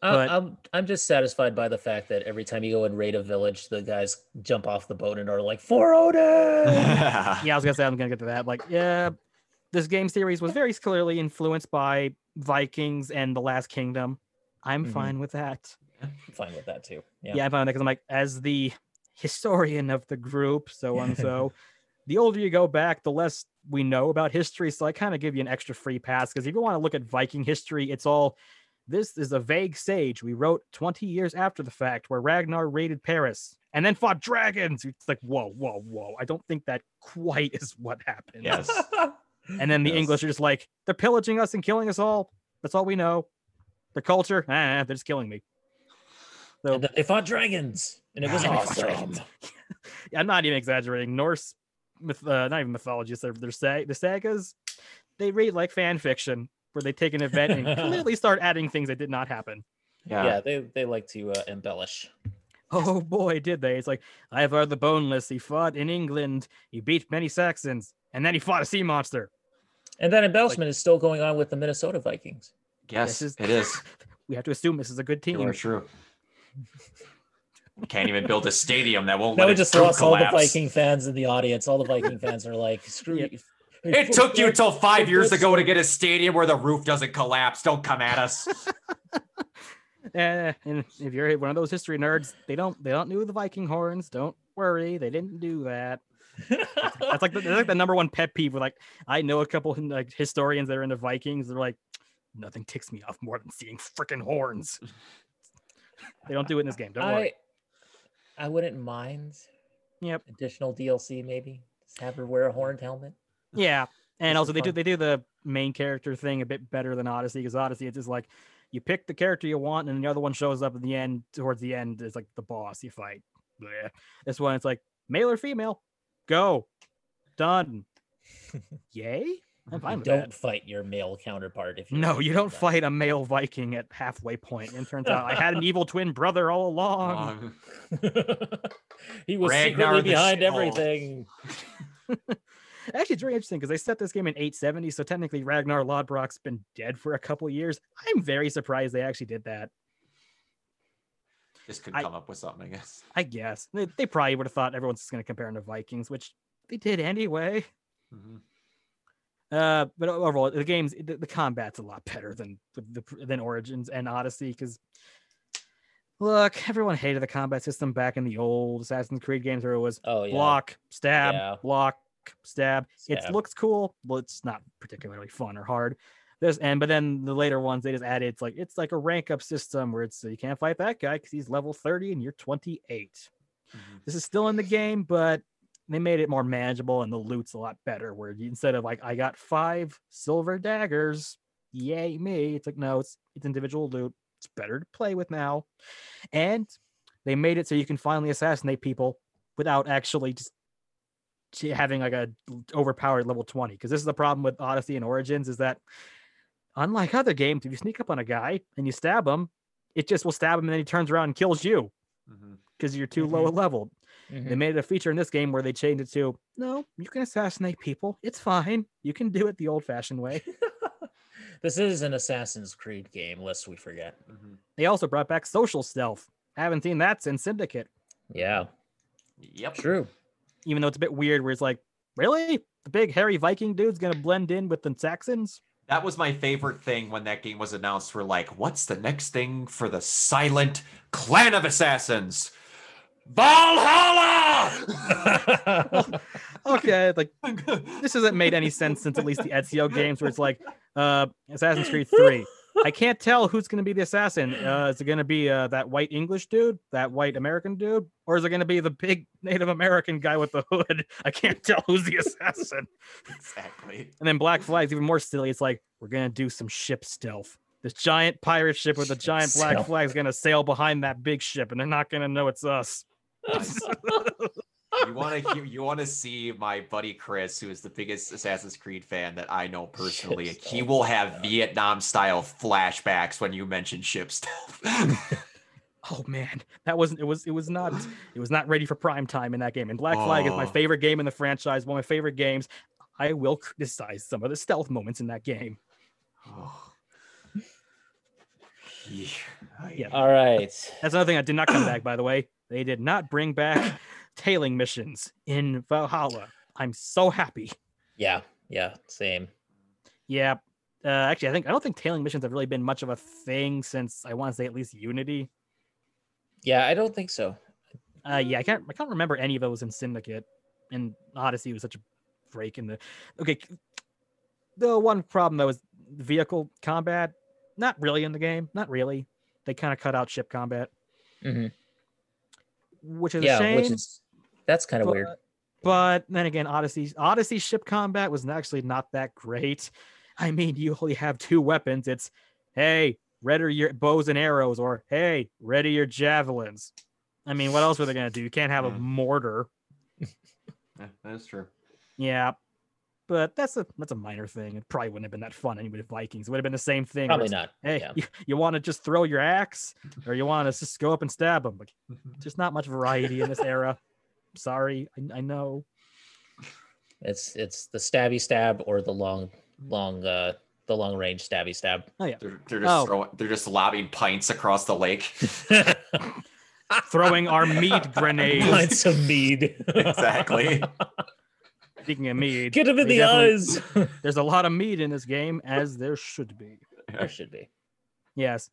I- But- I'm I'm just satisfied by the fact that every time you go and raid a village, the guys jump off the boat and are like, "For Odin!" yeah, I was gonna say I'm gonna get to that. Like, yeah, this game series was very clearly influenced by Vikings and the Last Kingdom. I'm Mhm. fine with that. I'm fine with that too. Yeah. Yeah, I'm fine with that because I'm like, as the historian of the group, so and so, the older you go back, the less we know about history. So I kind of give you an extra free pass because if you want to look at Viking history, it's all this is a vague sage we wrote 20 years after the fact where Ragnar raided Paris and then fought dragons. It's like, whoa, whoa, whoa. I don't think that quite is what happened. yes. And then the Yes. English are just like, they're pillaging us and killing us all. That's all we know. Their culture, ah, they're just killing me. So And they fought dragons, and it was Yeah, they fought awesome. Yeah, I'm not even exaggerating. Norse, myth, uh, not even mythologists, they're, they're sag- the sagas, they read like fan fiction where they take an event and clearly start adding things that did not happen. Yeah. Yeah, they they like to uh, embellish. Oh boy, did they? It's like Ivar the Boneless. He fought in England. He beat many Saxons, and then he fought a sea monster. And that embellishment is still going on with the Minnesota Vikings. Yes, is- it is. We have to assume this is a good You team. are true. Can't even build a stadium that won't Now let we its just roof lost all the. Viking fans in the audience. All the Viking fans are like, "Screw Yeah. you." It took you till five years ago to get a stadium where the roof doesn't collapse. Don't come at us. Eh, and if you're one of those history nerds, they don't they don't know the Viking horns. Don't worry, they didn't do that. That's like the, that's like the number one pet peeve. With like, I know a couple like historians that are into Vikings. They're like, nothing ticks me off more than seeing freaking horns. they don't do it in this game. Don't worry. I I wouldn't mind Yep. additional DLC maybe. Just have her wear a horned helmet. Yeah, and also is they do they do the main character thing a bit better than Odyssey because Odyssey it's just like you pick the character you want and the other one shows up at the end towards the end is like the boss you fight. Bleh. This one it's like male or female, go, done. Yay! I'm fine You with don't that. fight your male counterpart if you're No, you don't that. fight a male Viking at halfway point. And turns out I had an evil twin brother all along. He was Ragnar secretly behind everything. Actually, it's very interesting because they set this game in 870, so technically Ragnar Lodbrok's been dead for a couple years. I'm very surprised they actually did that. this could I- come up with something, I guess. I guess they, they probably would have thought everyone's just going to compare them to Vikings, which they did anyway. Mhm. Uh, but overall, the game's the, the combat's a lot better than the, than Origins and Odyssey because look, everyone hated the combat system back in the old Assassin's Creed games where it was Oh yeah. block, stab, Yeah. block, stab. It looks cool, but it's not particularly fun or hard. There's and but then the later ones they just added it's like it's like a rank up system where it's you can't fight that guy because he's level 30 and you're 28. Mhm. This is still in the game, but they made it more manageable and the loot's a lot better. Where you, instead of like I got five silver daggers, yay me, it's like no, it's it's individual loot. It's better to play with now, and they made it so you can finally assassinate people without actually just having like a overpowered level 20 because this is the problem with odyssey and origins is that unlike other games if you sneak up on a guy and you stab him it just will stab him and then he turns around and kills you because you're too low leveled Mhm. they made it a feature in this game where they changed it to no you can assassinate people it's fine you can do it the old fashioned way this is an Assassin's Creed game, lest we forget. Mhm. they also brought back social stealth haven't seen that since syndicate Yeah, Yep. true. Even though it's a bit weird where it's like really the big hairy viking dude's gonna blend in with the saxons That was my favorite thing when that game was announced. We're like, what's the next thing for the silent clan of assassins? Valhalla. Okay, like this hasn't made any sense since at least the Ezio games, where it's like uh, Assassin's Creed Three. I can't tell who's going to be the assassin. Uh, is it going to be uh, that white English dude, that white American dude, or is it going to be the big Native American guy with the hood? I can't tell who's the assassin. exactly. And then Black Flag's even more silly. It's like we're going to do some ship stealth. This giant pirate ship with a giant black flag is going to sail behind that big ship, and they're not going to know it's us. Nice. you want to you want to see my buddy Chris, who is the biggest Assassin's Creed fan that I know personally. Ship He stealth. will have Vietnam style flashbacks when you mention ship stuff. Oh man, that wasn't. It was. It was not. It was not ready for prime time in that game. And Black Flag is my Oh. favorite game in the franchise. One of my favorite games. I will criticize some of the stealth moments in that game. Oh. Yeah. Yeah. All right. That's another thing I did not come back. By the way, they did not bring back tailing missions in Valhalla. I'm so happy. Yeah. Yeah. Same. Yeah. Uh, actually, I think I don't think tailing missions have really been much of a thing since I want to say at least Unity. Yeah. I don't think so. Uh, yeah, I can't I can't remember any of those in Syndicate, and Odyssey was such a break in the. Okay, the one problem though was vehicle combat. Not really in the game. Not really. They kind of cut out ship combat, Mhm. which is a shame. Which is that's kind of weird. but- But then again, Odyssey Odyssey ship combat was actually not that great. I mean, you only have two weapons. It's hey, ready your bows and arrows, or hey, ready your javelins. I mean, what else were they gonna do? You can't have a Mm. mortar. Yeah, that's true. Yeah, but that's a that's a minor thing. It probably wouldn't have been that fun anyway. With Vikings, it would have been the same thing. Probably not. Hey, Yeah. you, you want to just throw your axe, or you want to just go up and stab them? Like, there's not much variety in this era. Sorry, I, I know. It's it's the stabby stab or the long long uh the long range stabby stab. They're, they're just Oh. throwing, they're just lobbing pints across the lake. Throwing our mead grenades. Pints of mead. exactly. Speaking of mead, Get him in the eyes. There's a lot of mead in this game, as there should be. there should be. Yes,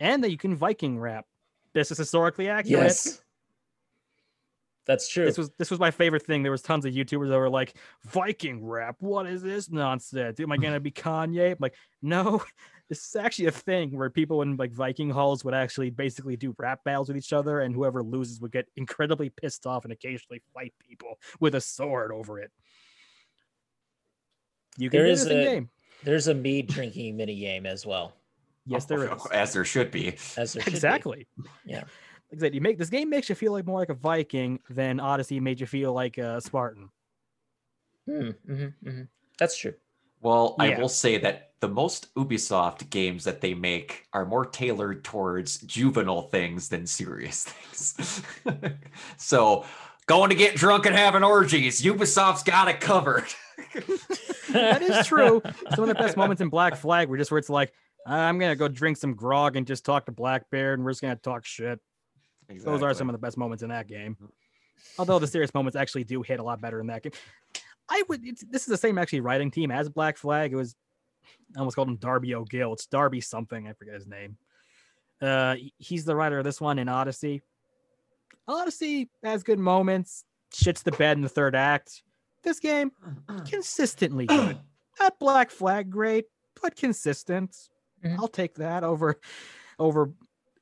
and that you can Viking rap. This is historically accurate. Yes. That's true. This was this was my favorite thing. There was tons of YouTubers that were like, Viking rap, what is this nonsense? Am I gonna be Kanye? I'm like, no, this is actually a thing where people in like Viking halls would actually basically do rap battles with each other, and whoever loses would get incredibly pissed off and occasionally fight people with a sword over it. You can There do is this in a- game. There's a mead drinking mini game as well. Yes, there is. As there should be. As there should be. Exactly. Yeah. Like I said, you make this game makes you feel like more like a Viking than Odyssey made you feel like a Spartan. Hmm, mhm, mhm. That's true. Well, I will say that the most Ubisoft games that they make are more tailored towards juvenile things than serious things. so, going to get drunk and having orgies, Ubisoft's got it covered. that is true. Some of the best moments in Black Flag were just where it's like, I'm gonna go drink some grog and just talk to Blackbeard, and we're just gonna talk shit. Those are some of the best moments in that game. Although the serious moments actually do hit a lot better in that game. I would. It's, this is the same actually writing team as Black Flag. It was I almost called him Darby O'Gill. It's Darby something. I forget his name. Uh, he's the writer of this one in Odyssey. Odyssey has good moments. Shits the bed in the third act. This game consistently good. Not Black Flag great, but consistent. Mhm. I'll take that over over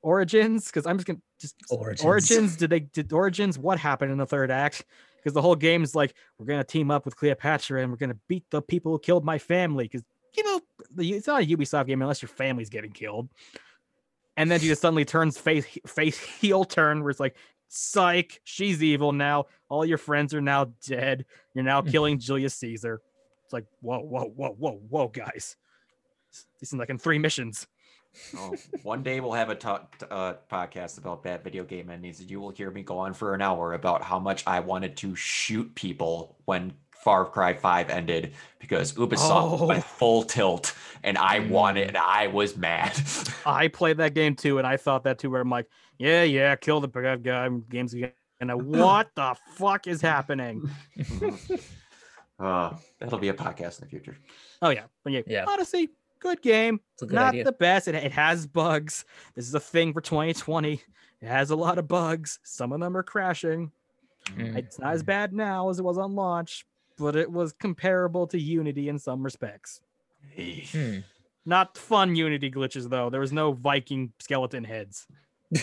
Origins because I'm just gonna just Origins. Origins. Did they did Origins? What happened in the third act? Because the whole game is like we're gonna team up with Cleopatra and we're gonna beat the people who killed my family. Because you know it's not a Ubisoft game unless your family's getting killed. And then she just suddenly turns face face heel turn where it's like, psych, she's evil now. All your friends are now dead. You're now hmm. killing Julius Caesar. It's like whoa, whoa, whoa, whoa, whoa, guys. This is like in three missions. Oh, one day we'll have a talk, uh, podcast about bad video game endings, and you will hear me go on for an hour about how much I wanted to shoot people when Far Cry 5 ended because Ubisoft Oh. went full tilt, and I Mm. wanted, and I was mad. I played that game too, and I thought that too. Where I'm like, yeah, yeah, kill the bad guy. Games again. And I, what the fuck is happening? uh, that'll be a podcast in the future. Oh yeah, but yeah, Yeah. Odyssey, good game. It's a good Not idea. the best. It, it has bugs. This is a thing for 2020. It has a lot of bugs. Some of them are crashing. Mm. It's not as bad now as it was on launch, but it was comparable to Unity in some respects. Hmm. Not fun Unity glitches though. There was no Viking skeleton heads.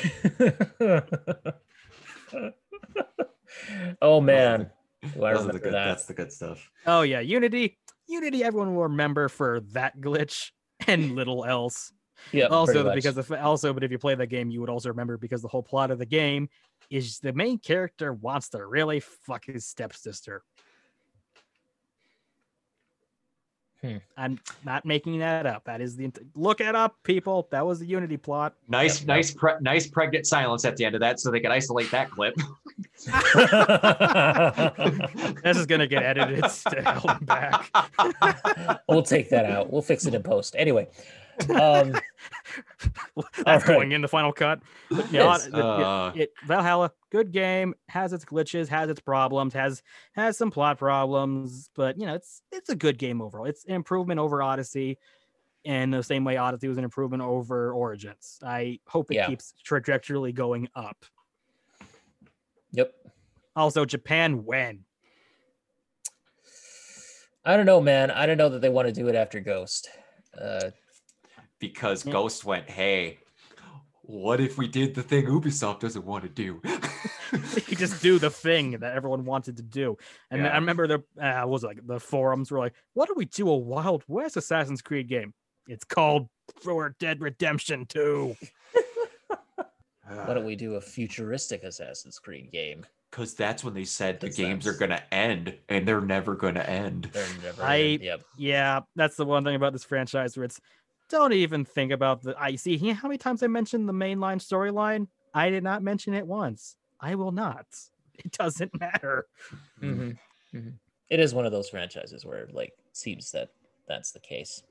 oh man, Do I the remember good, that. That's the good stuff. Oh yeah, Unity. Unity, everyone will remember for that glitch and little else. Yeah, also because of also, but if you play that game, you would also remember because the whole plot of the game is the main character wants to really fuck his stepsister. Hmm. I'm not making that up. That is the look it up, people. That was the Unity plot. Nice, Yep, nice, pre- nice pregnant silence at the end of that, so they could isolate that clip. This is gonna get edited still back. we'll take that out. We'll fix it in post. Anyway, um, That's right. going in the final cut. But yeah, is. it- Uh, it Valhalla, good game, has its glitches, has its problems, has has some plot problems, but you know, it's it's a good game overall. It's an improvement over Odyssey, in the same way Odyssey was an improvement over Origins. I hope it Yeah. keeps trajectory going up. yep. Also, Japan when? I don't know, man. I don't know that they want to do it after Ghost. Uh, because Yeah. Ghost went, hey, what if we did the thing Ubisoft doesn't want to do? you just do the thing that everyone wanted to do. And Yeah. I remember the uh, was it, like the forums were like, "What do we do a Wild West Assassin's Creed game?" It's called For Dead Redemption 2. why don't we do a futuristic Assassin's Creed game? Because that's when they said the That's games are going to end, and they're never going to end. They're never. I- yep. Yeah, that's the one thing about this franchise where it's don't even think about the I see you know how many times I mentioned the mainline storyline? I did not mention it once. I will not. It doesn't matter. Mhm, mhm. It is one of those franchises where like seems that that's the case.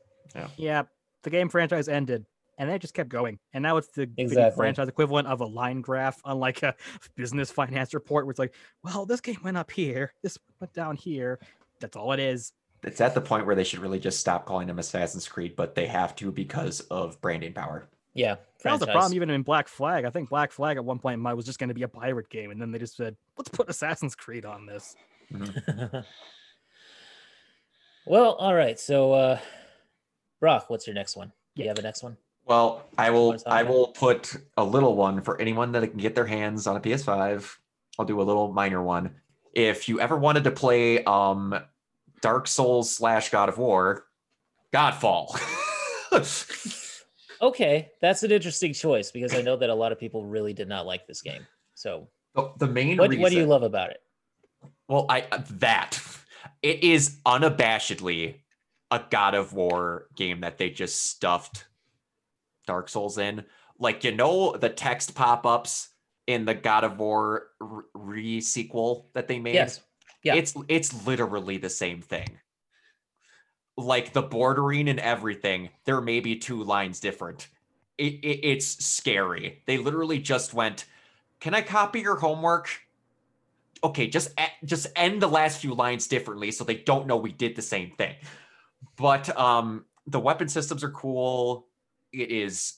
Yeah, the game franchise ended and they just kept going. And now it's the video Exactly. franchise equivalent of a line graph, unlike a business finance report where it's like, well, this game went up here, this went down here. That's all it is. It's at the point where they should really just stop calling them Assassin's Creed, but they have to because of branding power. Yeah, That was franchise. a problem even in Black Flag. I think Black Flag at one point in mind was just going to be a pirate game, and then they just said, let's put Assassin's Creed on this. well, all right. So, uh, Brock, what's your next one? Do you Yeah. have a next one? Well, I will I about will put a little one for anyone that can get their hands on a PS5. I'll do a little minor one. If you ever wanted to play um Dark Souls slash God of War, Godfall. Okay, that's an interesting choice because I know that a lot of people really did not like this game. So, the, the main what reason, what do you love about it? Well, I uh, that it is unabashedly a God of War game that they just stuffed Dark Souls in. Like you know the text pop-ups in the God of War re sequel that they made. Yes. Yeah. It's it's literally the same thing. Like the bordering and everything, there may be two lines different. It, it it's scary. They literally just went, "Can I copy your homework?" okay, just just end the last few lines differently so they don't know we did the same thing. But um the weapon systems are cool. It is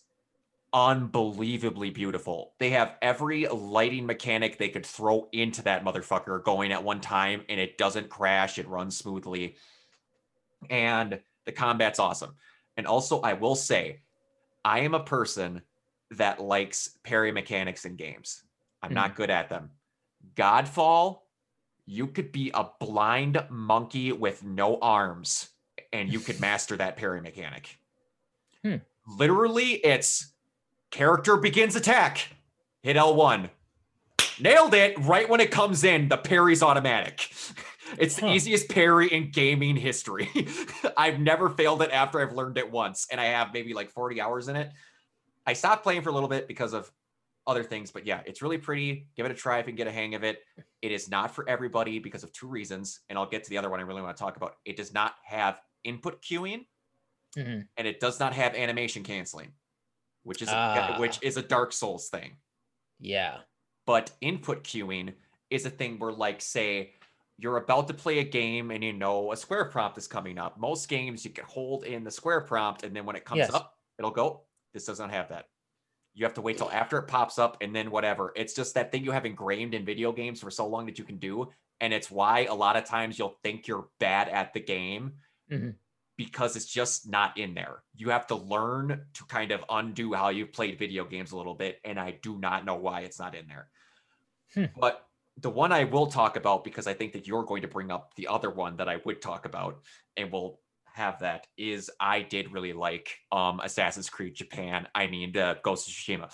unbelievably beautiful. They have every lighting mechanic they could throw into that motherfucker going at one time and it doesn't crash, it runs smoothly. And the combat's awesome. And also I will say I am a person that likes parry mechanics in games. I'm not good at them. Godfall, you could be a blind monkey with no arms and you could master that parry mechanic. Hmm. Literally, it's character begins attack, hit L1. Nailed it right when it comes in. The parry's automatic. It's the Huh. easiest parry in gaming history. I've never failed it after I've learned it once, and I have maybe like 40 hours in it. I stopped playing for a little bit because of other things, but yeah, it's really pretty. Give it a try if you can get a hang of it. It is not for everybody because of two reasons, and I'll get to the other one I really want to talk about. It does not have input queuing, Mhm. and it does not have animation canceling, which is Ah. a, which is a Dark Souls thing. Yeah. But input queuing is a thing where, like, say, you're about to play a game and you know a square prompt is coming up. Most games you can hold in the square prompt and then when it comes Yes. up, it'll go. This doesn't have that. You have to wait till after it pops up and then whatever. It's just that thing you have ingrained in video games for so long that you can do. And it's why a lot of times you'll think you're bad at the game Mhm. Because it's just not in there. You have to learn to kind of undo how you've played video games a little bit. And I do not know why it's not in there. Hmm. But the one I will talk about because I think that you're going to bring up the other one that I would talk about, and we'll have that is I did really like um Assassin's Creed Japan. I mean, uh, Ghost of Tsushima.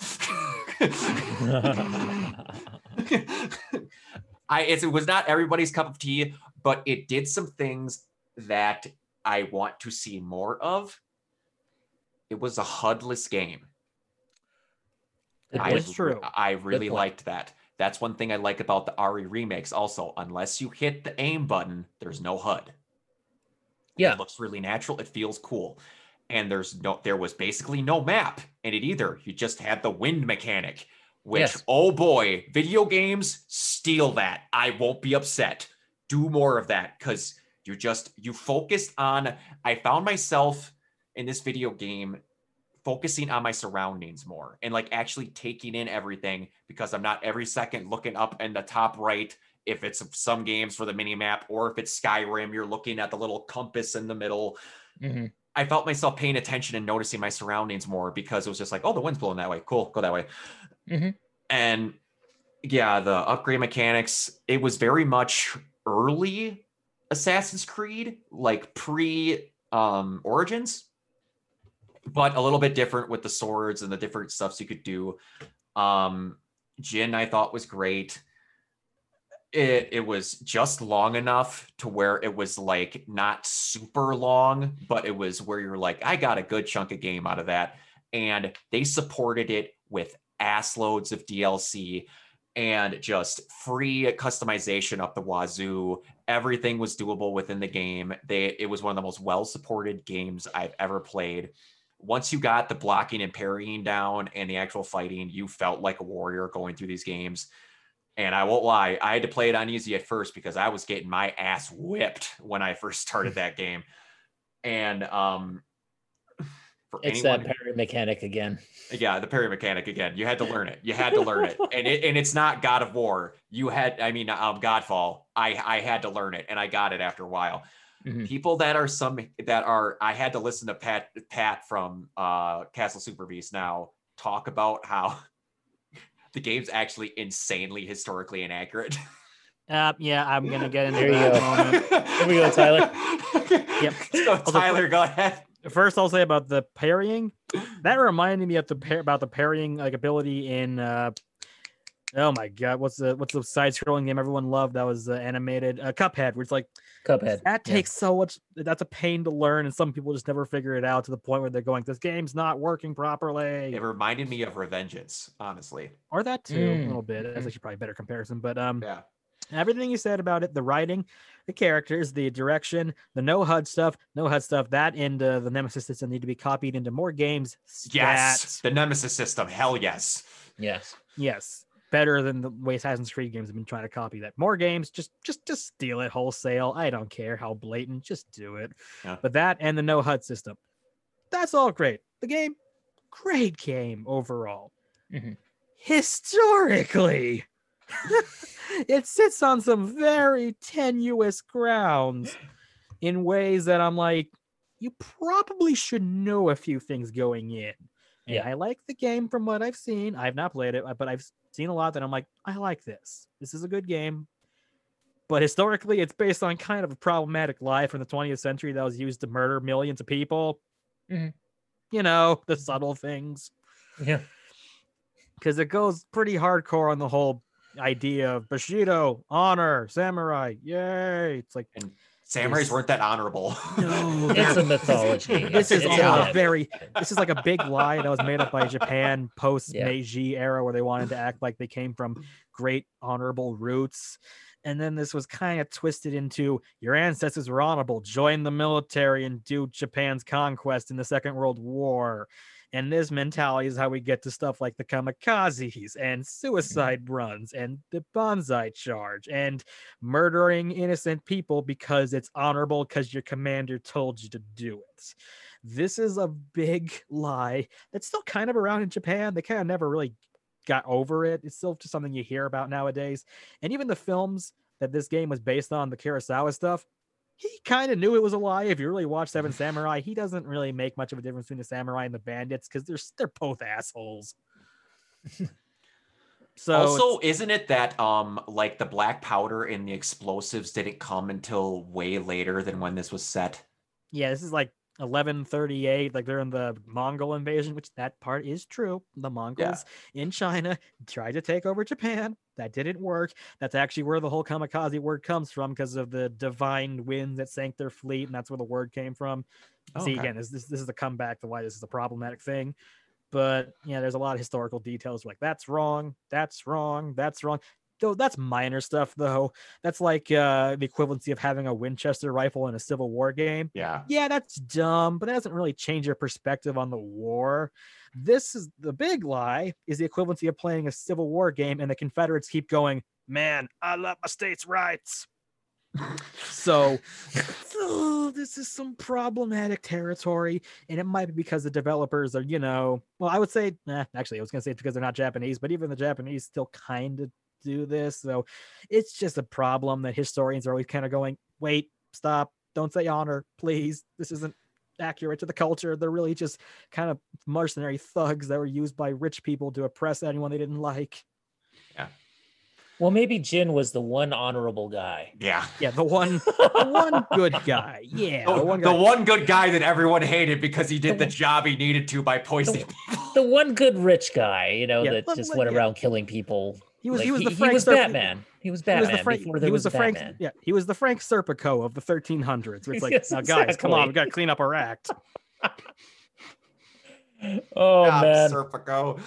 I it's, it was not everybody's cup of tea, but it did some things that I want to see more of. It was a HUDless game. It's true. I really liked that. That's one thing I like about the RE remakes. Also, unless you hit the aim button, there's no HUD. Yeah. It looks really natural. It feels cool. And there's no there was basically no map in it either. You just had the wind mechanic, which Yes. oh boy, video games steal that. I won't be upset. Do more of that cuz you just you focused on I found myself in this video game focusing on my surroundings more and like actually taking in everything because I'm not every second looking up in the top right if it's some games for the mini map or if it's Skyrim, you're looking at the little compass in the middle. Mhm. I felt myself paying attention and noticing my surroundings more because it was just like, oh, the wind's blowing that way. Cool, go that way. Mhm. And yeah, the upgrade mechanics, it was very much early Assassin's Creed, like pre um Origins, but a little bit different with the swords and the different stuffs you could do. Um Jin I thought was great it, it was just long enough to where it was like not super long, but it was where you're like, I got a good chunk of game out of that. And they supported it with ass loads of DLC and just free customization up the wazoo. Everything was doable within the game. They it was one of the most well-supported games I've ever played. Once you got the blocking and parrying down and the actual fighting, you felt like a warrior going through these games. And I won't lie, I had to play it on easy at first because I was getting my ass whipped when I first started that game. And um for It's anyone that parry mechanic again. yeah, the parry mechanic again. You had to learn it. You had to learn it. And it and it's not God of War. You had I mean um Godfall. I I had to learn it and I got it after a while. Mhm. People that are some that are I had to listen to Pat Pat from uh Castle Super Beast now talk about how the game's actually insanely historically inaccurate. Uh, yeah, I'm gonna get into There you that go. Here we go, Tyler. Yep. So, Tyler, go ahead. First, I'll say about the parrying. That reminded me of the par- about the parrying like ability in. uh Oh my god, what's the what's the side-scrolling game everyone loved? That was uh, animated uh, Cuphead, where it's like Cuphead. that yeah. takes so much. That's a pain to learn, and some people just never figure it out to the point where they're going, "This game's not working properly," It reminded me of Revengeance, honestly. or that too, Mm. a little bit. That's actually probably a better comparison, but um, Yeah. everything you said about it the writing the characters the direction the no hud stuff no hud stuff that and uh, the nemesis system need to be copied into more games Yes. The Nemesis system. Hell yes. Yes. yes better than the way assassin's creed games have been trying to copy that more games just just just steal it wholesale i don't care how blatant just do it Yeah. but that and the no hud system that's all great the game great game overall Mhm. historically it sits on some very tenuous grounds in ways that I'm like, you probably should know a few things going in. And Yeah. I like the game from what I've seen. I've not played it, but I've seen a lot that I'm like, I like this. This is a good game. But historically, it's based on kind of a problematic lie from the 20th century that was used to murder millions of people. Mhm. You know, the subtle things Yeah. because it goes pretty hardcore on the whole idea of Bushido, honor, samurai, yay! It's like and Samurais weren't that honorable. no, It's a mythology. this is It's all a very this is like a big lie that was made up by Japan post Meiji era where they wanted to act like they came from great honorable roots. and then this was kind of twisted into your ancestors were honorable, join the military and do Japan's conquest in the Second World War. And this mentality is how we get to stuff like the kamikazes and mm-hmm. suicide runs and the banzai charge and murdering innocent people because it's honorable because your commander told you to do it. This is a big lie that's still kind of around in Japan. They kind of never really got over it. It's still just something you hear about nowadays. And even the films that this game was based on, the Kurosawa stuff, he kind of knew it was a lie. If you really watch Seven Samurai, he doesn't really make much of a difference between the samurai and the bandits because they're they're both assholes. so also, isn't it that um like the black powder and the explosives didn't come until way later than when this was set? yeah, this is like 1138, like they're in the Mongol invasion, which that part is true. The Mongols in China tried to take over Japan. That didn't work. That's actually where the whole kamikaze word comes from because of the divine wind that sank their fleet, and that's where the word came from. Oh, See, again, this, this this is a comeback to why this is a problematic thing. But yeah, there's a lot of historical details like that's wrong, that's wrong, that's wrong. Though that's minor stuff though. That's like uh the equivalency of having a Winchester rifle in a Civil War game Yeah. yeah, that's dumb, but that doesn't really change your perspective on the war. This is the big lie is the equivalency of playing a Civil War game and the Confederates keep going, man, I love my state's rights. so, so this is some problematic territory, and it might be because the developers are, you know, well, I would say, nah, actually, I was gonna say it's because they're not Japanese, but even the Japanese still kind of do this. So it's just a problem that historians are always kind of going, wait, stop, don't say honor, please. This isn't accurate to the culture. They're really just kind of mercenary thugs that were used by rich people to oppress anyone they didn't like. Yeah. Well, maybe Jin was the one honorable guy. Yeah. Yeah, the one, the one good guy. Yeah, The, the one the one good guy that everyone hated because he did the job he needed to by poisoning people. The one good rich guy, you know, Yeah, that let- just let- went yeah. around killing people. He was Like, he was he, the he Frank was Serp- Batman. He was He Batman was the Frank. before there He was was, the Frank. Batman. Yeah, he was the Frank Serpico of the 1300s. Where it's like, Yes, now guys, come on, exactly. we got to clean up our act. Oh Job, man, Serpico.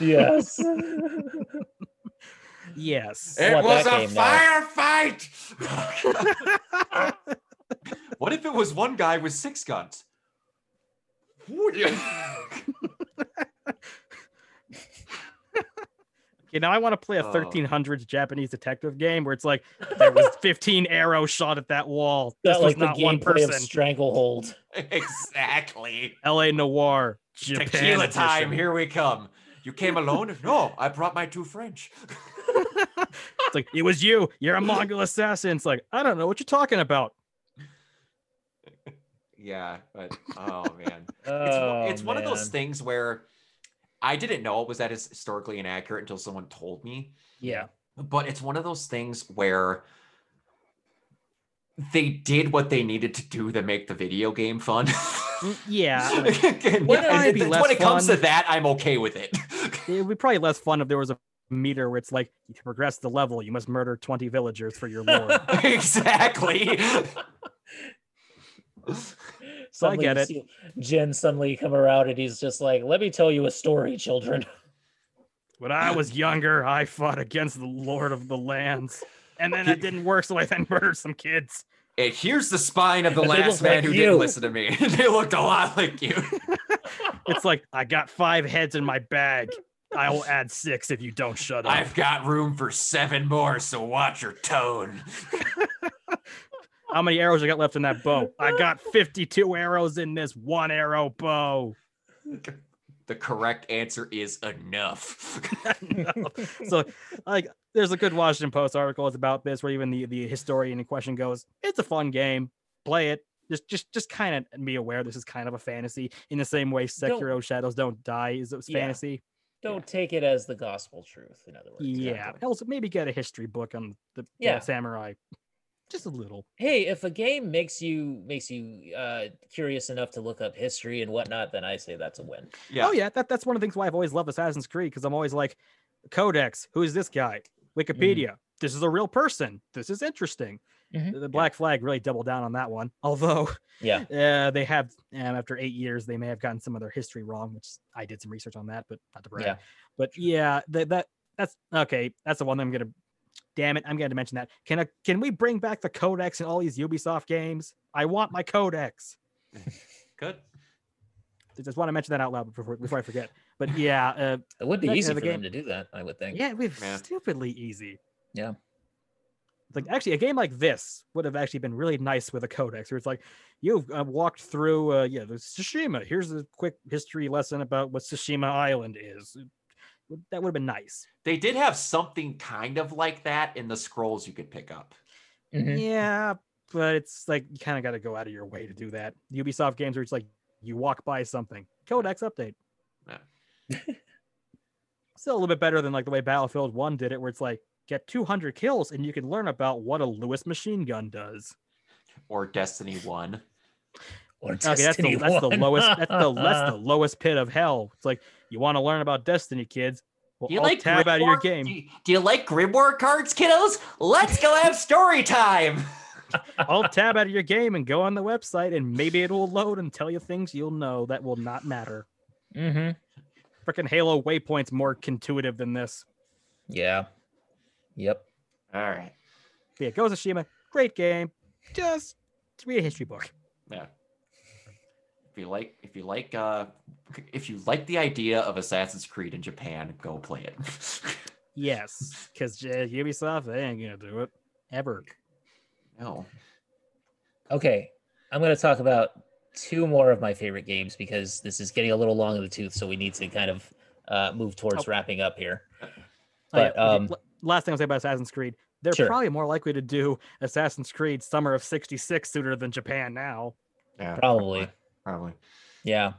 yes. Yes. It want was a firefight. what if it was one guy with six guns? You know, I want to play a Oh. 1300s Japanese detective game where it's like there was 15 arrows shot at that wall. This Got was like the not one gameplay of person. Stranglehold. exactly. L.A. Noire. Japan Tequila time, here we come. You came alone? No, I brought my two French. It's like it was you. You're a Mongol assassin. It's like I don't know what you're talking about. Yeah, but oh man. It's, Oh, one- it's oh, one of those things where I didn't know it was that is historically inaccurate until someone told me. Yeah. But it's one of those things where they did what they needed to do to make the video game fun. Mm, Yeah, And- Wouldn't it when it comes to that, I'm okay with it. it would be probably less fun if there was a meter where it's like to progress the level, you must murder 20 villagers for your lord. exactly. Suddenly get you it. Jin suddenly come around and he's just like, "Let me tell you a story, children." when I was younger, I fought against the lord of the lands. And then it didn't work, so I then murdered some kids. And here's the spine of the They look last man like who you. didn't listen to me. they looked a lot like you. It's like I got five heads in my bag. I will add six if you don't shut up. I've got room for seven more, so watch your tone. How many arrows I got left in that bow? I got 52 arrows in this one arrow bow. The correct answer is enough. No. So, like, there's a good Washington Post article is about this, where even the the historian in question goes, "It's a fun game. Play it. Just, just, just kind of be aware this is kind of a fantasy. In the same way, Don't- Sekiro Shadows Don't Die is a Yeah. fantasy. Don't take it as the gospel truth. In other words. Yeah. Also, maybe get a history book on the yeah. Yeah. samurai. Just a little. Hey, if a game makes you makes you uh, curious enough to look up history and whatnot, then I say that's a win. yeah. Oh yeah, that, that's one of the things why I've always loved Assassin's Creed because I'm always like, Codex, who is this guy? Wikipedia, this is a real person. This is interesting. Mhm. The- The Black Flag really doubled down on that one. Although Yeah. uh, they have, um, after eight years, they may have gotten some of their history wrong, which I did some research on that, but not to brag. Yeah. But yeah, that, that that's okay. That's the one I'm gonna. Damn it, I'm going to mention that. Can I, can we bring back the codex in all these Ubisoft games? I want my codex. Good. I just want to mention that out loud before, before I forget. But yeah, uh, It would be easy yeah, the for them to do that, I would think. yeah, we're Yeah. stupidly easy. Yeah. Like actually, a game like this would have actually been really nice with a codex, where it's like you've uh, walked through, uh, yeah, the Tsushima. Here's a quick history lesson about what Tsushima Island is. That would have been nice. They did have something kind of like that in the scrolls you could pick up. Mhm. Yeah, but it's like you kind of got to go out of your way to do that. Ubisoft games where it's like you walk by something, codex update. Yeah. Still a little bit better than like the way Battlefield One did it, where it's like get 200 kills and you can learn about what a Lewis machine gun does. Or Destiny 1. Or Okay, that's the, Destiny that's the lowest. That's the that's the lowest pit of hell. It's like you want to learn about Destiny, kids. Well, Do you I'll like tab out of your game. Do you, do you like Grimoire cards, kiddos? Let's go have story time. I'll tab out of your game and go on the website, and maybe it will load and tell you things you'll know that will not matter. Mm-hmm. Freaking Halo Waypoint's more intuitive than this. Yeah. Yep. All right. But yeah, Ghost of Tsushima, great game. Just read a history book. Yeah. If you like, if you like, uh, if you like the idea of Assassin's Creed in Japan, go play it. Yes, because Ubisoft, they ain't gonna do it ever. no. Okay. I'm going to talk about two more of my favorite games because this is getting a little long in the tooth. So we need to kind of uh, move towards Oh. wrapping up here. Oh, yeah, But, okay, um, last thing I'll say about Assassin's Creed, they're Sure. probably more likely to do Assassin's Creed Summer of '66 sooner than Japan now. Yeah. Probably. Probably. Yeah.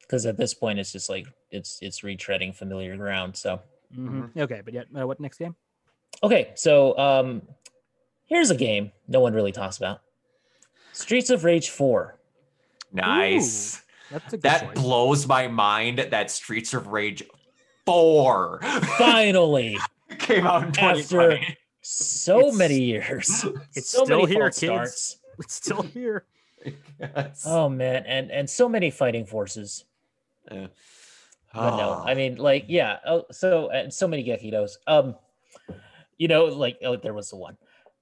Because at this point, it's just like it's it's retreading familiar ground. So Mhm. Okay, but yeah, uh, what next game? okay, so um, here's a game no one really talks about: Streets of Rage Four. Nice. That's a good That choice. blows my mind that Streets of Rage 4 Finally, came out in After- 2020. so It's- many years. it's so still many here, kids. starts. It's still here. Yes. Oh man, and and so many fighting forces. Uh, But no, oh. I mean, like, yeah. Oh, so and so many Gekidos. Um, you know, like, oh, there was the one,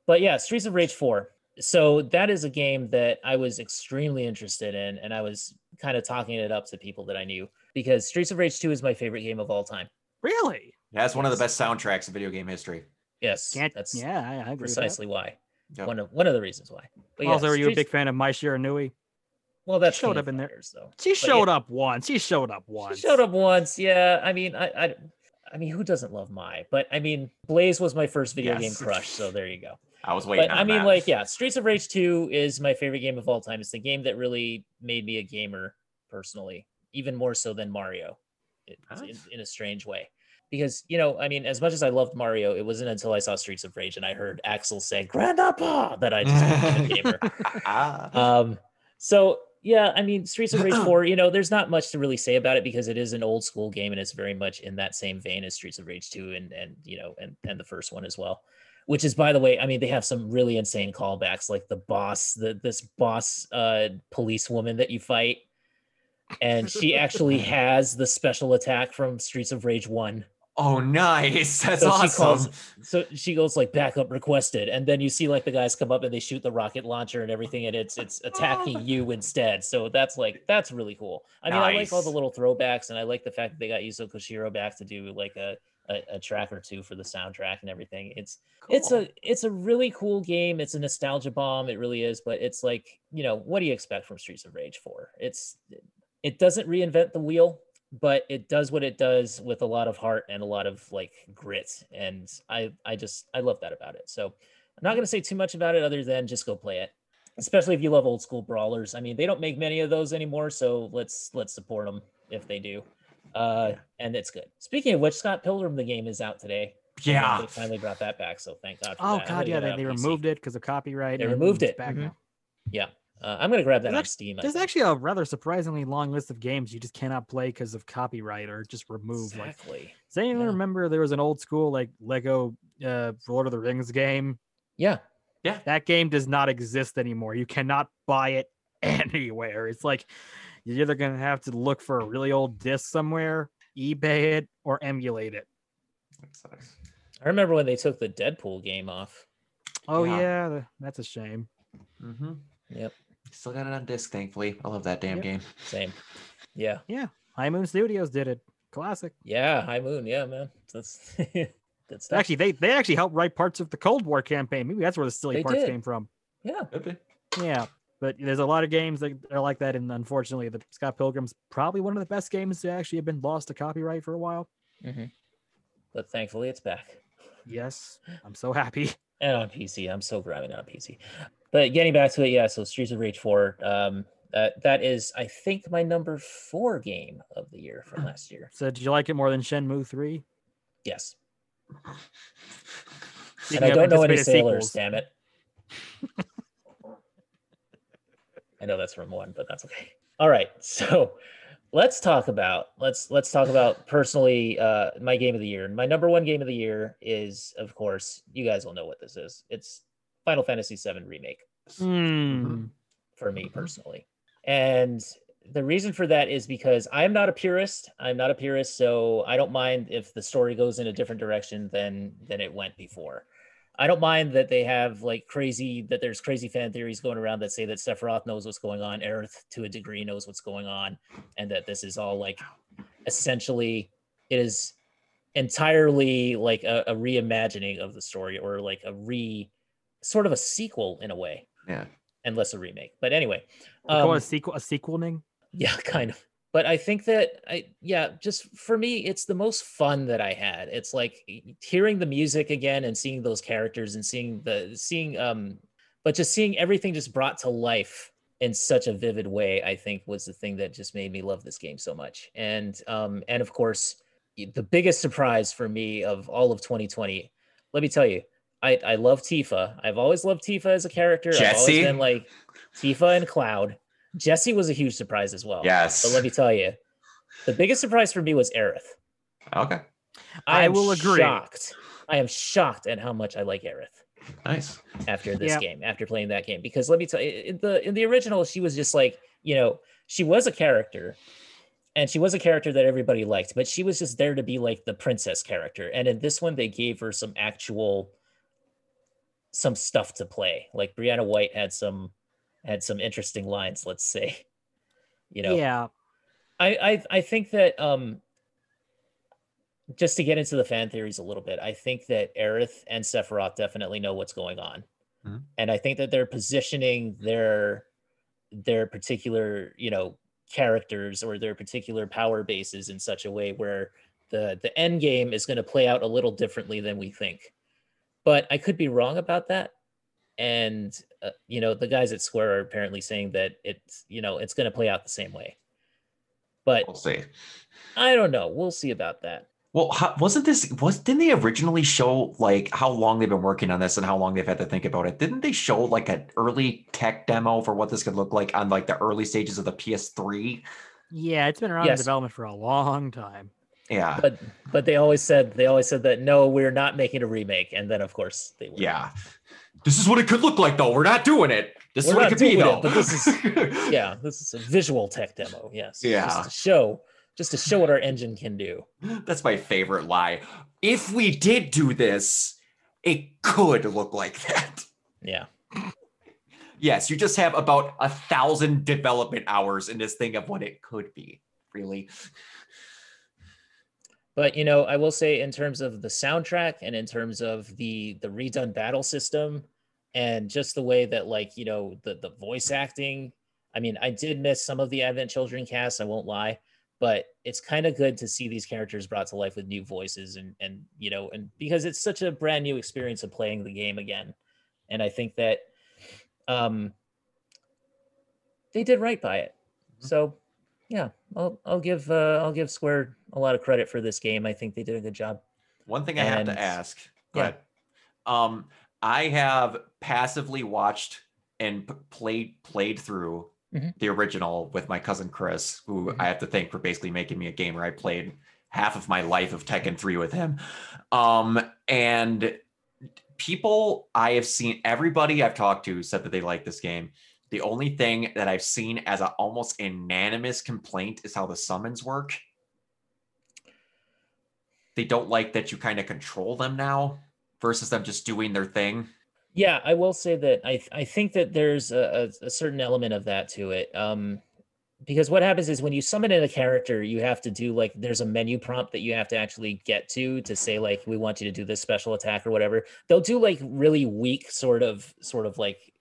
but yeah, Streets of Rage Four. So that is a game that I was extremely interested in, and I was kind of talking it up to people that I knew because Streets of Rage Two is my favorite game of all time. Really? That's it's one of the best soundtracks in video game history. Yes, Can't. that's yeah, I, I agree. precisely why. Yep. One of one of the reasons why. But With yeah. Also, are you a big fan of Mai Shiranui? Well, that's showed up in there. Fighters, though. She yeah. showed up once. She showed up once. She showed up once. Yeah, I mean, I, I, I mean, who doesn't love Mai? But I mean, Blaze was my first video game crush, so there you go. I was waiting But on I mean, that. like, yeah, Streets of Rage 2 is my favorite game of all time. It's the game that really made me a gamer personally, even more so than Mario, it- in, in a strange way. Because you know, I mean, as much as I loved Mario, it wasn't until I saw Streets of Rage and I heard Axel say "Grandpa" that I just became a gamer. Ah. Um, so yeah, I mean, Streets of Rage 4, you know, there's not much to really say about it because it is an old school game and it's very much in that same vein as Streets of Rage 2 and and you know, and and the first one as well. Which is by the way, I mean, they have some really insane callbacks, like the boss, the this boss uh police woman that you fight. And she actually has the special attack from Streets of Rage 1. Oh, nice. That's So she awesome. calls- So she goes like backup requested, and then you see like the guys come up and they shoot the rocket launcher and everything, and it's it's attacking you instead. So that's like that's really cool. I mean, I like all the little throwbacks, and I like the fact that they got Yuzo Koshiro back to do like a, a a track or two for the soundtrack and everything. It's it's a it's a really cool game. It's a nostalgia bomb. It really is. But it's like you know what do you expect from Streets of Rage Four? It's it doesn't reinvent the wheel, but it does what it does with a lot of heart and a lot of like grit. And I I just I love that about it. So I'm not gonna say too much about it other than just go play it. Especially if you love old school brawlers. I mean, they don't make many of those anymore, so let's let's support them if they do. Uh, and it's good. Speaking of which, Scott Pilgrim, the game is out today. yeah. they finally brought that back. So thank God. For Oh that. God, yeah, they, they removed it because of copyright. They and removed it, back mhm. now. Uh, I'm gonna grab that There's on Steam. There's actually a rather surprisingly long list of games you just cannot play because of copyright or just removed. Like, exactly. does anyone yeah. remember there was an old school like Lego uh, Lord of the Rings game? Yeah. Yeah. That game does not exist anymore. You cannot buy it anywhere. It's like you're either gonna have to look for a really old disc somewhere, eBay it, or emulate it. That sucks. I remember when they took the Deadpool game off. Oh Yeah. yeah, that's a shame. Mm-hmm. Yep, Still got it on disc, thankfully. I love that damn Yep. game. same. Yeah, Yeah. High Moon Studios did it. Classic. yeah, High Moon. Yeah, man. That's good stuff. Actually, they they actually helped write parts of the Cold War campaign. Maybe that's where the silly They parts did. came from. yeah, Could be. Yeah, but there's a lot of games that are like that, and unfortunately, the Scott Pilgrim's probably one of the best games to actually have been lost to copyright for a while. hmm but thankfully it's back. Yes, I'm so happy. and on PC. I'm so grabbing on PC. But getting back to it, yeah. So Streets of Rage 4, um, that that is, I think, my number four game of the year from last year. So, did you like it more than Shenmue Three? Yes, and I don't know any sailors. sequels, Damn it! I know that's from one, but that's okay. All right, so let's talk about let's let's talk about personally uh my game of the year. My number one game of the year is, of course, you guys will know what this is. It's Final Fantasy VII Remake. Hmm. for me personally. And the reason for that is because I'm not a purist. I'm not a purist, so I don't mind if the story goes in a different direction than than it went before. I don't mind that they have like crazy that there's crazy fan theories going around that say that Sephiroth knows what's going on, Aerith to a degree knows what's going on, and that this is all like essentially it is entirely like a, a reimagining of the story or like a re sort of a sequel in a way Yeah. and less a remake. But anyway, They call it um, a sequel, a sequeling. yeah, kind of. But I think that I yeah, just for me, it's the most fun that I had. It's like hearing the music again and seeing those characters and seeing the seeing um, but just seeing everything just brought to life in such a vivid way. I think was the thing that just made me love this game so much. And um, and of course, the biggest surprise for me of all of 2020. Let me tell you, I I love Tifa. I've always loved Tifa as a character. I've always been like Tifa and Cloud. Jesse was a huge surprise as well. Yes. But let me tell you, the biggest surprise for me was Aerith. Okay. I, I will agree. Shocked. I am shocked at how much I like Aerith Nice. after this Yeah. game, after playing that game. Because let me tell you, in the in the original, she was just like, you know, she was a character. And she was a character that everybody liked, but she was just there to be like the princess character. And in this one, they gave her some actual some stuff to play. Like Brianna White had some had some interesting lines, let's say. You know, Yeah, I, I I think that um just to get into the fan theories a little bit, I think that Aerith and Sephiroth definitely know what's going on. Mhm. And I think that they're positioning their their particular, you know, characters or their particular power bases in such a way where the the end game is going to play out a little differently than we think. But I could be wrong about that. And uh, you know, the guys at Square are apparently saying that it's, you know, it's going to play out the same way. But We'll see. I don't know. We'll see about that. Well, how, wasn't this was didn't they originally show like how long they've been working on this and how long they've had to think about it? Didn't they show like an early tech demo for what this could look like on like the early stages of the PS3? yeah, it's been around Yes. in development for a long time. Yeah. But but they always said they always said that no, we're not making a remake. And then of course they were. Yeah. This is what it could look like though. We're not doing it. This We're is what it could be though. it, but this is- Yeah, this is a visual tech demo. Yes. Yeah. Just to show just to show what our engine can do. That's my favorite lie. If we did do this, it could look like that. Yeah. Yes, you just have about a thousand development hours in this thing of what it could be. Really? But you know, I will say in terms of the soundtrack and in terms of the the redone battle system and just the way that like, you know, the the voice acting, I mean, I did miss some of the Advent Children cast, I won't lie, but it's kind of good to see these characters brought to life with new voices and and you know, and because it's such a brand new experience of playing the game again. And I think that um they did right by it. So yeah, I'll I'll give uh, I'll give Square a lot of credit for this game. I think they did a good job. One thing I have to ask. Go yeah. ahead. Um, I have passively watched and played played through Mhm. the original with my cousin Chris, who Mhm. I have to thank for basically making me a gamer. I played half of my life of Tekken 3 with him. Um, and people I have seen, everybody I've talked to said that they like this game. The only thing that I've seen as an almost unanimous complaint is how the summons work. They don't like that you kind of control them now versus them just doing their thing. Yeah, I will say that I th- I think that there's a, a, a certain element of that to it. Um, because what happens is when you summon in a character, you have to do like there's a menu prompt that you have to actually get to to say like we want you to do this special attack or whatever. They'll do like really weak sort of sort of like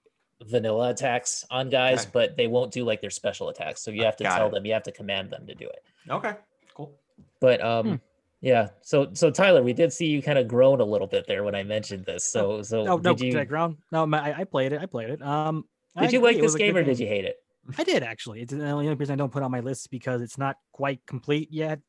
vanilla attacks on guys, Okay. but they won't do like their special attacks. So you have to Got tell it. them, you have to command them to do it. Okay, cool. But um Hmm. Yeah, so so Tyler, we did see you kind of groan a little bit there when I mentioned this. So so No, no, did you background. No, I, I played it. I played it. Um, I did you agree, like this was a good game or did you hate it? I did actually. It's the only reason I don't put on my list because it's not quite complete yet.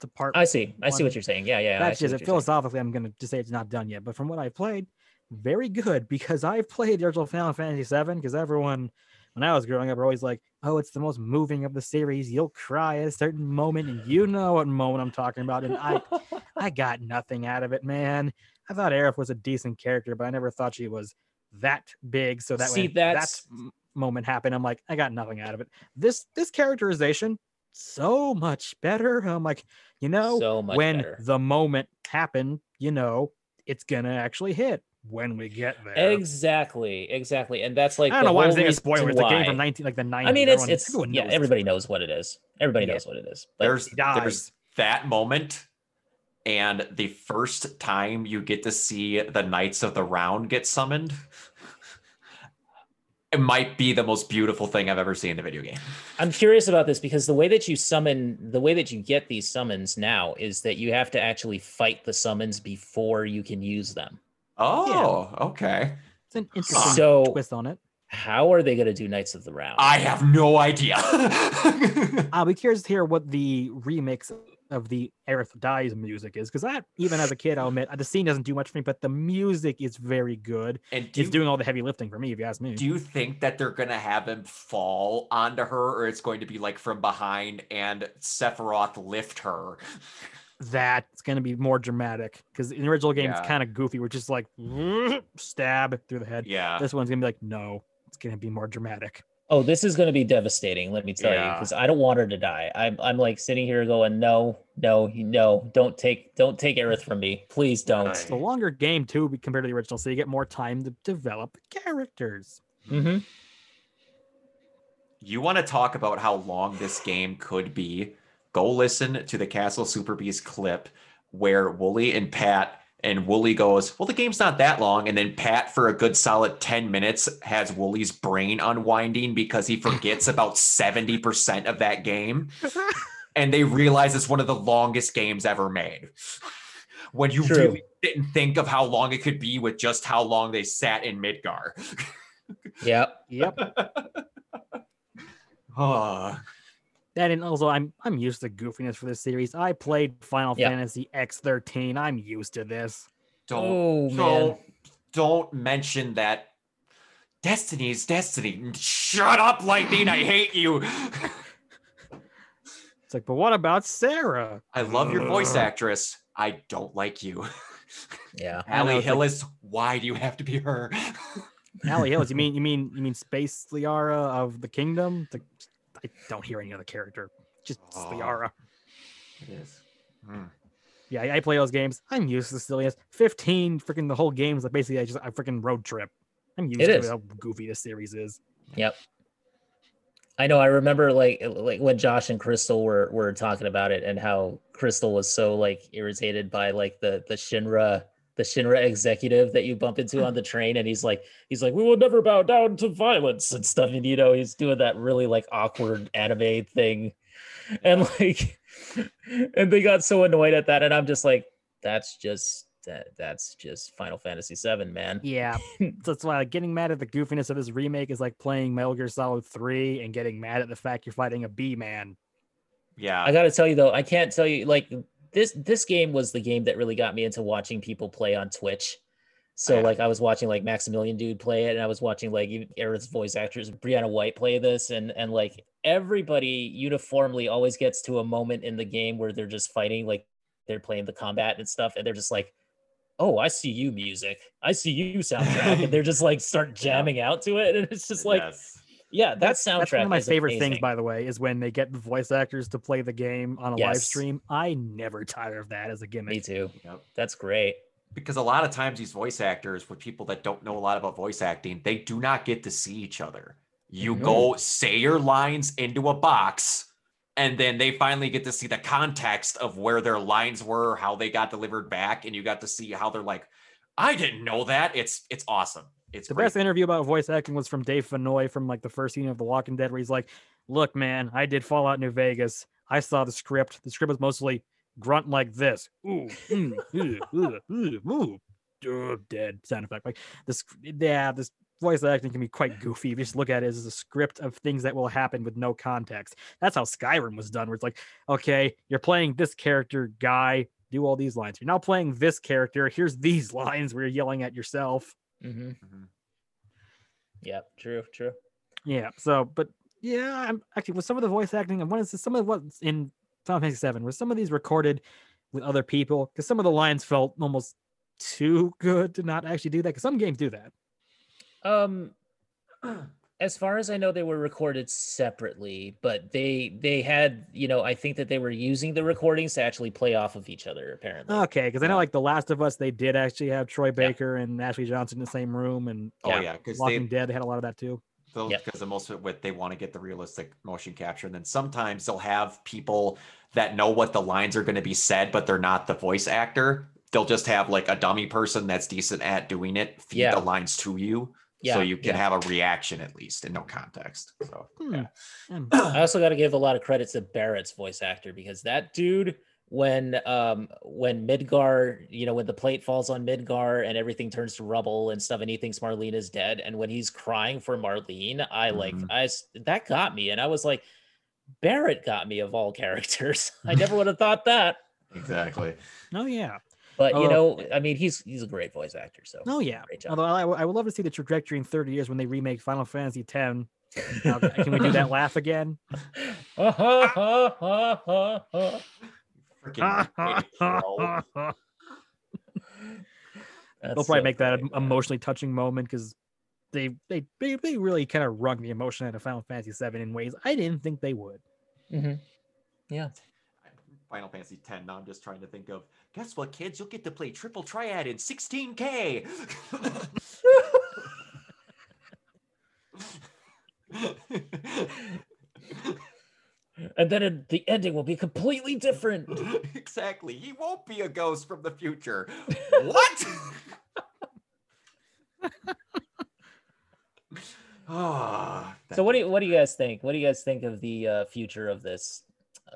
The part. I see. I see what you're saying. Yeah, yeah. I That's just it. you're saying. Philosophically, I'm gonna just say it's not done yet. But from what I've played, very good because I've played the original Final Fantasy VII. Because everyone, when I was growing up, we were always like, "Oh, it's the most moving of the series. You'll cry at a certain moment, and you know what moment I'm talking about." And I, I got nothing out of it, man. I thought Aerith was a decent character, but I never thought she was that big. So that See, that's- moment happened, I'm like, I got nothing out of it. This this characterization so much better. I'm like, you know, so much when better. the moment happened, you know, it's gonna actually hit when we get there. Exactly, exactly, and that's like I don't the know why I'm whole saying a reason spoiler. It's a game from 19 like the 90s. I mean, it's Everyone- it's everyone yeah, knows this. everybody knows what it is. Everybody Yeah. knows what it is. But There's there's that moment and the first time you get to see the Knights of the Round get summoned. It might be the most beautiful thing I've ever seen in a video game. I'm curious about this because the way that you summon, the way that you get these summons now is that you have to actually fight the summons before you can use them. Oh, okay. It's an interesting So twist on it. how are they going to do Knights of the Round? I have no idea. I'll be curious to hear what the remix of the Aerith Dies music is because that, even as a kid, I'll admit the scene doesn't do much for me, but the music is very good. and do It's you, doing all the heavy lifting for me, if you ask me. do you think that they're gonna have him fall onto her, or it's going to be like from behind and Sephiroth lift her? That's going to be more dramatic because in the original game, Yeah. it's kind of goofy. We're just like stab through the head. Yeah. This one's going to be like, no, it's going to be more dramatic. oh, this is going to be devastating. Let me tell you, because I don't want her to die. I'm I'm like sitting here going, no, no, no, don't take don't take Aerith from me, please don't. It's a longer game too compared to the original, so you get more time to develop characters. Mm-hmm. You want to talk about how long this game could be? Go listen to the Castle Super Beast clip where Woolie and Pat and Woolie goes, Well, the game's not that long. And then Pat, for a good solid 10 minutes, has Woolie's brain unwinding because he forgets about 70% of that game. And they realize it's one of the longest games ever made. When you True. really didn't think of how long it could be with just how long they sat in Midgar. Yep. Yep. Ah. That and also I'm I'm used to goofiness for this series. I played Final Yeah. Fantasy X13. I'm used to this. don't Oh don't don't mention that destiny's destiny shut up lightning i hate you It's like, but what about Serah? i love your voice actress i don't like you Yeah. I Ali it's like- Hillis, why do you have to be her Ali Hillis, You mean you mean you mean Space Liara of the Kingdom? It's like, I don't hear any other character. Just Oh. Liara. it is Hmm. Yeah, I, I play those games. I'm used to silliness. 15 freaking the whole game is like basically I just a freaking road trip. I'm used It to is. how goofy this series is. Yep. I know. I remember like like when Josh and Crystal were were talking about it and how Crystal was so like irritated by like the the Shinra the Shinra executive that you bump into on the train and he's like he's like we will never bow down to violence and stuff and you know he's doing that really like awkward anime thing. And like and they got so annoyed at that and I'm just like that's just that that's just Final Fantasy 7 man. Yeah, that's why like, getting mad at the goofiness of this remake is like playing Metal Gear Solid 3 and getting mad at the fact you're fighting a bee man. yeah. I gotta tell you though, I can't tell you like this this game was the game that really got me into watching people play on Twitch. So like I was watching like Maximilian Dood play it, and I was watching like even Aerith's voice actors Brianna White play this, and and like everybody uniformly always gets to a moment in the game where they're just fighting, like they're playing the combat and stuff, and they're just like, "Oh, I see you, music. I see you, soundtrack," and they're just like start jamming out to it, and it's just like yes. Yeah, that That's, soundtrack. that's one of my is favorite things, by the way, is when they get the voice actors to play the game on a live stream. I never tire of that as a gimmick. Me too. Yep. That's great. Because a lot of times these voice actors, with people that don't know a lot about voice acting, they do not get to see each other. You go say your lines into a box, and then they finally get to see the context of where their lines were, how they got delivered back, and you got to see how they're like, I didn't know that. It's it's awesome. It's The great. best interview about voice acting was from Dave Fenoy from like the first season of The Walking Dead, where he's like, "Look, man, I did Fallout New Vegas. I saw the script. The script was mostly grunt like this, ooh, mm, ooh, ooh, ooh, ooh, ooh, dead sound effect. Like this, yeah, this voice acting can be quite goofy. If you just look at it as a script of things that will happen with no context. That's how Skyrim was done, where it's like, okay, you're playing this character guy, do all these lines. You're now playing this character. Here's these lines where you're yelling at yourself. Hmm Mhm. Yep. True. True. Yeah. So, but yeah, I'm actually with some of the voice acting. I want to some of what's in Final Fantasy VII. Was some of these recorded with other people? Because some of the lines felt almost too good to not actually do that. Because some games do that. Um, as far as I know, they were recorded separately, but they they had you know I think that they were using the recordings to actually play off of each other. Apparently. Okay, because I know um, like The Last of Us, they did actually have Troy Baker and Ashley Johnson in the same room, and Oh Yeah. yeah, because Walking they Dead, they had a lot of that too. because Yep. the most of it they want to get the realistic motion capture and then sometimes they'll have people that know what the lines are going to be said but they're not the voice actor they'll just have like a dummy person that's decent at doing it feed Yeah. the lines to you Yeah, so you can yeah. have a reaction at least in no context so Hmm. yeah. I also got to give a lot of credit to Barret's voice actor because that dude, when um when Midgar, you know, when the plate falls on Midgar and everything turns to rubble and stuff, and he thinks Marlene is dead, and when he's crying for Marlene, I like Mhm. I s- that got me, and I was like, Barret got me of all characters. I never would have thought that, exactly oh yeah, but you Oh. know, I mean, he's he's a great voice actor. So oh yeah. Although I, I would love to see the trajectory in 30 years when they remake Final Fantasy X. Now, can we do that laugh again? freaking idiot, bro. They'll probably make that an emotionally touching moment because they, they they they really kind of wrung the emotion out of Final Fantasy VII in ways I didn't think they would. hmm Yeah. Final Fantasy 10. Now I'm just trying to think of guess what, kids? You'll get to play triple triad in 16K. And then the ending will be completely different. exactly. He won't be a ghost from the future. What? Ah, So what do you what do you guys think? What do you guys think of the uh, future of this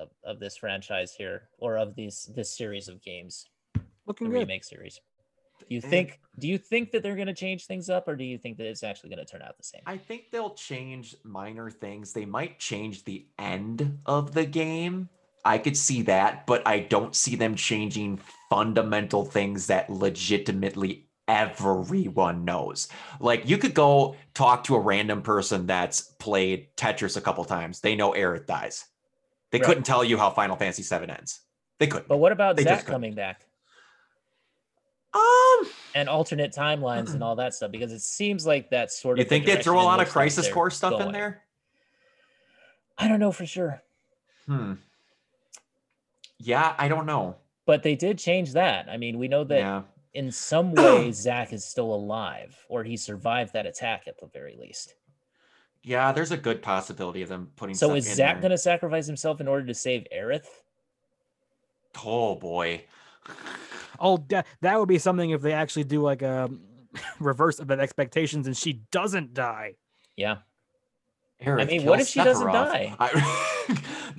of, of this franchise here or of these this series of games, the Looking good. remake series? Do you think do you think that they're going to change things up or do you think that it's actually going to turn out the same? I think they'll change minor things. They might change the end of the game. I could see that, but I don't see them changing fundamental things that legitimately everyone knows. Like you could go talk to a random person that's played Tetris a couple times. They know Aerith dies. They Right. couldn't tell you how Final Fantasy VII ends. They couldn't. But what about They Zack coming back um, and alternate timelines and all that stuff? Because it seems like that sort of you the think they throw a lot of Crisis Core stuff in there? I don't know for sure, Hmm. Yeah, I don't know. but they did change that. I mean, we know that yeah. in some way Zack is still alive or he survived that attack at the very least. Yeah, there's a good possibility of them putting. So is in Zack going to sacrifice himself in order to save Aerith? Oh boy. Oh, that, that would be something if they actually do like a reverse of expectations and she doesn't die. Yeah. Aerith mean, what if she doesn't die? I,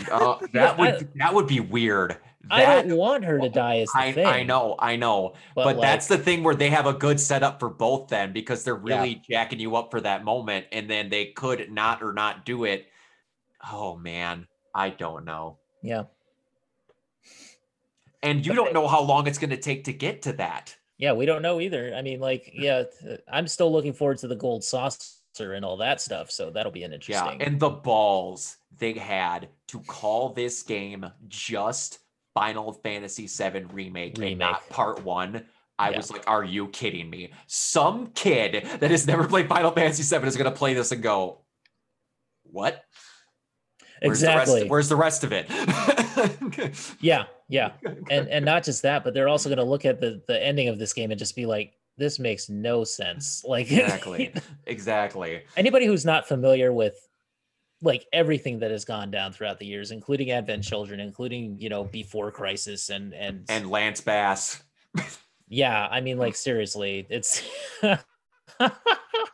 uh, that would that would be weird. I don't want her to die is the I, thing. I know, I know, But, but, that's the thing where they have a good setup for both then because they're Yeah. really jacking you up for that moment, and then they could not or not do it. Oh man, I don't know, Yeah. and you But don't they- know how long it's going to take to get to that. Yeah, we don't know either. I mean, like, yeah, I'm still looking forward to the gold saucer and all that stuff. So that'll be an interesting. Yeah, and the balls they had to call this game just Final Fantasy VII Remake, and not Part One. I Yeah. was like, "Are you kidding me?" Some kid that has never played Final Fantasy VII is going to play this and go, what? Where's the rest- exactly. where's the rest of it? Yeah, yeah. And and not just that, but they're also going to look at the the ending of this game and just be like, this makes no sense. Like exactly, exactly. anybody who's not familiar with like everything that has gone down throughout the years, including Advent Children, including you know before Crisis, and and And Lance Bass. yeah, I mean like seriously, it's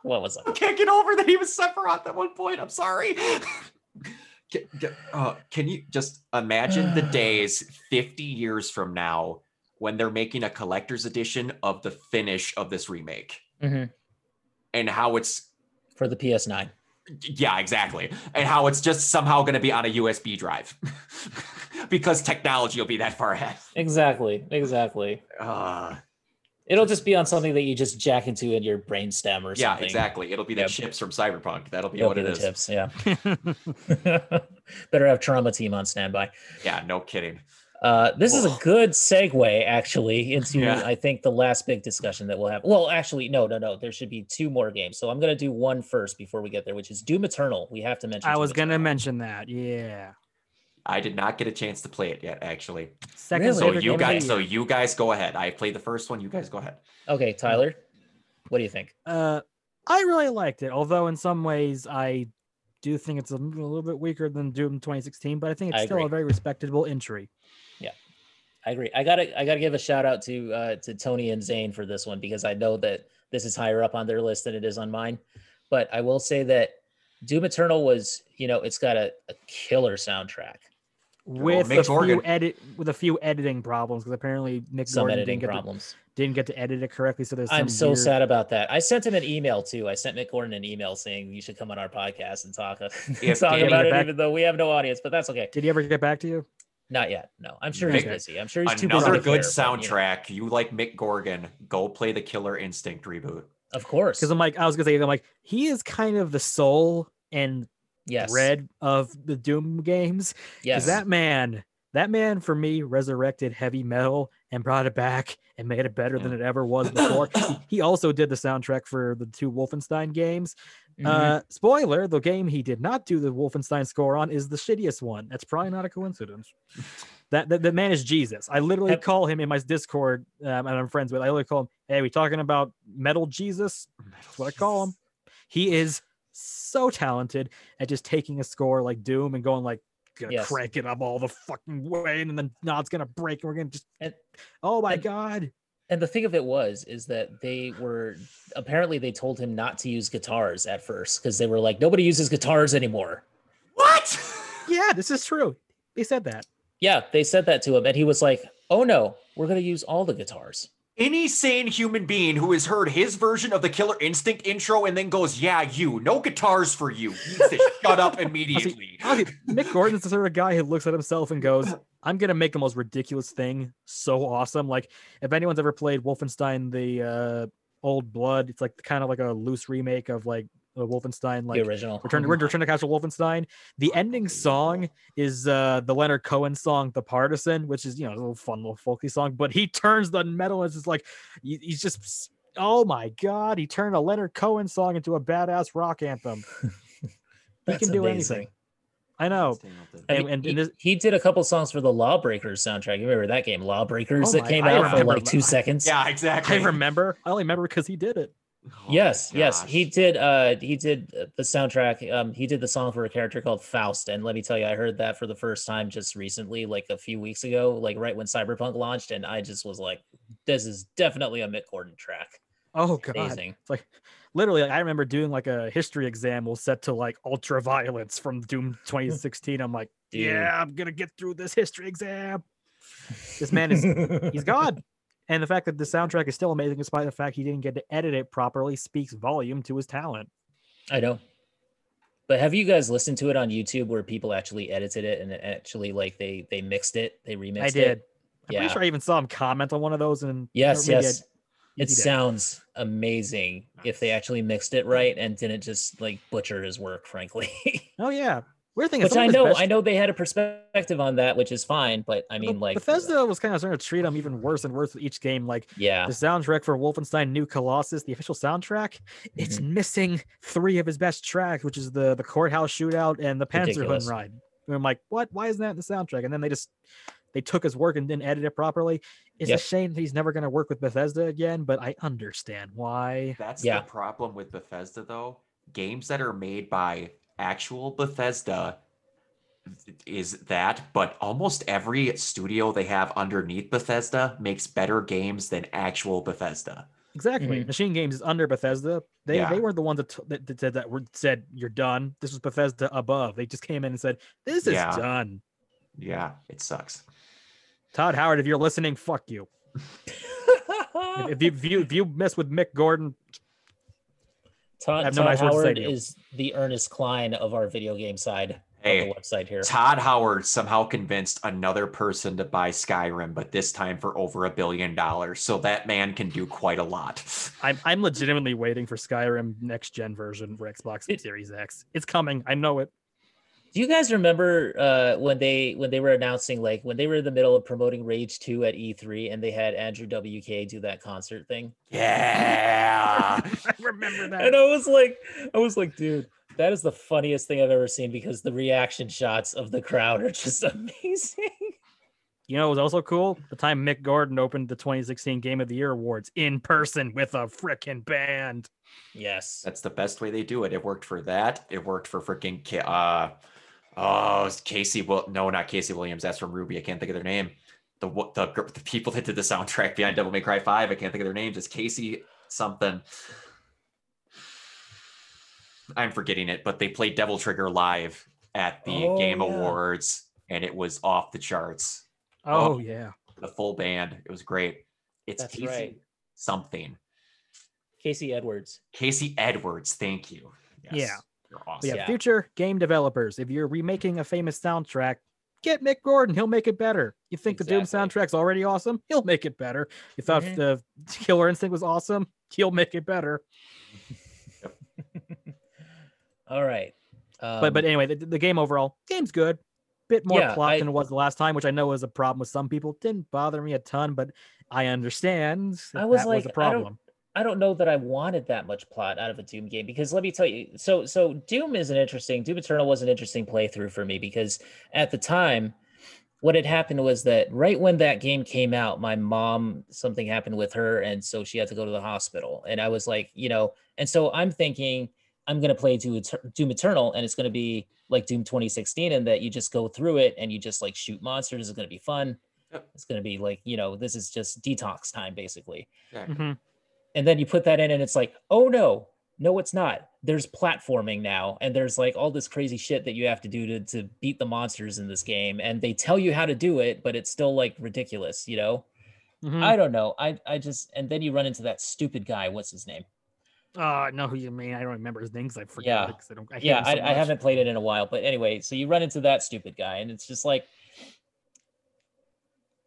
what was I it? can't get over that he was Sephiroth at one point. I'm sorry. Can, uh, can you just imagine the days 50 years from now when they're making a collector's edition of the finish of this remake Mhm. and how it's for the PS9. Yeah exactly and how it's just somehow going to be on a usb drive because technology will be that far ahead Exactly, exactly. uh, It'll just be on something that you just jack into in your brainstem or yeah something. Yeah, exactly it'll be the Yep. chips from cyberpunk that'll be It'll what be it the is tips, yeah. Better have trauma team on standby. yeah no kidding Uh, this is a good segue, actually, into Yeah. I think the last big discussion that we'll have. Well, actually, no, no, no. There should be two more games, so I'm gonna do one first before we get there, which is Doom Eternal. We have to mention. I Doom was gonna Eternal. mention that. Yeah. i did not get a chance to play it yet actually Second Really? So you game guys, so you guys go ahead. I played the first one. You guys go ahead. Okay, Tyler, what do you think? Uh, I really liked it, although in some ways I do think it's a little bit weaker than Doom 2016, but I think it's I still agree. a very respectable entry. I agree. I gotta, I gotta give a shout out to uh, to Tony and Zane for this one because I know that this is higher up on their list than it is on mine. But I will say that Doom Eternal was, you know, it's got a, a killer soundtrack. With Mick a few Gordon. edit with a few editing problems because apparently Mick Some Gordon editing didn't get, to, didn't get to edit it correctly. So there's I'm so weird- sad about that. I sent him an email too. I sent Nick Gordon an email saying you should come on our podcast and talk, If talk about it, back- even though we have no audience. But that's okay. Did he ever get back to you? Not yet. No, I'm sure he's busy. I'm sure he's too busy. Another to good care, but, you know, soundtrack. You, like Mick Gordon? Go play the Killer Instinct reboot. of course. Because I'm like, I was gonna say, I'm like, he is kind of the soul and yes. thread of the Doom games. Yes. Because that man, that man for me resurrected heavy metal and brought it back and made it better than it ever was before. he, also did the soundtrack for the two Wolfenstein games. Mhm. Uh, spoiler: the game he did not do the Wolfenstein score on is the shittiest one. That's probably not a coincidence. That that, that man is Jesus. I literally Have- call him in my Discord, um, and I'm friends with. I literally call him, "Hey, we talking about Metal Jesus?" That's what I call him. He is so talented at just taking a score like Doom and going like, gonna Yes. crank it up all the fucking way, and then no, it's gonna break, and we're gonna just. And- oh my and- god! And the thing of it was, is that they were apparently they told him not to use guitars at first because they were like, nobody uses guitars anymore. What? Yeah, this is true. They said that. Yeah, they said that to him, and he was like, "Oh no, we're gonna use all the guitars." Any sane human being who has heard his version of the Killer Instinct intro and then goes, "Yeah, you, no guitars for you," needs to shut up immediately. Okay, Mick Gordon's the sort of guy who looks at himself and goes, I'm gonna make the most ridiculous thing so awesome. Like if anyone's ever played Wolfenstein the uh Old Blood, it's like kind of like a loose remake of like a Wolfenstein like the original. Return to Return to Castle Wolfenstein. The ending song is uh the Leonard Cohen song "The Partisan," which is you know a little fun little folky song. But he turns the metal and it's just like he's just oh my god, he turned a Leonard Cohen song into a badass rock anthem. he can do amazing. anything. I know. I And- mean, and- he, and this- he did a couple songs for the Lawbreakers soundtrack. You remember that game, Lawbreakers, Oh that came I out for like two seconds. Yeah, exactly. I remember. I only remember because he did it. Oh yes, yes, he did. Uh, he did the soundtrack. Um, he did the song for a character called Faust, and let me tell you, I heard that for the first time just recently, like a few weeks ago, like right when Cyberpunk launched, and I just was like, "This is definitely a Mick Gordon track." Oh god. Amazing. It's like literally I remember doing like a history exam was set to like ultra violence from Doom 2016. I'm like, Dude. yeah, I'm gonna get through this history exam. This man is he's God. And the fact that the soundtrack is still amazing despite the fact he didn't get to edit it properly speaks volume to his talent. I know. But have you guys listened to it on YouTube where people actually edited it and actually like they they mixed it, they remixed I did. it? I'm Yeah. pretty sure I even saw him comment on one of those and Yes, I- yes. he It sounds amazing if they actually mixed it right and didn't just like butcher his work, frankly. Oh yeah. Weird thing is, which I know, best- I know they had a perspective on that, which is fine. But I mean, But like Bethesda was kind of starting to treat him even worse and worse with each game. Like yeah, the soundtrack for Wolfenstein New Colossus, the official soundtrack, it's Mm-hmm. missing three of his best tracks, which is the the courthouse shootout and the Ridiculous. Panzerhund ride. And I'm like, what? Why isn't that in the soundtrack? And then they just they took his work and didn't edit it properly. It's Yep. a shame that he's never going to work with Bethesda again, but I understand why. That's Yeah. the problem with Bethesda, though. Games that are made by actual Bethesda is that, but almost every studio they have underneath Bethesda makes better games than actual Bethesda. Exactly. Mhm. Machine Games is under Bethesda. They Yeah. they weren't the ones that, t- that, that said that were said you're done. This was Bethesda above. They just came in and said this is Yeah. done. Yeah, it sucks. Todd Howard, if you're listening, fuck you. If, if you if you if you mess with Mick Gordon, Todd, I have no Todd nice words to say Howard to is the Ernest Cline of our video game side Hey, of the website here. Todd Howard somehow convinced another person to buy Skyrim, but this time for over a billion dollars. So that man can do quite a lot. I'm I'm legitimately waiting for Skyrim next gen version for Xbox It- Series X. It's coming. I know it. Do you guys remember uh, when they when they were announcing like when they were in the middle of promoting Rage 2 at E3 and they had Andrew WK do that concert thing? Yeah. I remember that. And. I was like, I was like, dude, that is the funniest thing I've ever seen because the reaction shots of the crowd are just amazing. You know, it was also cool the time Mick Gordon opened the 2016 Game of the Year awards in person with a freaking band. yes. That's the best way they do it. It worked for that. It worked for freaking uh oh it's Casey Will no not Casey Williams. That's from RWBY. I can't think of their name. The the, the people that did the soundtrack behind Devil May Cry 5. I can't think of their names. It's Casey something. I'm forgetting it, but they played Devil Trigger live at the Oh, Game yeah. Awards and it was off the charts. Oh, Oh. yeah. The full band. It was great. It's That's Casey right. something. Casey Edwards. Casey Edwards. Thank you. Yeah. You're But awesome. yeah, Yeah. future game developers, if you're remaking a famous soundtrack, get Mick Gordon. He'll make it better. You think the Doom soundtrack's already awesome? He'll make it better. You thought Mhm. the Killer Instinct was awesome? He'll make it better. All right. but but Um, anyway, the, the game overall, game's good. Bit more Yeah, plot I- than it was the last time, which I know was a problem with some people. Didn't bother me a ton, but I understand that I was that like, was a I don't- problem. I don't know that I wanted that much plot out of a Doom game because let me tell you, so so Doom is an interesting Doom Eternal was an interesting playthrough for me because at the time, what had happened was that right when that game came out, my mom something happened with her, and so she had to go to the hospital, and I was like, you know, and so I'm thinking I'm gonna play Doom, Eter- Eternal, and it's gonna be like Doom 2016, and that you just go through it and you just like shoot monsters. It's gonna be fun. Yep. It's gonna be like you know, this is just detox time basically Exactly. Mhm. And then you put that in and it's like oh no no it's not there's platforming now and there's like all this crazy shit that you have to do to, to beat the monsters in this game and they tell you how to do it but it's still like ridiculous you know Mhm. i don't know i i just and then you run into that stupid guy what's his name I know who you mean. I don't remember his name because I forgot. Yeah. I don't, I yeah so I, I haven't played it in a while but anyway so you run into that stupid guy and it's just like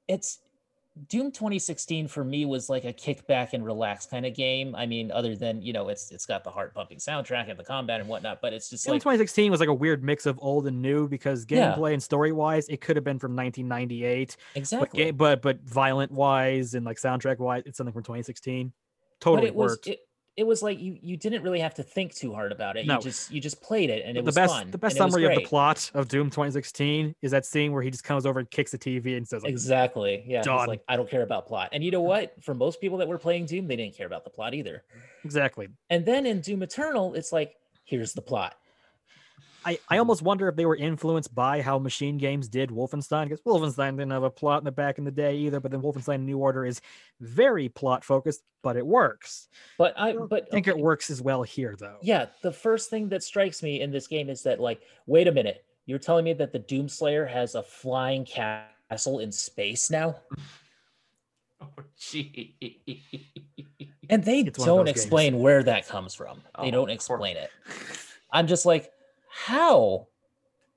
it's doom 2016 for me was like a kick back and relax kind of game i mean other than you know it's it's got the heart pumping soundtrack and the combat and whatnot but it's just Doom like 2016 was like a weird mix of old and new because Yeah. gameplay and story wise, it could have been from 1998, but exactly game, but but violent wise and like soundtrack wise, it's something from 2016. but Totally it was worked. it, it was like you you didn't really have to think too hard about it. No. you just you just played it and it the was best fun the best summary of the plot of Doom 2016 is that scene where he just comes over and kicks the TV and says like, exactly. Yeah he's Done. like i don't care about plot. And you know what? For most people that were playing doom they didn't care about the plot either. Exactly. and then in doom eternal it's like here's the plot I, I almost wonder if they were influenced by how Machine Games did Wolfenstein, because Wolfenstein didn't have a plot in the back in the day either. But then Wolfenstein New Order is very plot focused, but it works. but i don't but I think okay, it works as well here, though. yeah the first thing that strikes me in this game is that like wait a minute you're telling me that the doom slayer has a flying castle in space now Oh, gee. and they It's don't those games. explain where that comes from they Oh, don't poor- explain it i'm just like how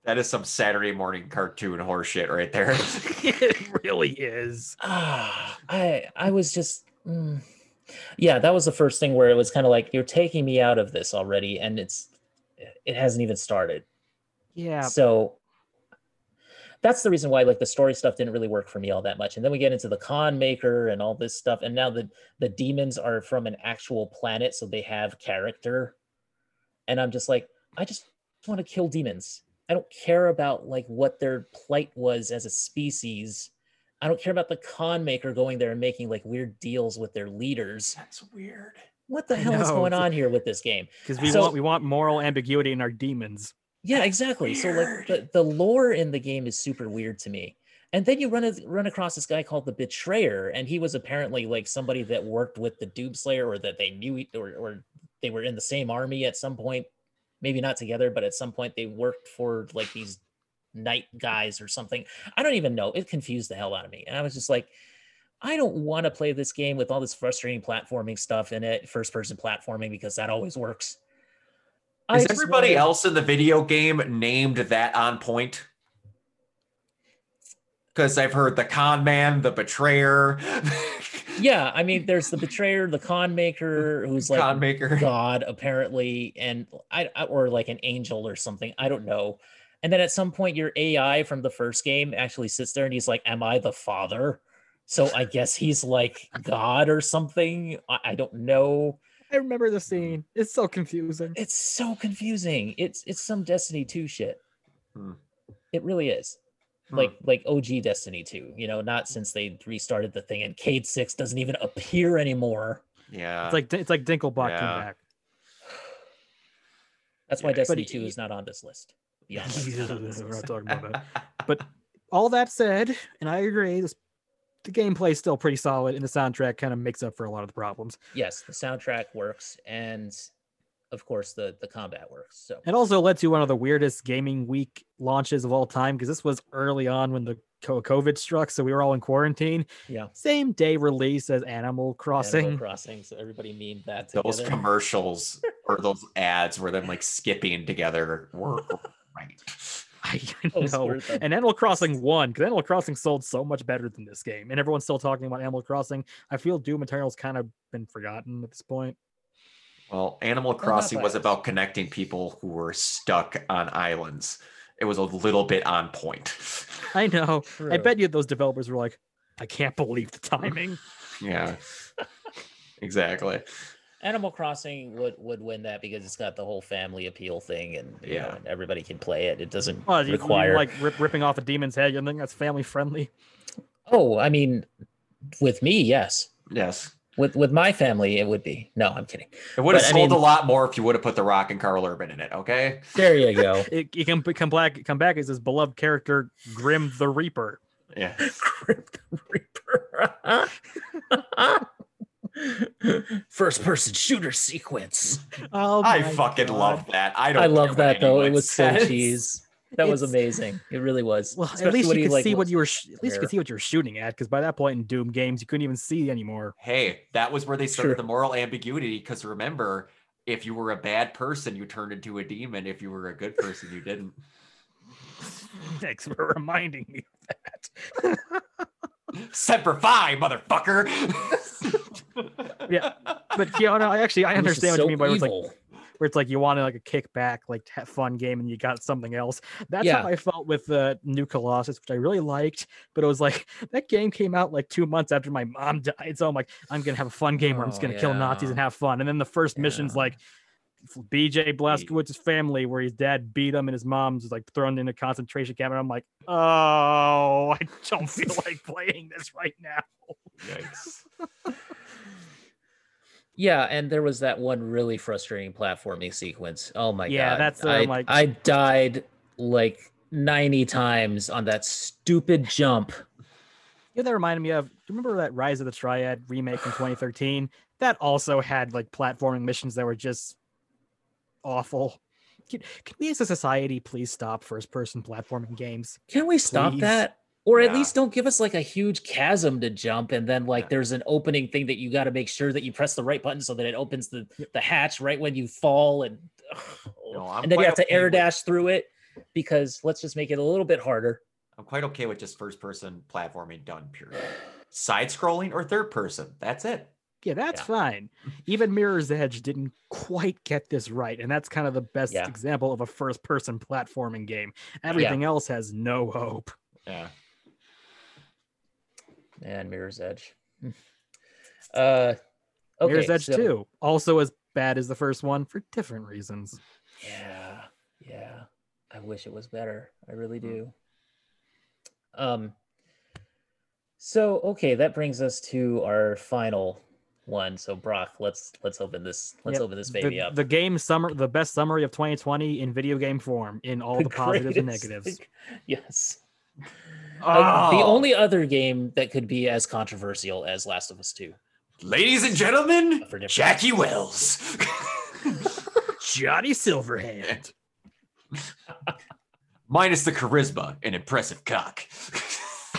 That is some Saturday morning cartoon horseshit right there. it really is. ah, I I was just mm. yeah, that was the first thing where it was kind of like you're taking me out of this already, and it's it hasn't even started. Yeah. So that's the reason why like the story stuff didn't really work for me all that much. And then we get into the Khan Maykr and all this stuff. And now the the demons are from an actual planet, so they have character. And I'm just like, I just want to kill demons. I don't care about like what their plight was as a species. I don't care about the Khan Maykr going there and making like weird deals with their leaders. That's weird. What the hell is going on here with this game? Because we So- want we want moral ambiguity in our demons. Yeah, exactly. So like the, the lore in the game is super weird to me. And then you run a, run across this guy called the Betrayer, and he was apparently like somebody that worked with the Doomslayer, or that they knew, or or they were in the same army at some point. Maybe not together, but at some point they worked for like these night guys or something. I don't even know. It confused the hell out of me, and I was just like, I don't want to play this game with all this frustrating platforming stuff in it, first person platforming, because that always works. Is everybody wanted- else in the video game named that on point? Because I've heard the con man, the betrayer, Yeah, I mean, there's the betrayer, the Khan Maykr, who's like Khan Maykr. God apparently, and I I- or like an angel or something. I don't know. And then at some point, your AI from the first game actually sits there and he's like, "Am I the father?" So I guess he's like God or something. I, I don't know. I remember the scene. It's so confusing. It's so confusing. It's it's some Destiny 2 shit. Hmm. It really is. Hmm. Like like OG Destiny 2, you know, not since they restarted the thing and Cayde 6 doesn't even appear anymore. Yeah. It's like it's like Dinklebot came Yeah. back. That's why Yeah. Destiny But 2 y- is not on this list. Yeah. on this We're not talking about that. All that said, and I agree, this, the gameplay is still pretty solid, and the soundtrack kind of makes up for a lot of the problems. yes, the soundtrack works, and of course the the combat works. So It also led to one of the weirdest gaming week launches of all time because this was early on when the COVID struck, so we were all in quarantine. yeah, Same day release as Animal Crossing. Animal Crossing. So everybody memed that those commercials or those ads where them like skipping together were right. I know. And Animal Crossing won because Animal Crossing sold so much better than this game, and everyone's still talking about Animal Crossing. I feel Doom Eternal's kind of been forgotten at this point. Well, Animal not Crossing was about connecting people who were stuck on islands. It was a little bit on point. I know. I bet you those developers were like, I can't believe the timing. yeah. exactly. Animal Crossing would would win that because it's got the whole family appeal thing, and you know, Yeah. and everybody can play it. It doesn't you, you require like rip, ripping off a demon's head. You think that's family friendly? Oh, I mean, with me, yes. Yes. With with my family, it would be. No, I'm kidding. It would have But, I sold mean- a lot more if you would have put The Rock and Karl Urban in it, okay? There you go. It, it can come back. Come back as his beloved character Grim the Reaper. Yeah. Crypt Reaper. First person shooter sequence. Oh, I fucking God. love that. I don't I love that though. It anyone was so says. cheese. That was amazing. It really was. Well, at least you he, could like, see what you were. Sh- at least you could see what you were shooting at, because by that point in Doom games, you couldn't even see anymore. Hey, that was where they started Sure. the moral ambiguity. Because remember, if you were a bad person, you turned into a demon. If you were a good person, you didn't. Thanks for reminding me of that. Semper Fi, motherfucker. Yeah, but yeah, no, I actually I It was understand what so you mean by where it's like evil. Where it's like you want to like a kickback, like fun game, and you got something else. That's Yeah. how I felt with uh, New Colossus, which I really liked. But it was like that game came out like two months after my mom died, so I'm like, I'm gonna have a fun game where I'm just Oh, gonna kill Nazis and have fun. And then the first mission's like BJ Blazkowicz's family, where his dad beat him and his mom's like thrown in a concentration camp. And I'm like, oh, I don't feel like playing this right now. Yikes. Yeah, and there was that one really frustrating platforming sequence. Oh my Yeah, god. that's, uh, I, like- I died like 90 times on that stupid jump. You know, that reminded me of. Do you remember that Rise of the Triad remake in 2013? That also had like platforming missions that were just awful. Can, can we as a society please stop first person platforming games? Can we stop Please. that? Or at least don't give us like a huge chasm to jump and then like Yeah. there's an opening thing that you got to make sure that you press the right button so that it opens the, the hatch right when you fall and No, and then you quite have to okay air with- dash through it because let's just make it a little bit harder. I'm quite okay with just first person platforming done, period. Side scrolling or third person. That's it. Yeah, that's Yeah. fine. Even Mirror's Edge didn't quite get this right, and that's kind of the best Yeah. example of a first-person platforming game. Everything else has no hope. Yeah. And Mirror's Edge. Hmm. Uh, okay, Mirror's Edge so- 2, also as bad as the first one for different reasons. Yeah, yeah. I wish it was better. I really do. Um. So okay, that brings us to our final one. So Brock, let's let's open this. Let's Yep, open this baby the, up. The game summer, the best summary of 2020 in video game form, in all the, positives and negatives. Yes. Uh, the Oh, only other game that could be as controversial as Last of Us Two. ladies and gentlemen, For different Jackie Welles. Johnny Silverhand. Minus the charisma and impressive cock.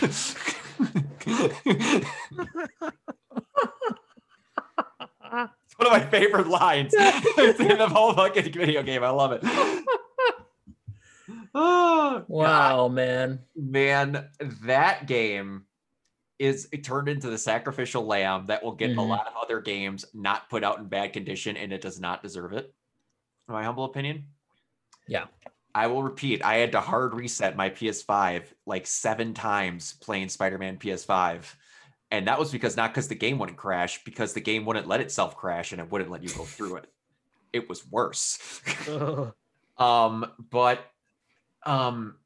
It's one of my favorite lines in the whole fucking video game. I love it. Oh, God. Wow, man. man, that game is it turned into the sacrificial lamb that will get a Mhm. lot of other games not put out in bad condition, and it does not deserve it. In my humble opinion. Yeah. I will repeat, I had to hard reset my PS5 like seven times playing Spider-Man PS5. And that was because not because the game wouldn't crash, because the game wouldn't let itself crash and it wouldn't let you go through it. It was worse. Um, but um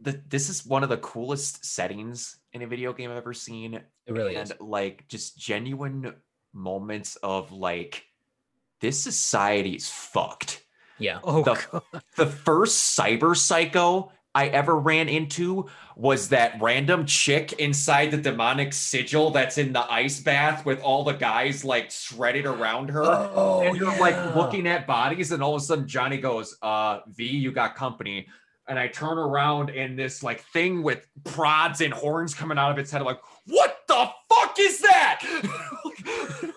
the this is one of the coolest settings in a video game I've ever seen. It really and is. like just genuine moments of like this society's fucked. Yeah. oh, The- God. The first cyber psycho I ever ran into was that random chick inside the demonic sigil that's in the ice bath with all the guys like shredded around her Oh, and you're like looking at bodies, and all of a sudden Johnny goes, uh, V, you got company. And I turn around and this like thing with prods and horns coming out of its head. I'm like, what the fuck is that?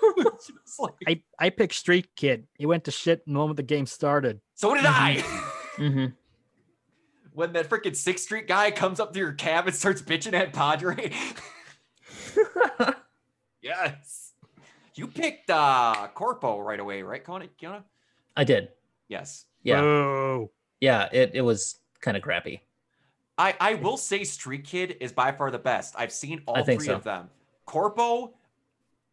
Like- I, I picked Street Kid. He went to shit the moment the game started. so did I. hmm when that freaking Sixth Street guy comes up to your cab and starts bitching at Padre. yes. You picked uh Corpo right away, right, Kona- Kiana? I did. Yes. Yeah. Oh, Yeah. It it was kind of crappy. I, I will say Street Kid is by far the best. I've seen all I think three so. of them. Corpo,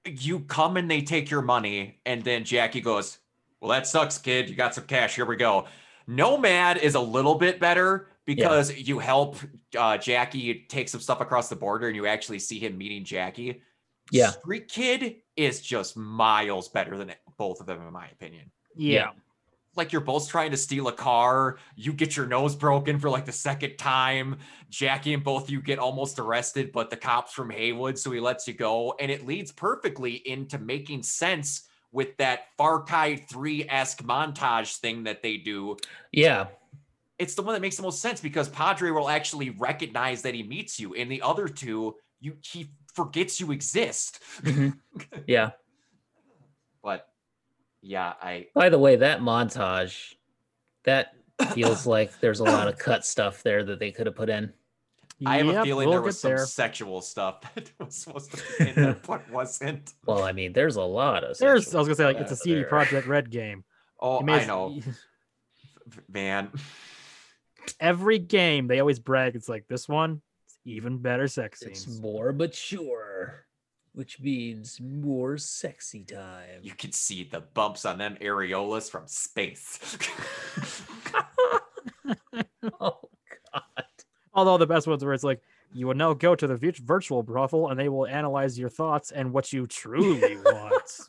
you come and they take your money, and then Jackie goes, Well, that sucks, kid. You got some cash. Here we go. Nomad is a little bit better because you help uh, Jackie take some stuff across the border and you actually see him meeting Jackie. Yeah. Street Kid is just miles better than both of them, in my opinion yeah. like you're both trying to steal a car. You get your nose broken for like the second time. Jackie and both of you get almost arrested, but the cops from Heywood, so he lets you go. And it leads perfectly into making sense with that Far Cry 3 esque montage thing that they do. Yeah. It's the one that makes the most sense because Padre will actually recognize that he meets you. In the other two, you he forgets you exist. Mhm. Yeah. But yeah, I By the way, that montage, that feels like there's a lot of cut stuff there that they could have put in. I have a feeling we'll there was some there. sexual stuff that was supposed to be in there, but wasn't. Well, I mean, there's a lot of. There's, I was gonna say, like, it's a CD there. Projekt Red game. Oh, You I know, man. Every game, they always brag. It's like this one, it's even better sex scenes. It's scenes. more mature, which means more sexy time. You can see the bumps on them areolas from space. oh God. Although the best ones where it's like, you will now go to the virtual brothel and they will analyze your thoughts and what you truly want.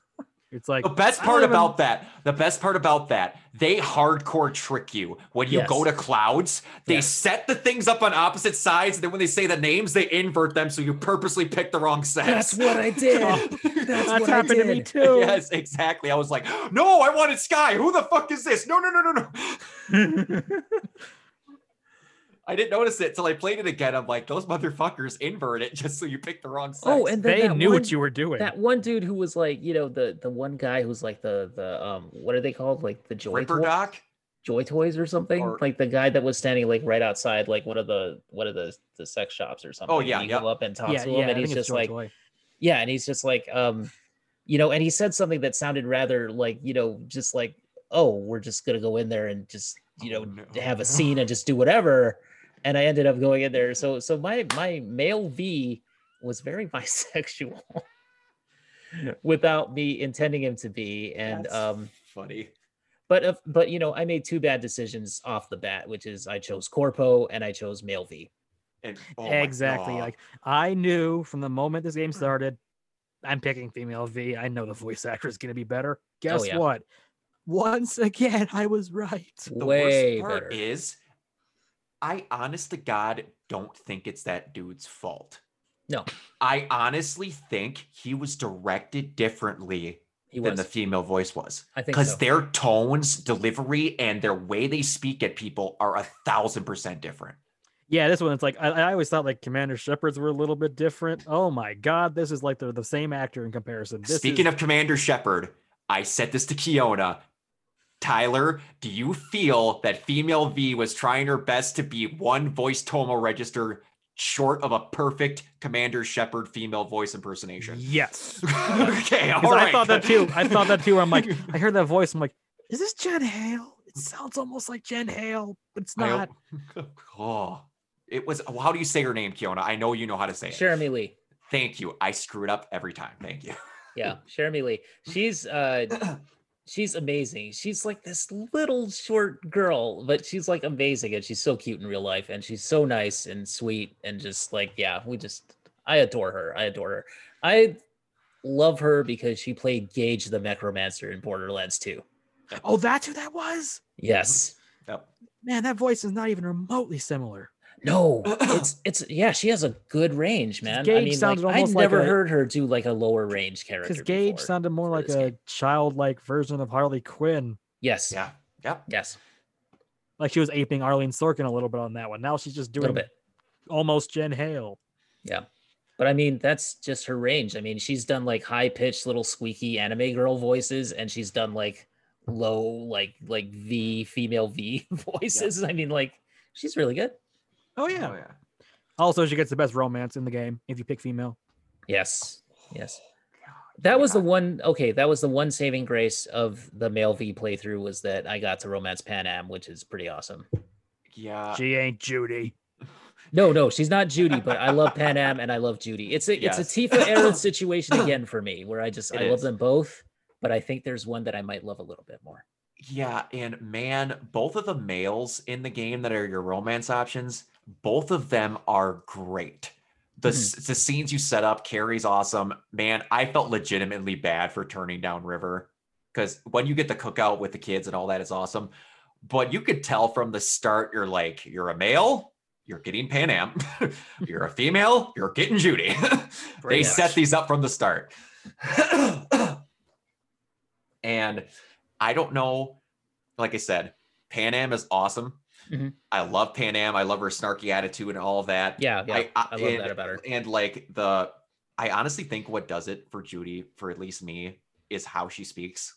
It's like the best part don't even- about that, the best part about that, they hardcore trick you when you go to clouds. They Yes. set the things up on opposite sides, and then when they say the names, they invert them so you purposely pick the wrong sex. That's what I did. Oh. That's, That's what I happened to me too. yes, exactly. I was like, no, I wanted Sky. Who the fuck is this? No, no, no, no, no. I didn't notice it till I played it again. I'm like, those motherfuckers invert it just so you pick the wrong sex. Oh, and They knew one, what you were doing. That one dude who was like, you know, the the one guy who's like the the um, what are they called? Like the joy Ripper toys, Doc. joy toys or something. Or- like the guy that was standing like right outside like one of the one of the the sex shops or something. Oh, yeah, you yep. go up and talk yeah, to him, yeah, and he's just like, Toy. yeah, and he's just like, um, you know, and he said something that sounded rather like, you know, just like, oh, we're just gonna go in there and just, you know, Oh, no. have a scene and just do whatever. And I ended up going in there. So, so my my male V was very bisexual, without me intending him to be, and That's um, funny. but if, but you know, I made two bad decisions off the bat, which is I chose Corpo and I chose male V. And oh exactly. Like I knew from the moment this game started, I'm picking female V. I know the voice actor is going to be better. Guess Oh, yeah. what? Once again, I was right. the Way worst part better. is, I honest to God don't think it's that dude's fault. No. I honestly think he was directed differently than the female voice was. I think Because so. their tones, delivery, and their way they speak at people are a thousand percent different. Yeah, this one it's like I, I always thought like Commander Shepards were a little bit different. Oh my god, this is like they're the same actor in comparison. This Speaking is, of Commander Shepard, I said this to Kiona. Tyler, do you feel that female V was trying her best to be one voice tomo register short of a perfect Commander Shepard female voice impersonation? yes, okay, all 'Cause right. I thought that too. I thought that too. Where I'm like, I heard that voice. I'm like, is this Jen Hale? It sounds almost like Jen Hale, but it's not. oh, it was. How do you say her name, Kiona? I know you know how to say it. Cherami Leigh. Thank you. I screw it up every time. Thank you. Yeah, Cherami Leigh. She's uh she's amazing. She's like this little short girl, but she's like amazing and she's so cute in real life and she's so nice and sweet and just like yeah, we just I adore her. I adore her. I love her because she played Gaige the Mechromancer in Borderlands 2. Oh, that's who that was. Yes. Yep. Man, that voice is not even remotely similar. No, it's it's yeah, she has a good range, man. I Gaige mean, like, sounded I've almost like never a- heard her do like a lower range character. Because Gaige before. sounded more like a game. childlike version of Harley Quinn. yes, Yeah. Yep. yes, Like she was aping Arlene Sorkin a little bit on that one. Now she's just a doing little bit. almost Jen Hale. Yeah. But I mean, that's just her range. I mean, she's done like high pitched little squeaky anime girl voices and she's done like low, like like V female V voices. I mean, like she's really good. Oh yeah. Oh yeah. Also, she gets the best romance in the game if you pick female. Yes. Yes. That was the one okay, that was the one saving grace of the male V playthrough was that I got to romance Panam, which is pretty awesome. Yeah. she ain't Judy. No, no, she's not Judy, but I love Panam and I love Judy. It's a Yes. it's a Tifa Aerith situation again for me, where I just It I love them both, but I think there's one that I might love a little bit more. Yeah, and man, both of the males in the game that are your romance options, both of them are great. The mm-hmm. s the scenes you set up, Kerry's awesome. Man, I felt legitimately bad for turning down River because when you get the cookout with the kids and all that is awesome. But you could tell from the start, you're like, you're a male, you're getting Panam. you're a female, you're getting Judy. they Pretty set these up from the start. and I don't know. Like I said, Panam is awesome. Mhm. I love Panam. I love her snarky attitude and all of that. Yeah, yeah. I, love and, that about her. And like the, I honestly think what does it for Judy, for at least me, is how she speaks.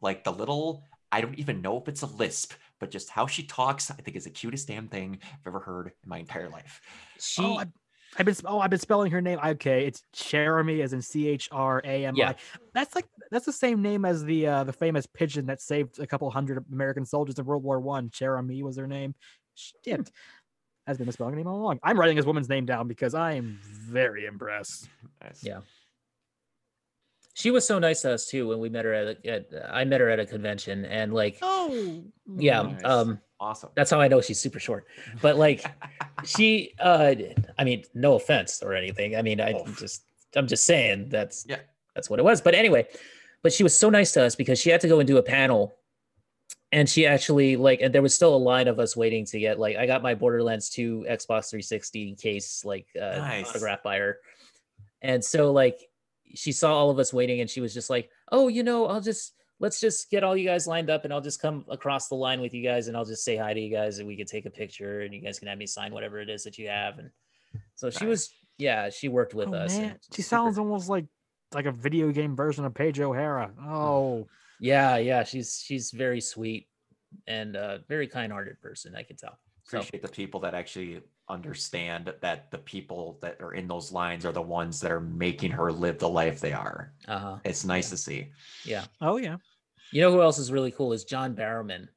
Like the little, I don't even know if it's a lisp, but just how she talks, I think is the cutest damn thing I've ever heard in my entire life. She Oh, I, I've been oh I've been spelling her name. Okay, it's Cherami as in C H R A M I. Yeah. That's like that's the same name as the uh, the famous pigeon that saved a couple hundred American soldiers in World War One. Cherami was her name. Shit. Has been misspelling her name all along. I'm writing this woman's name down because I am very impressed. Nice. Yeah. She was so nice to us too when we met her at, a, at I met her at a convention and like Oh, yeah Nice. um Awesome. that's how I know she's super short but like she uh I mean no offense or anything I mean I Oh. just I'm just saying that's Yeah. that's what it was but anyway but she was so nice to us because she had to go and do a panel and she actually like and there was still a line of us waiting to get like I got my Borderlands 2 Xbox 360 case like uh Nice. autographed by her and so like she saw all of us waiting and she was just like oh you know I'll just let's just get all you guys lined up and I'll just come across the line with you guys and I'll just say hi to you guys and we could take a picture and you guys can have me sign whatever it is that you have and so she was yeah she worked with oh, us and man. She super- sounds almost like like a video game version of Paige O'Hara. Oh, yeah yeah she's she's very sweet and uh very kind-hearted person I can tell so Appreciate the people that actually understand that the people that are in those lines are the ones that are making her live the life they are. Uh-huh. It's nice to see. Yeah. Oh yeah. You know who else is really cool is John Barrowman.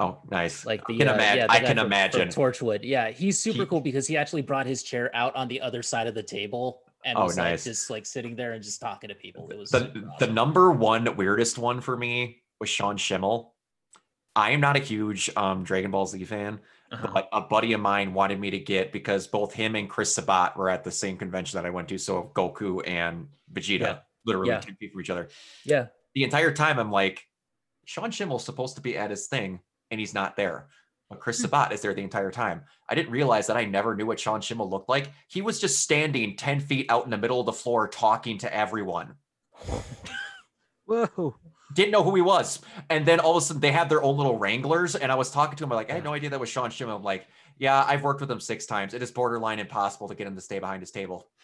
Oh, nice. Like the I can, uh, imagine. yeah, the I can from- from imagine. Torchwood. Yeah, he's super He- cool because he actually brought his chair out on the other side of the table and Oh, was nice. like just like sitting there and just talking to people. It was the super the number one weirdest one for me was Sean Schemmel. I am not a huge um, Dragon Ball Z fan, Uh-huh. but a buddy of mine wanted me to get because both him and Chris Sabat were at the same convention that I went to. So Goku and Vegeta, Yeah. literally Yeah. 10 feet from each other. Yeah. The entire time, I'm like, Sean Schemmel's supposed to be at his thing, and he's not there. But Chris Hmm. Sabat is there the entire time. I didn't realize that I never knew what Sean Schemmel looked like. He was just standing 10 feet out in the middle of the floor talking to everyone Whoa. Didn't know who he was. And then all of a sudden they had their own little wranglers. And I was talking to him, I'm like, I had no idea that was Sean Schemmel. I'm like, yeah, I've worked with him six times. It is borderline impossible to get him to stay behind his table.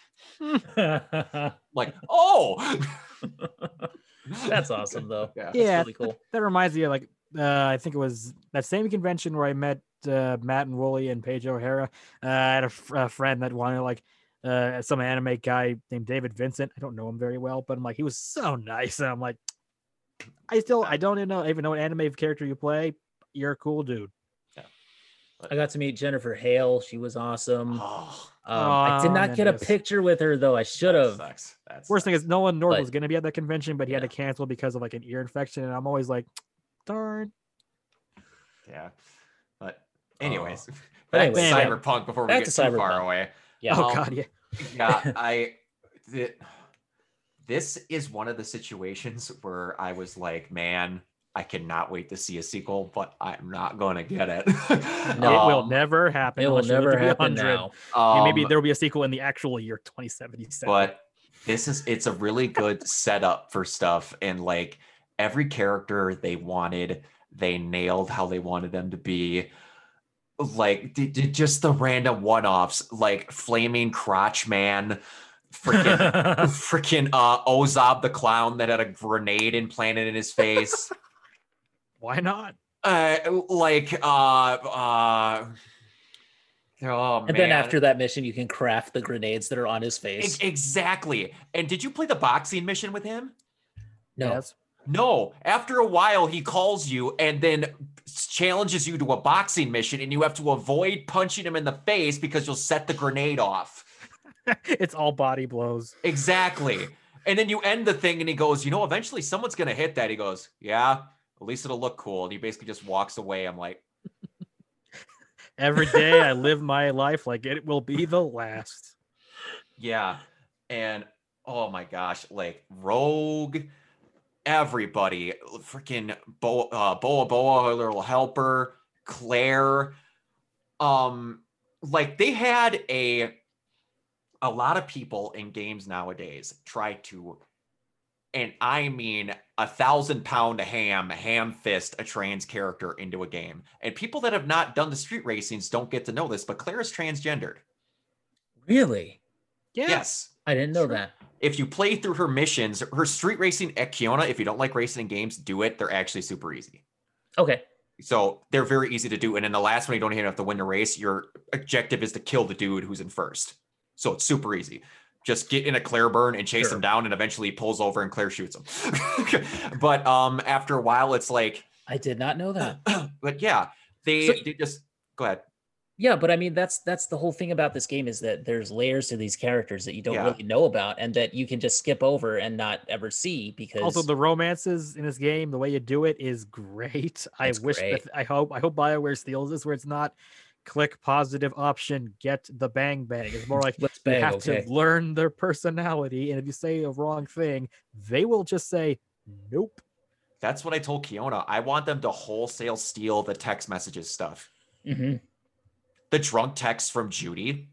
Like, oh, That's awesome though. Yeah. That's Yeah. really cool. That reminds me of like uh, I think it was that same convention where I met uh, Matt and Woolie and Paige O'Hara. Uh, I had a, friend that wanted like uh, some anime guy named David Vincent. I don't know him very well, but I'm like he was so nice. And I'm like, I still I don't even know even know what anime character you play. You're a cool dude. I got to meet Jennifer Hale. She was awesome. Um, Oh, I did not get a Memphis. picture with her though. I should that have. sucks. That Worst thing sucks. is Nolan North But- was going to be at that convention, but he had to cancel because of like an ear infection. And I'm always like, darn. yeah. But anyways, But back to anyway, yeah. Cyberpunk before we Back get to too far away. Yeah. Oh Um, god, yeah. yeah, I th- this is one of the situations where I was like, man, I cannot wait to see a sequel, but I'm not going to get it. it will Um, never happen. It will unless you live never happen now. Yeah, maybe um, there will be a sequel in the actual year 2077. but this is it's a really good setup for stuff and like every character they wanted they nailed how they wanted them to be like d- d- just the random one-offs like flaming crotch man freaking freaking uh Ozob the clown that had a grenade implanted in his face Why not? uh like uh uh oh and then after that mission, you can craft the grenades that are on his E- face. exactly and did you play the boxing mission with him No. Yes. No, after a while, he calls you and then challenges you to a boxing mission, and you have to avoid punching him in the face because you'll set the grenade off. it's all body blows. Exactly. And then you end the thing, and he goes, You know, eventually someone's going to hit that. He goes, Yeah, at least it'll look cool. And he basically just walks away. I'm like, Every day I live my life like it will be the last. Yeah. And oh my gosh, like Rogue, everybody, freaking Bo, uh, Boa Boa, her little helper, Claire. Um, like they had a a lot of people in games nowadays try to, and I mean a thousand pound ham, ham fist a trans character into a game. And people that have not done the street racings don't get to know this, but Claire is transgendered. Really? Yeah. Yes. I didn't know Sure. that. if you play through her missions, her street racing at Kiona, if you don't like racing in games, do it. They're actually super easy. Okay. So they're very easy to do. And in the last one, you don't even have to win the race. Your objective is to kill the dude who's in first. So it's super easy. Just get in a Claire burn and chase Sure. him down, and eventually he pulls over and Claire shoots him. but um, after a while, it's like, I did not know that. but yeah, they, So- they just go ahead. Yeah, but I mean that's that's the whole thing about this game is that there's layers to these characters that you don't Yeah. really know about and that you can just skip over and not ever see because Also, the romances in this game, the way you do it is great. I wish great. that I hope I hope Bioware steals this where it's not click positive option, get the bang bang. It's more like let's you have okay. to learn their personality, and if you say a wrong thing, they will just say nope. That's what I told Kiona. I want them to wholesale steal the text messages stuff. Mhm. the drunk text from Judy,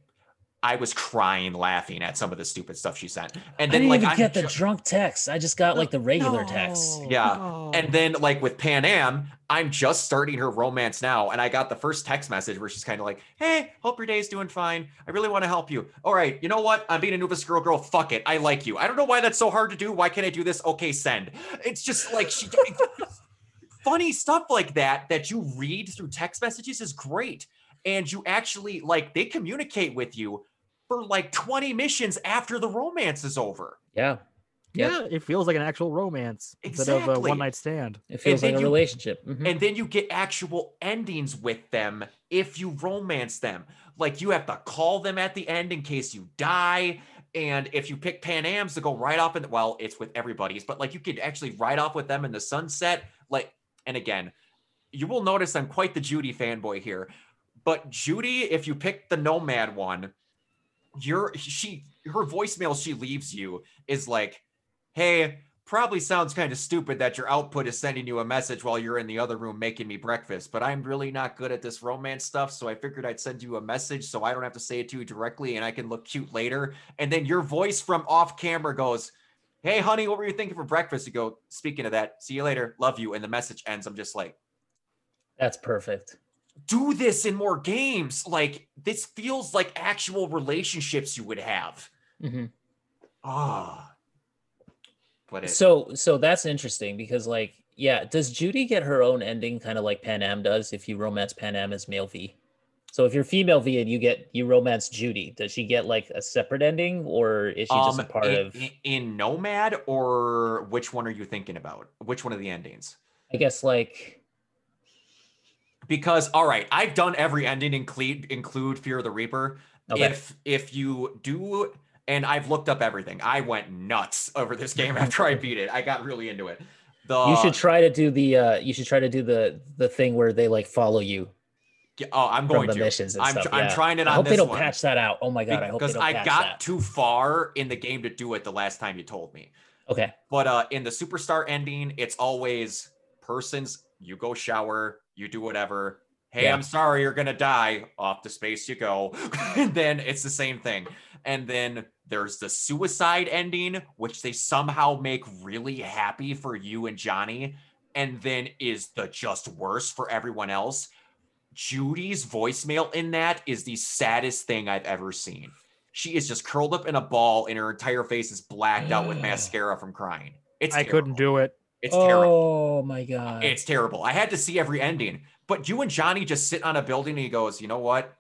I was crying laughing at some of the stupid stuff she sent. And I then didn't like even I'm get the ju- drunk text. I just got like the regular text. Yeah, no. and then like with Panam, I'm just starting her romance now, and I got the first text message where she's kind of like, "Hey, hope your day's doing fine. I really want to help you. All right, you know what? I'm being a Nubis girl, girl. Fuck it, I like you. I don't know why that's so hard to do. Why can't I do this? Okay, send. It's just like she. funny stuff like that that you read through text messages is great. and you actually like they communicate with you for like 20 missions after the romance is over. Yeah. Yep. Yeah, it feels like an actual romance instead of a one night stand. It feels then like a you- relationship. Mhm. And then you get actual endings with them if you romance them. Like you have to call them at the end in case you die. And if you pick Panam's to go right off in the, well, it's with everybody's, but like you could actually ride off with them in the sunset. Like, and again, you will notice I'm quite the Judy fanboy here. But Judy, if you pick the Nomad one, your she her voicemail she leaves you is like, hey, probably sounds kind of stupid that your output is sending you a message while you're in the other room making me breakfast, but I'm really not good at this romance stuff. So I figured I'd send you a message so I don't have to say it to you directly and I can look cute later. And then your voice from off camera goes, Hey, honey, what were you thinking for breakfast? You go, Speaking of that, see you later. Love you. And the message ends. I'm just like, That's perfect. Do this in more games. Like, this feels like actual relationships you would have. Mhm. Ah. But it, So so that's interesting because like yeah, does Judy get her own ending kind of like Panam does if you romance Panam as male V? So if you're female V and you get you romance Judy, does she get like a separate ending or is she just a Um, part in, of in Nomad or which one are you thinking about? Which one of the endings? I guess like Because all right, I've done every ending include include Fear of the Reaper. Okay. If if you do, and I've looked up everything, I went nuts over this game after I beat it. I got really into it. The you should try to do the uh you should try to do the the thing where they like follow you oh, I'm going to. missions I'm, stuff. I'm yeah. trying it I on hope this they don't one. patch that out. Oh my god, I hope because I got that. too far in the game to do it the last time you told me. Okay. But uh in the superstar ending, it's always persons, you go shower, you do whatever. Hey, Yeah. I'm sorry, you're gonna die. Off to space you go. and then it's the same thing. And then there's the suicide ending, which they somehow make really happy for you and Johnny, and then is the just worse for everyone else. Judy's voicemail in that is the saddest thing I've ever seen. She is just curled up in a ball and her entire face is blacked out with mascara from crying. It's I couldn't do it. It's terrible. Oh my god. It's terrible. I had to see every ending. But you and Johnny just sit on a building and he goes, you know what?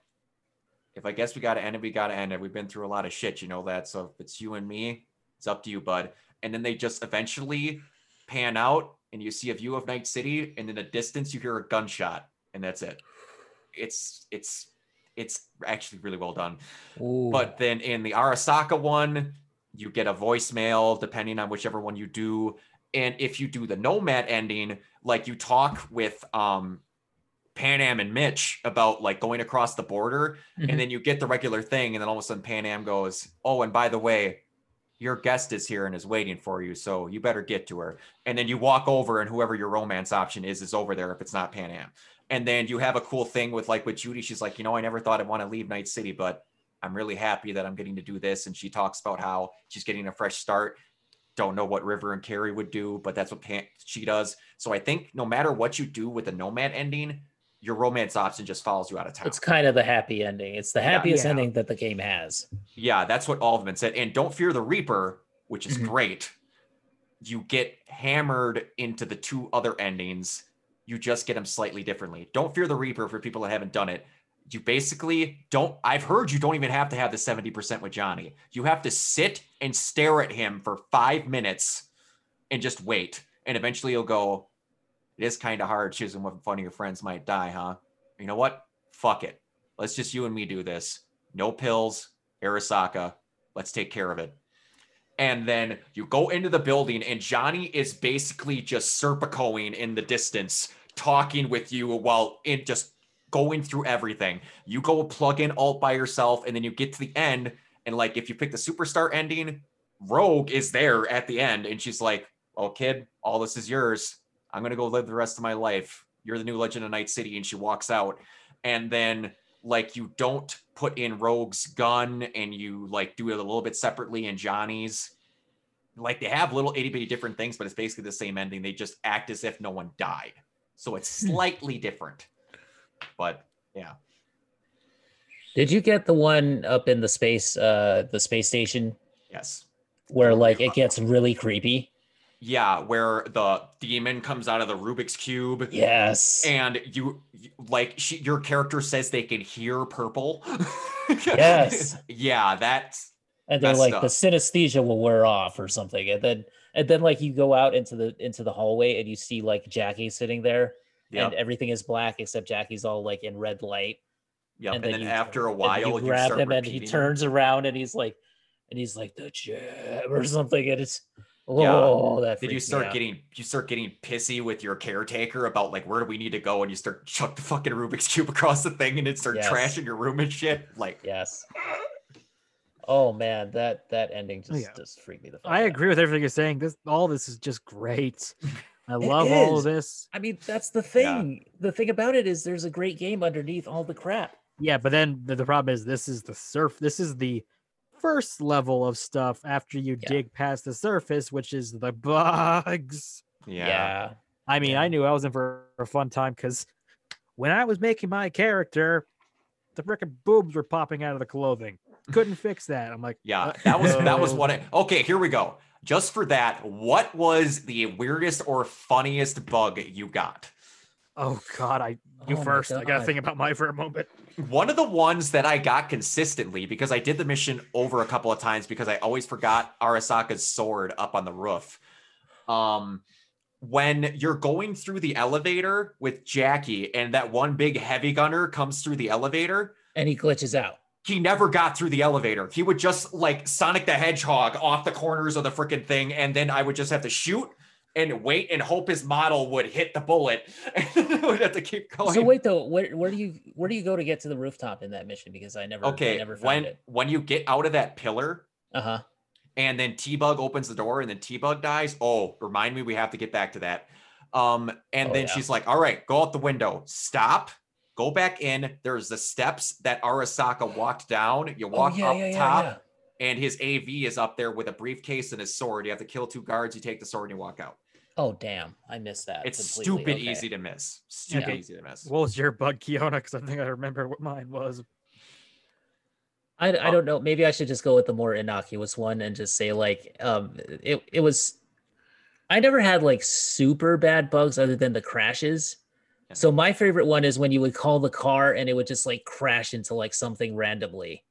If I guess we gotta end it, we gotta end it. We've been through a lot of shit, you know that. So if it's you and me, it's up to you, bud. And then they just eventually pan out and you see a view of Night City, and in the distance you hear a gunshot, and that's it. It's it's it's actually really well done. Ooh. But then in the Arasaka one, you get a voicemail depending on whichever one you do. And if you do the Nomad ending, like you talk with um Panam and Mitch about like going across the border, Mhm. and then you get the regular thing, and then all of a sudden Panam goes, Oh, and by the way, your guest is here and is waiting for you, so you better get to her. And then you walk over, and whoever your romance option is is over there if it's not Panam. And then you have a cool thing with like with Judy. She's like, you know, I never thought I'd want to leave Night City, but I'm really happy that I'm getting to do this. And she talks about how she's getting a fresh start. Don't know what River and Kerry would do, but that's what Pan- she does. So I think no matter what you do with the Nomad ending, your romance option just follows you out of town. it's kind of the happy ending. It's the happiest Yeah. ending that the game has. Yeah, that's what all of them said. And don't fear the Reaper, which is Mhm. great. You get hammered into the two other endings. You just get them slightly differently. Don't fear the Reaper for people that haven't done it. You basically don't. I've heard you don't even have to have the 70% with Johnny. You have to sit and stare at him for five minutes and just wait. And eventually you'll go, It is kind of hard choosing what one of your friends might die, huh? You know what? Fuck it. Let's just you and me do this. No pills, Arasaka. Let's take care of it. And then you go into the building, and Johnny is basically just serpicoing in the distance, talking with you while in just going through everything. You go plug in alt by yourself, and then you get to the end. And like, if you pick the superstar ending, Rogue is there at the end, and she's like, "Oh, kid, all this is yours. I'm gonna go live the rest of my life. You're the new Legend of Night City." And she walks out, and then like you don't put in Rogue's gun and you like do it a little bit separately in Johnny's. Like they have little itty bitty different things, but it's basically the same ending. They just act as if no one died. So it's Hmm. slightly different. But yeah. Did you get the one up in the space uh the space station Yes. where like it gets really creepy? Yeah, where the demon comes out of the Rubik's cube. Yes. And you you- like she, your character says they can hear purple. Yes. yeah, that's and they're like up. the synesthesia will wear off or something and then and then like you go out into the into the hallway and you see like jackie sitting there yeah. and everything is black except jackie's all like in red light Yeah, And, and then you after a while, you you, grab start him and he turns around and he's like and he's like the jab or something and it's oh that Then you start getting you start getting pissy with your caretaker about like where do we need to go, and you start chuck the fucking Rubik's cube across the thing, and it start Yes. trashing your room and shit. Like, yes oh man that that ending just Yeah. just freaked me the fuck I out. agree with everything you're saying. This all this is just great. I love all of this. i mean that's the Yeah. thing the thing about it is there's a great game underneath all the crap Yeah, but then the, the problem is this is the surf. This is the first level of stuff after you Yeah. dig past the surface, which is the bugs. yeah, yeah. I mean, Yeah. I knew I was in for a fun time because when I was making my character, the frickin' boobs were popping out of the clothing. Couldn't fix that. I'm like, yeah. uh, That was that was what. I, okay, here we go. Just for that, what was the weirdest or funniest bug you got? Oh God, I you Oh first. I gotta think about mine for a moment. One of the ones that I got consistently because I did the mission over a couple of times because I always forgot Arasaka's sword up on the roof. Um, when you're going through the elevator with Jackie and that one big heavy gunner comes through the elevator, and he glitches out. He never got through the elevator. He would just like Sonic the Hedgehog off the corners of the freaking thing, and then I would just have to shoot and wait and hope his model would hit the bullet, and I would have to keep going. So wait though, where where do you where do you go to get to the rooftop in that mission? Because I never I okay, never found when it. when you get out of that pillar, Uh huh. and then T-Bug opens the door and then T-Bug dies. Oh, remind me we have to get back to that. Um, and Oh, then yeah. she's like, all right, go out the window, stop, go back in. There's the steps that Arasaka walked down. You walk oh, yeah, up yeah, yeah, top, yeah. and his AV is up there with a briefcase and his sword. You have to kill two guards, you take the sword and you walk out. Oh damn, I missed that. It's completely. stupid Okay. easy to miss. Stupid Yeah. easy to miss. What was your bug, Kiona? Because I think I remember what mine was. I, I Oh. don't know. Maybe I should just go with the more innocuous one and just say like um it it was. I never had like super bad bugs other than the crashes. Yeah. So my favorite one is when you would call the car and it would just like crash into like something randomly.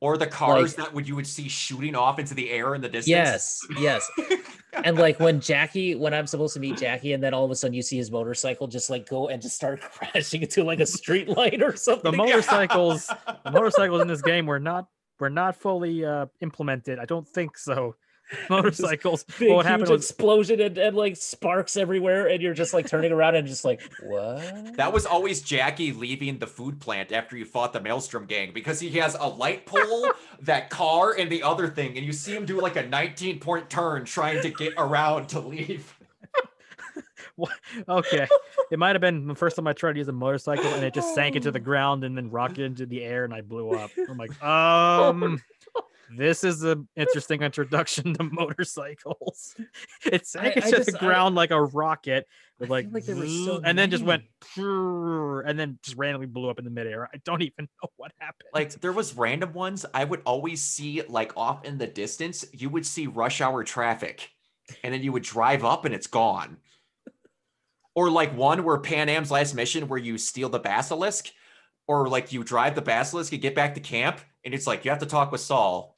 Or the cars that would you would see shooting off into the air in the distance. Yes, yes. and like when Jackie, when I'm supposed to meet Jackie, and then all of a sudden you see his motorcycle just like go and just start crashing into like a street light or something. The motorcycles, the motorcycles in this game were not were not fully uh, implemented. I don't think so. Motorcycles. Big, what huge happened was explosion and, and like sparks everywhere, and you're just like turning around and just like, what? That was always Jackie leaving the food plant after you fought the Maelstrom gang because he has a light pole, that car, and the other thing, and you see him do like a 19 point turn trying to get around to leave. okay. It might have been the first time I tried to use a motorcycle and it just sank into the ground and then rocketed into the air and I blew up. I'm like, um, this is an interesting introduction to motorcycles. It sank I- I into just- the I- ground like a rocket, with like, feel like they were so and then just went, mean. and then just randomly blew up in the midair. I don't even know what happened. Like there was random ones I would always see like off in the distance, you would see rush hour traffic, and then you would drive up and it's gone. Or like one where Panam's last mission where you steal the basilisk, or like you drive the basilisk and get back to camp, and it's like you have to talk with Saul.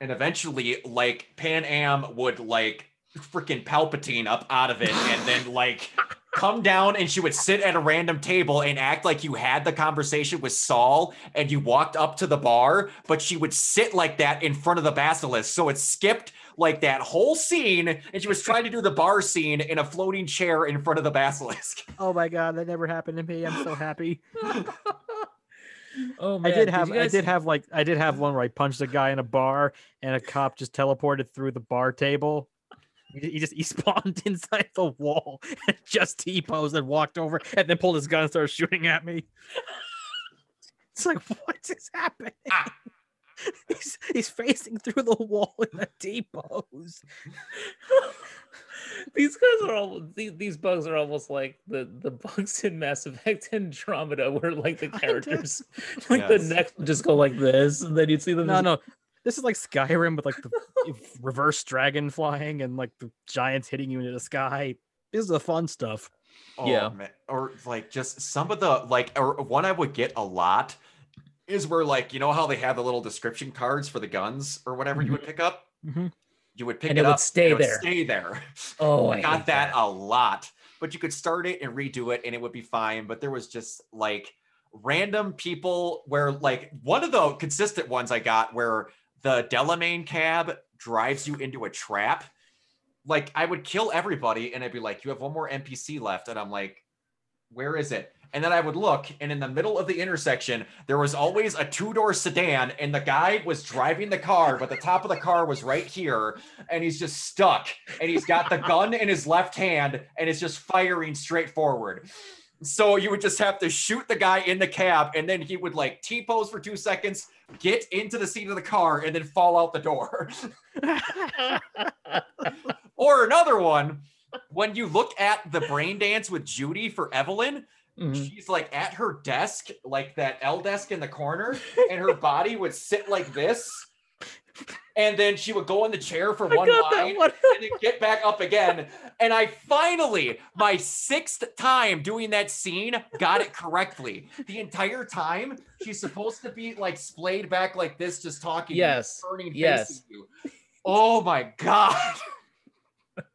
And eventually, like Panam would like freaking Palpatine up out of it, and then like come down and she would sit at a random table and act like you had the conversation with Saul and you walked up to the bar, but she would sit like that in front of the basilisk. So it skipped like that whole scene and she was trying to do the bar scene in a floating chair in front of the basilisk. oh my god, that never happened to me. I'm so happy. Oh I did have you I did have like I did have one where I punched a guy in a bar and a cop just teleported through the bar table. He he just he spawned inside the wall and just T posed and walked over and then pulled his gun and started shooting at me. It's like what is happening? Ah. He's he's facing through the wall in a T pose. these guys are all these, these bugs are almost like the the bugs in Mass Effect Andromeda, where like the characters like the neck would just go like this, and then you'd see them. No, just- no. This is like Skyrim with like the reverse dragon flying and like the giants hitting you into the sky. This is the fun stuff. Oh, Yeah. man. Or like just some of the like or one I would get a lot is where like you know how they have the little description cards for the guns or whatever you would pick up. Mhm. You would pick And it, it would up stay and it there. stay there. Oh, I got hate that, a lot. But you could start it and redo it and it would be fine. But there was just like random people where like one of the consistent ones I got where the Delamain cab drives you into a trap. Like I would kill everybody and I'd be like, you have one more NPC left. And I'm like, where is it? And then I would look, and in the middle of the intersection, there was always a two door sedan, and the guy was driving the car, but the top of the car was right here, and he's just stuck. And he's got the gun in his left hand, and it's just firing straight forward. So you would just have to shoot the guy in the cab, and then he would like T pose for two seconds, get into the seat of the car, and then fall out the door. or another one, when you look at the brain dance with Judy for Evelyn, Mhm. she's like at her desk, like that L desk in the corner, and her body would sit like this. And then she would go in the chair for one line one. and then get back up again. And I finally, my sixth time doing that scene, got it correctly. The entire time, she's supposed to be like splayed back like this, just talking, Yes. turning Yes. you. Oh my god.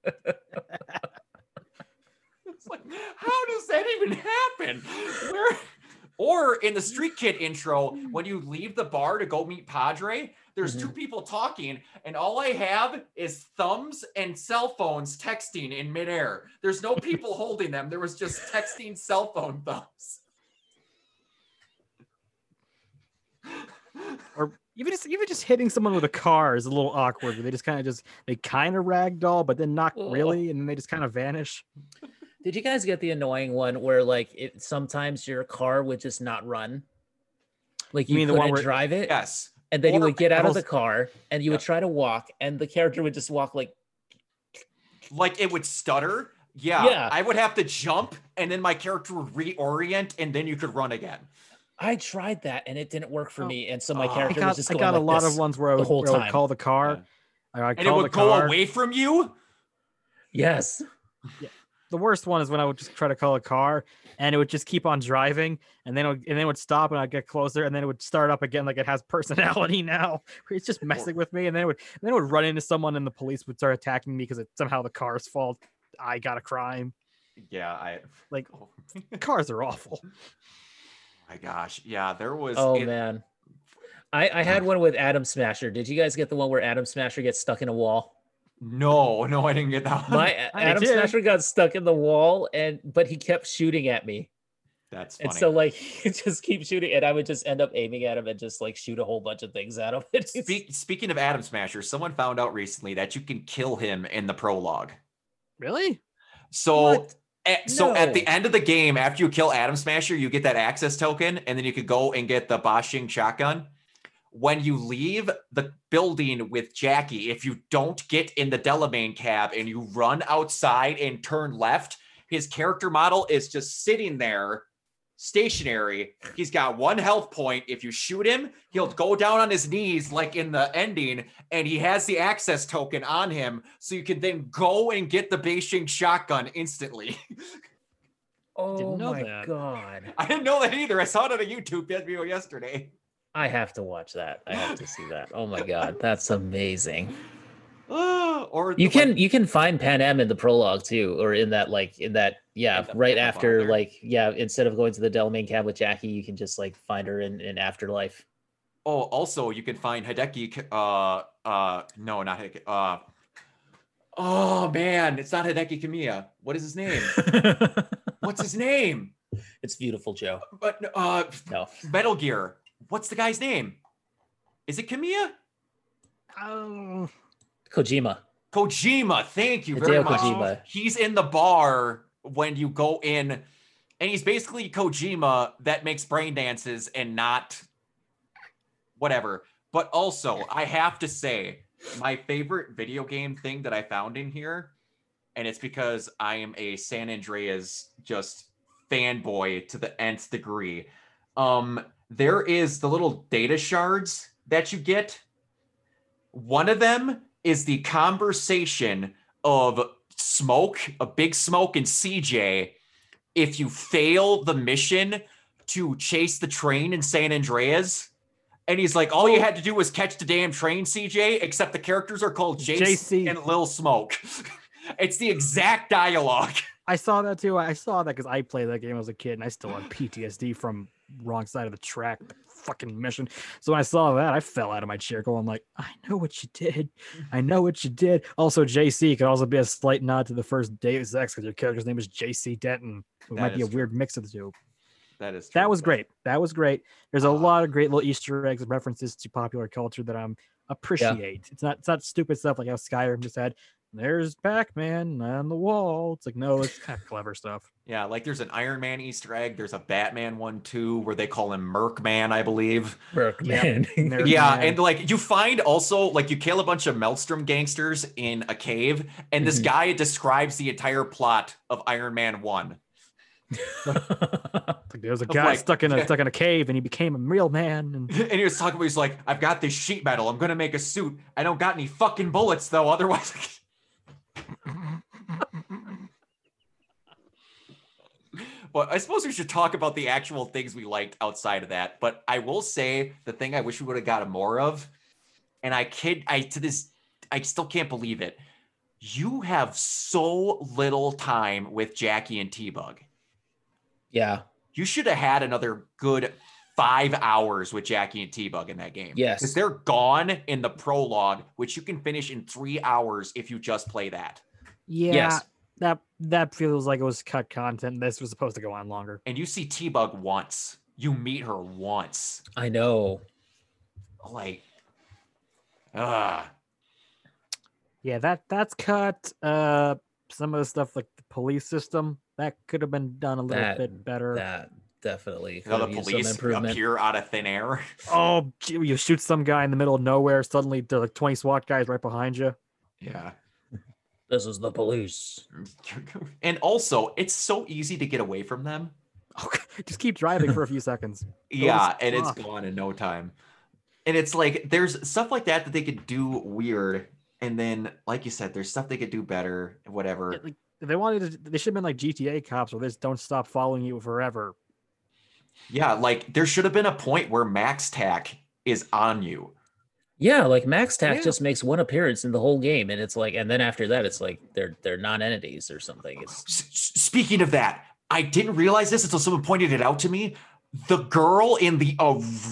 like, how does that even happen? Where or in the Street Kid intro, hmm. when you leave the bar to go meet Padre, there's two mm-hmm. people talking, and all I have is thumbs and cell phones texting in midair. There's no people holding them. There was just texting cell phone thumbs. or even just even just hitting someone with a car is a little awkward. They just kind of just they kind of ragdoll, but then not Oh. really, and then they just kind of vanish. Did you guys get the annoying one where like it sometimes your car would just not run? Like You you, mean the couldn't one where- drive it, Yes. and then you would get out of the car and you would try to walk, and the character would just walk like Like it would stutter. Yeah. Yeah. I would have to jump, and then my character would reorient, and then you could run again. I tried that and it didn't work for Oh. me, and so my Oh. I I character was got, just I going got a lot of ones where I the would, whole where I would call the car. Yeah. I would And it would the go car. away from you. Yes. The worst one is when I would just try to call a car and it would just keep on driving and then it would, and then it would stop and I'd get closer and then it would start up again like it has personality now. It's just messing with me and then it would then it would run into someone and the police would start attacking me because it's somehow the car's fault. I got a crime. Yeah. I. Like Oh cars are awful. my gosh. Yeah. There was. Oh it- man. I, I had one with Adam Smasher. Did you guys get the one where Adam Smasher gets stuck in a wall? No, no, I didn't get that one. My Adam. Smasher got stuck in the wall and but he kept shooting at me. That's funny. And so like he just keep shooting and I would just end up aiming at him and just like shoot a whole bunch of things at him. Speak, speaking of Adam Smasher, someone found out recently that you can kill him in the prologue. Really? So, What? at, so at the end of the game, after you kill Adam Smasher, you get that access token, and then you could go and get the Boshing shotgun. When you leave the building with Jackie, if you don't get in the Delamain cab and you run outside and turn left, his character model is just sitting there stationary. He's got one health point. If you shoot him, he'll go down on his knees like in the ending, and he has the access token on him, so you can then go and get the Beijing shotgun instantly. oh know my that. god. I didn't know that either. I saw it on a YouTube video yesterday. I have to watch that. I have to see that. Oh my god, that's amazing. Ah, or You can like, you can find Panam in the prologue too, or in that like in that yeah, right after like yeah, instead of going to the Delamain cab with Jackie, you can just like find her in, in Afterlife. oh, also you can find Hideki. K- Uh, uh, no, not Hideki. Uh, oh man, it's not Hideki Kamiya. What is his name? What's his name? it's beautiful, Joe. But uh, No. Metal Gear. What's the guy's name? Is it Kamiya? Oh, Kojima. Kojima. Thank you very Hideo much. Kojima. He's in the bar when you go in, and he's basically Kojima that makes brain dances and not whatever. But also, I have to say, my favorite video game thing that I found in here, and it's because I am a San Andreas just fanboy to the nth degree. Um, there is the little data shards that you get One of them is the conversation of Smoke, a big Smoke, and CJ. If you fail the mission to chase the train in San Andreas, and he's like, all you oh. had to do was catch the damn train, CJ, except the characters are called JC, JC. and Lil Smoke. it's the exact dialogue. I saw that too. I saw that because I played that game as a kid, and I still have PTSD from wrong side of the track fucking mission. So when I saw that, I fell out of my chair, going like, "I know what you did. I know what you did." Also, JC could also be a slight nod to the first Deus Ex because your character's name is JC Denton. It That might be a true. weird mix of the two. That is That was great. That was great. There's a Ah. lot of great little Easter eggs and references to popular culture that I'm appreciate. It's not it's not stupid stuff like how Skyrim just had. There's Pac-Man on the wall. It's like no, it's kind of clever stuff. Yeah, like there's an Iron Man Easter egg. There's a Batman one too, where they call him Merkman, I believe. Berkman. There- Yeah, and like you find also like you kill a bunch of Maelstrom gangsters in a cave, and this Mhm. guy describes the entire plot of Iron Man One. Like, there's a guy like- stuck in a stuck in a cave and he became a real man. And And he was talking about he's like, I've got this sheet metal. I'm gonna make a suit. I don't got any fucking bullets though. Otherwise, but I suppose we should talk about the actual things we liked outside of that. But I will say the thing I wish we would have gotten more of, and I kid, I to this, I still can't believe it. You have so little time with Jackie and T-Bug. yeah. You should have had another good five hours with Jackie and T-Bug in that game. Yes. Because they're gone in the prologue, which you can finish in three hours if you just play that. yeah, Yes. that that feels like it was cut content. This was supposed to go on longer. And you see T-Bug once. You meet her once. I know. Like, ah. Yeah, that that's cut. Uh, some of the stuff like the police system that could have been done a little That- bit better. That definitely You know, the police appear out of thin air. Oh, you shoot some guy in the middle of nowhere. Suddenly, the like 20 SWAT guys right behind you. Yeah. This is the police. and also, it's so easy to get away from them. Just keep driving for a few seconds. Yeah, and it's gone in no time. And it's like there's stuff like that that they could do weird, and then like you said, there's stuff they could do better, whatever. Yeah, Like they wanted to, they should have been like GTA cops, where they just don't stop following you forever. Yeah, like there should have been a point where MaxTac is on you. Yeah, like MaxTac Yeah. just makes one appearance in the whole game, and it's like, and then after that, it's like they're they're non-entities or something. It's S- s- speaking of that, I didn't realize this until someone pointed it out to me. The girl in the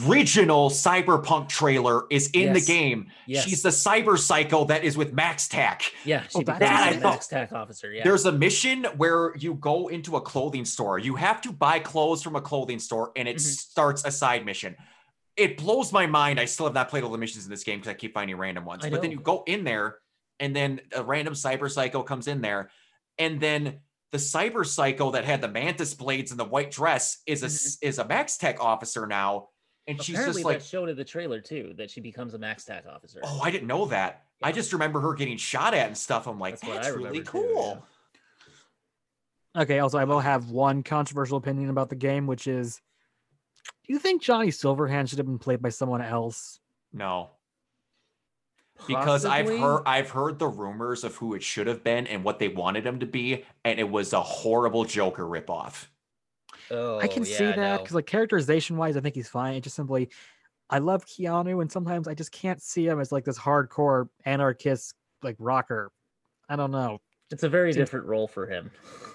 original Cyberpunk trailer is in the game. yes, She's the cyber psycho that is with MaxTac. yeah, she Oh, that- becomes that a I thought- MaxTac officer. Yeah, There's a mission where you go into a clothing store. You have to buy clothes from a clothing store, and it Mhm. starts a side mission. It blows my mind. I still have not played all the missions in this game because I keep finding random ones. But then you go in there, and then a random cyber psycho comes in there, and then the cyber psycho that had the mantis blades and the white dress is a s- is a MaxTac officer now, and she's Mm-hmm. Just like, that showed in the trailer too that she becomes a MaxTac officer. "Oh, I didn't know that." I just remember her getting shot at and stuff. I'm like, That's "That's really remember too, yeah. cool." Okay. Also, I will have one controversial opinion about the game, which is, do you think Johnny Silverhand should have been played by someone else? No. Because I've heard I've heard the rumors of who it should have been and what they wanted him to be, and it was a horrible Joker ripoff. Oh, I can see yeah, that no. because, like, characterization wise, I think he's fine. It just simply, I love Keanu, and sometimes I just can't see him as like this hardcore anarchist, like rocker. I don't know. It's a very different role for him.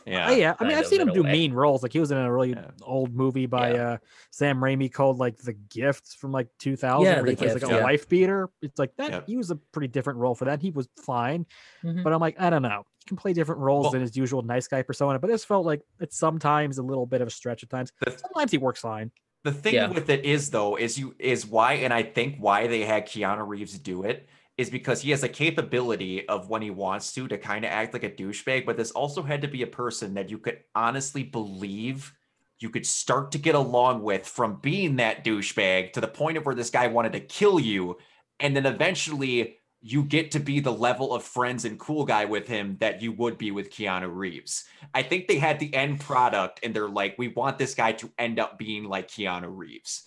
Yeah. Oh, yeah, I mean, I've seen him do way. mean roles. Like he was in a really Yeah. old movie by Yeah. uh Sam Raimi called like The Gift from like 2000, Yeah, where The he plays like a yeah. wife beater. It's like that. Yep. He was a pretty different role for that. He was fine, Mhm. but I'm like, I don't know. He can play different roles Well- than his usual nice guy persona. But this felt like it's sometimes a little bit of a stretch at times. The- Sometimes he works fine. The thing Yeah. with it is though, is you is why, and I think why they had Keanu Reeves do it is because he has a capability of when he wants to to kind of act like a douchebag, but this also had to be a person that you could honestly believe you could start to get along with from being that douchebag to the point of where this guy wanted to kill you, and then eventually you get to be the level of friends and cool guy with him that you would be with Keanu Reeves. I think they had the end product and they're like, we want this guy to end up being like Keanu Reeves.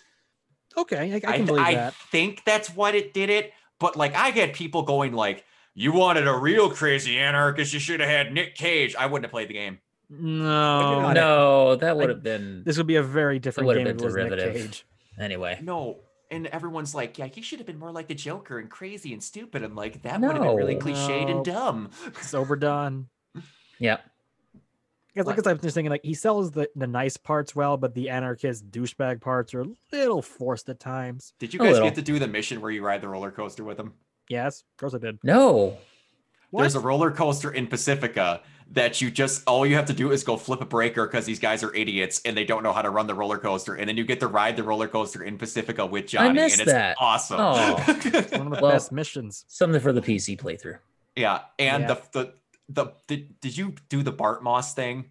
Okay, I, I can th- believe I that. think that's what it did it, But like I get people going like, "You wanted a real crazy anarchist, you should have had Nick Cage." I wouldn't have played the game. No, Got it. no, that would have been this would be a very different would've game been if Nick derivative. Cage. anyway. No. And everyone's like, yeah, he should have been more like the Joker and crazy and stupid. And like, that would have been really cliched No. and dumb. It's overdone. Yeah. Because like I was just thinking, like he sells the, the nice parts well, but the anarchist douchebag parts are a little forced at times. Did you guys get to do the mission where you ride the roller coaster with him? Yes, of course I did. No. There's a roller coaster in Pacifica that you just all you have to do is go flip a breaker because these guys are idiots and they don't know how to run the roller coaster, and then you get to ride the roller coaster in Pacifica with Johnny, missed and it's that. awesome. Oh. One of the Well- best missions. Something for the PC playthrough. yeah, and Yeah. the the the did, did you do the Bart Moss thing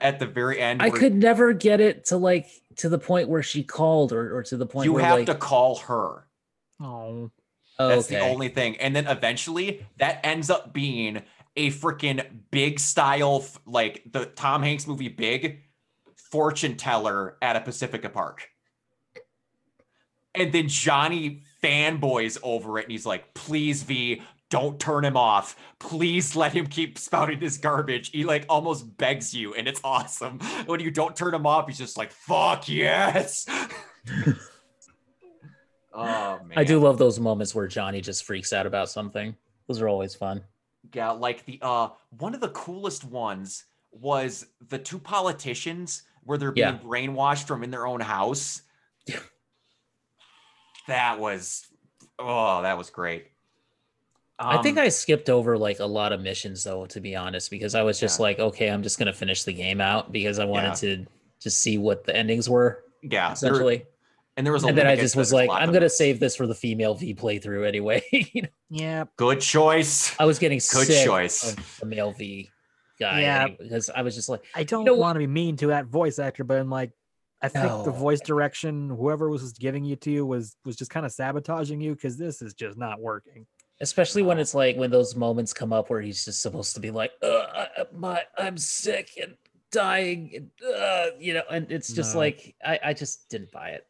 at the very end? I could never get it to like to the point where she called or, or to the point You where have like to call her. Oh, oh, That's okay. the only thing. And then eventually that ends up being a freaking big style, like the Tom Hanks movie Big fortune teller at a Pacifica Park. And then Johnny fanboys over it and he's like, please, V, don't turn him off. Please let him keep spouting this garbage. He like almost begs you, and it's awesome. When you don't turn him off, he's just like, fuck yes. oh man. I do love those moments where Johnny just freaks out about something. Those are always fun. Yeah, like the uh one of the coolest ones was the two politicians where they're being Yeah. brainwashed from in their own house. Yeah. That was oh, that was great. I think Um, I skipped over like a lot of missions though, to be honest, because I was just Yeah. like, okay, I'm just gonna finish the game out because I wanted Yeah. to just see what the endings were yeah, there- essentially. and there was a and then I just was like, I'm gonna save this for the female V playthrough anyway. You know, yeah. good choice. I was getting Good sick choice. of the male V guy Yeah. anyway, because I was just like, I don't know want to be mean to that voice actor, but I'm like, I think the voice direction, whoever was giving you to you, was was just kind of sabotaging you because this is just not working. Especially when it's like when those moments come up where he's just supposed to be like, uh, I- my, I'm sick and dying, and, uh, you know, and it's just No. like, I, I just didn't buy it.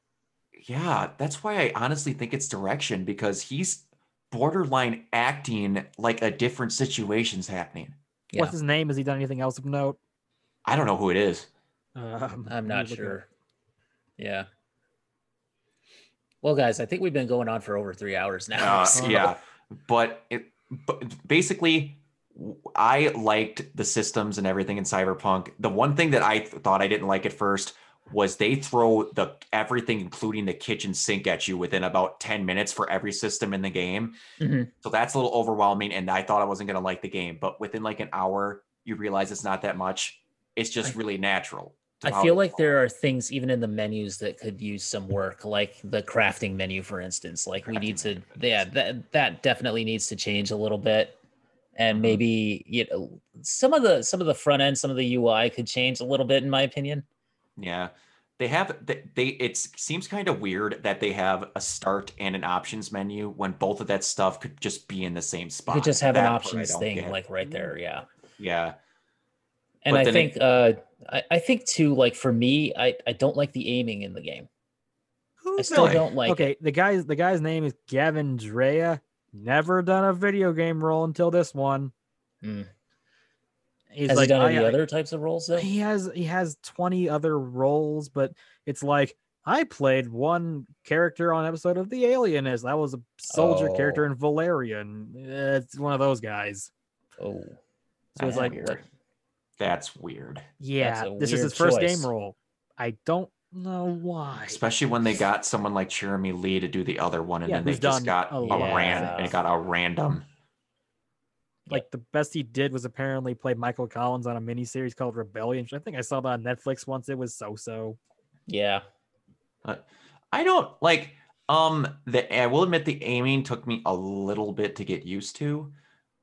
Yeah, that's why I honestly think it's direction because he's borderline acting like a different situation's happening. Yeah. What's his name? Has he done anything else of note? I don't know who it is. Um, I'm not look it sure. Yeah. Well, guys, I think we've been going on for over three hours now. Uh, so- yeah, but it but basically, I liked the systems and everything in Cyberpunk. The one thing that I th- thought I didn't like at first was they throw the everything, including the kitchen sink, at you within about ten minutes for every system in the game. Mhm. So that's a little overwhelming, and I thought I wasn't gonna like the game. But within like an hour, you realize it's not that much. It's just really natural. I feel like there are things even in the menus that could use some work, like the crafting menu, for instance. Like we need to, Crafting yeah, that that definitely needs to change a little bit, and Mhm. maybe you know some of the some of the front end, some of the UI could change a little bit, in my opinion. Yeah. They have they, they it seems kind of weird that they have a start and an options menu when both of that stuff could just be in the same You spot. could just have an That I options thing, get. like right there, yeah. yeah. And But I then it- think, uh, I, I think too, like for me, I I don't like the aiming in the game. I still Really? don't like. it. okay, the guy's the guy's name is Gavin Drea. Never done a video game role until this one. Mm. He's Has like, he done any "I- I- other types of roles though? he has he has 20 other roles but it's like i played one character on episode of the alienist that was a soldier character Oh. in valerian it's one of those guys Oh, so it's That's like weird. That's weird. yeah a this is his first choice. game role i don't know why Especially when they got someone like Cherami Leigh to do the other one and Yeah, then they who's just done got a a, lot. ran Yeah. and it got a random. like the best he did was apparently play michael collins on a miniseries called rebellion which i think i saw that on netflix once it was so so yeah. I don't like um the I will admit the aiming took me a little bit to get used to.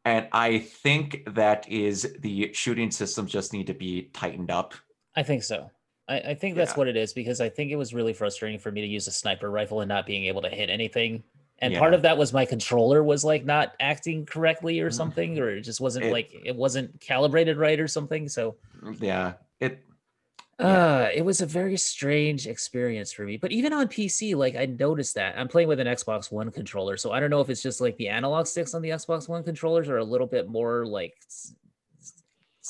And I think that is the shooting systems just need to be tightened up. I think so. I, I think that's Yeah. what it is because I think it was really frustrating for me to use a sniper rifle and not being able to hit anything. And part of that was my controller was like not acting correctly or Mhm. something, or it just wasn't It- like it wasn't calibrated right or something. So Yeah. It Uh, it was a very strange experience for me. But even on PC, like I noticed that I'm playing with an Xbox One controller, so I don't know if it's just like the analog sticks on the Xbox One controllers are a little bit more like.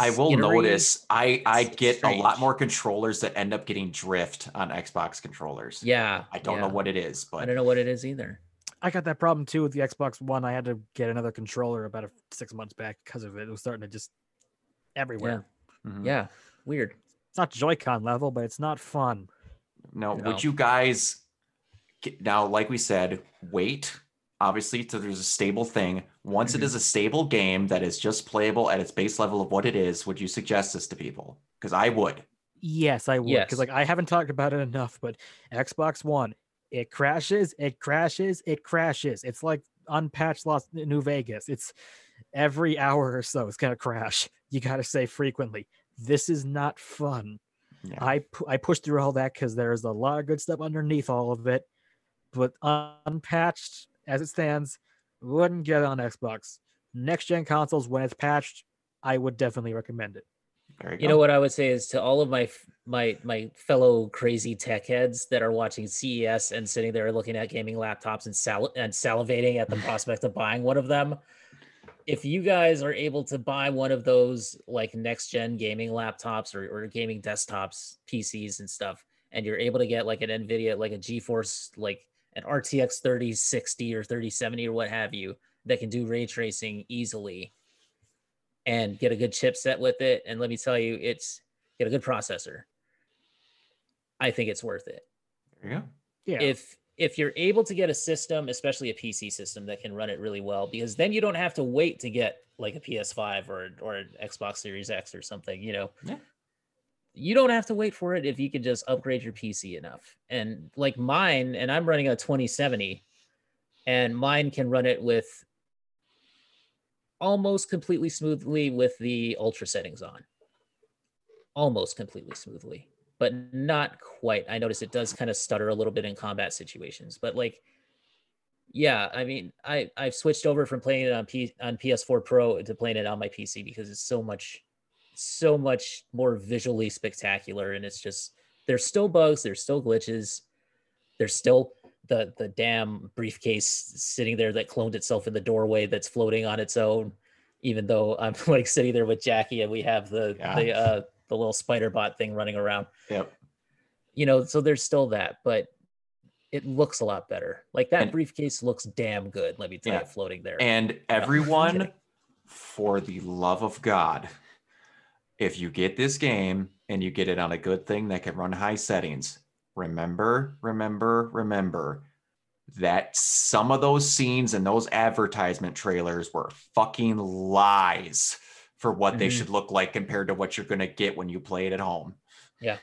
I will skinnery. notice I I It's get a lot more controllers that end up getting drift on Xbox controllers. Yeah, I don't yeah. know what it is, but I don't know what it is either. I got that problem too with the Xbox One. I had to get another controller about a, six months back because of it. It was starting to just everywhere. Mhm. Yeah, weird. It's not Joy-Con level, but it's not fun. No, No. would you guys now, like we said, wait obviously so there's a stable thing. Once it Mhm. is a stable game that is just playable at its base level of what it is, would you suggest this to people? Because I would. Yes, I would. Yes. Because like I haven't talked about it enough, but Xbox One, it crashes, it crashes, it crashes. It's like unpatched lost New Vegas. It's every hour or so it's gonna crash. You gotta say frequently. This is not fun. Yeah. I pu- I pushed through all that because there's a lot of good stuff underneath all of it, but unpatched as it stands, wouldn't get it on Xbox. Next gen consoles, when it's patched, I would definitely recommend it. There you, You know what I would say is to all of my f- my my fellow crazy tech heads that are watching CES and sitting there looking at gaming laptops and sal- and salivating at the prospect of buying one of them. If you guys are able to buy one of those like next gen gaming laptops or, or gaming desktops, PCs and stuff, and you're able to get like an NVIDIA, like a GeForce, like an RTX 3060 or 3070 or what have you, that can do ray tracing easily and get a good chipset with it. And let me tell you, it's get a good processor. I think it's worth it. There you go. Yeah. If if you're able to get a system, especially a PC system that can run it really well, because then you don't have to wait to get like a PS5 or or an Xbox Series X or something, you know. Yeah. You don't have to wait for it if you can just upgrade your PC enough. And like mine, and I'm running a 2070, and mine can run it with almost completely smoothly with the ultra settings on. Almost completely smoothly, but not quite. I notice it does kind of stutter a little bit in combat situations, but like yeah, I mean, I I've switched over from playing it on P on PS4 Pro to playing it on my PC because it's so much so much more visually spectacular and it's just there's still bugs, there's still glitches, there's still the the damn briefcase sitting there that cloned itself in the doorway that's floating on its own even though I'm like sitting there with Jackie and we have the Yeah. the uh the little spider bot thing running around. Yep. you know so there's still that but it looks a lot better. Like that And- briefcase looks damn good let me tell Yeah. you floating there. And everyone, for the love of God, if you get this game and you get it on a good thing that can run high settings, remember, remember, remember that some of those scenes and those advertisement trailers were fucking lies for what they Mhm. should look like compared to what you're going to get when you play it at home. Yeah.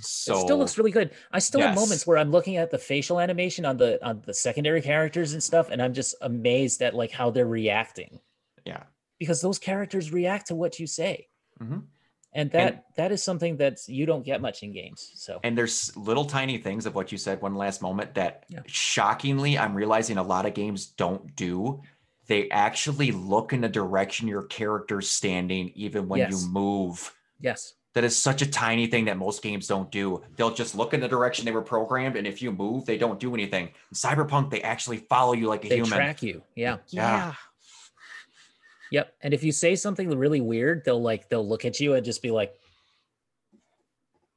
So it still looks really good i still have moments where i'm looking at the facial animation on the on the secondary characters and stuff and i'm just amazed at like how they're reacting yeah. because those characters react to what you say Mhm. and that that is something that you don't get much in games so And there's little tiny things of what you said one last moment that Yeah. shockingly I'm realizing a lot of games don't do. They actually look in the direction your character's standing even when Yes. you move. yes That is such a tiny thing that most games don't do. They'll just look in the direction they were programmed, and if you move, they don't do anything. In Cyberpunk, they actually follow you like a they human. track you yeah Yeah. Yep. And if you say something really weird, they'll like they'll look at you and just be like,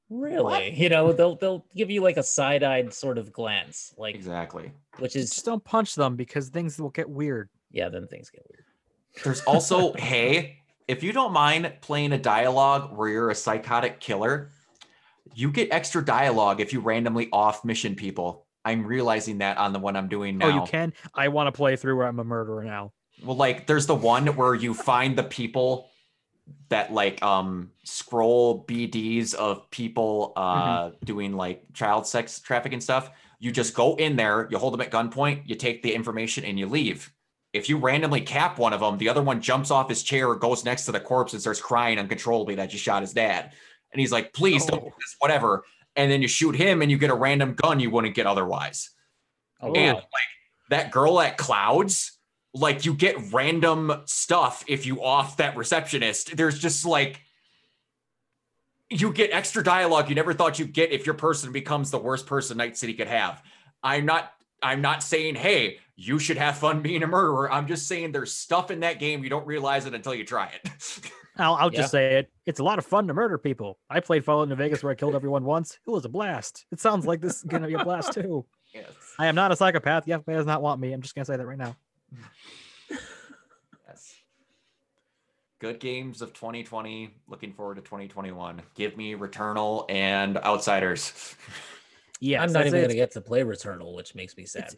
"Really?" You know, they'll they'll give you like a side-eyed sort of glance, like Exactly. which is Just is don't punch them because things will get weird. Yeah. Then things get weird. There's also, hey, if you don't mind playing a dialogue where you're a psychotic killer, you get extra dialogue if you randomly off mission people. I'm realizing that on the one I'm doing now. Oh, you can? I want to play through where I'm a murderer now. Well, like there's the one where you find the people that like um scroll BDs of people uh doing like child sex trafficking stuff. You just go in there, you hold them at gunpoint, you take the information and you leave. If you randomly cap one of them, the other one jumps off his chair, goes next to the corpse, and starts crying uncontrollably that you shot his dad. And he's like, please don't do Oh. this, whatever. And then you shoot him and you get a random gun you wouldn't get otherwise Oh, and wow. like that girl at clouds like you get random stuff if you off that receptionist there's just like you get extra dialogue you never thought you'd get if your person becomes the worst person Night City could have. I'm not I'm not saying, hey, you should have fun being a murderer. I'm just saying there's stuff in that game you don't realize it until you try it. I'll, I'll Yeah. just say it. It's a lot of fun to murder people. I played Fallout New Vegas where I killed everyone once. It was a blast. It sounds like this is gonna be a blast too. yes. I am not a psychopath. The FBI does not want me. I'm just gonna say that right now. Yes. Good games of 2020. Looking forward to 2021. Give me Returnal and Outriders. Yeah, I'm not even going to get to play Returnal, which makes me sad.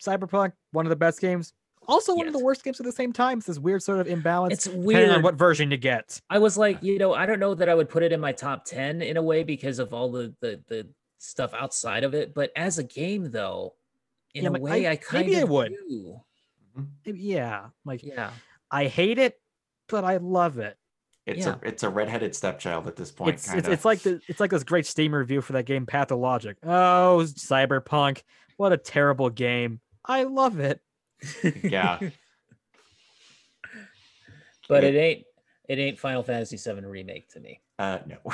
Cyberpunk, one of the best games. Also, one of the worst games at the same time. It's this weird sort of imbalance. It's depending weird. on what version you get. I was like, you know, I don't know that I would put it in my top 10 in a way because of all the the, the stuff outside of it. But as a game, though, in Yeah, a way, I- I, kind maybe I would. do. Yeah, like Yeah. I hate it, but I love it. It's Yeah. a it's a redheaded stepchild at this point. It's, kind it's it's like the it's like this great Steam review for that game Pathologic. Oh, Cyberpunk, what a terrible game. I love it. yeah. But Yeah. it ain't it ain't Final Fantasy VII remake to me. Uh, no.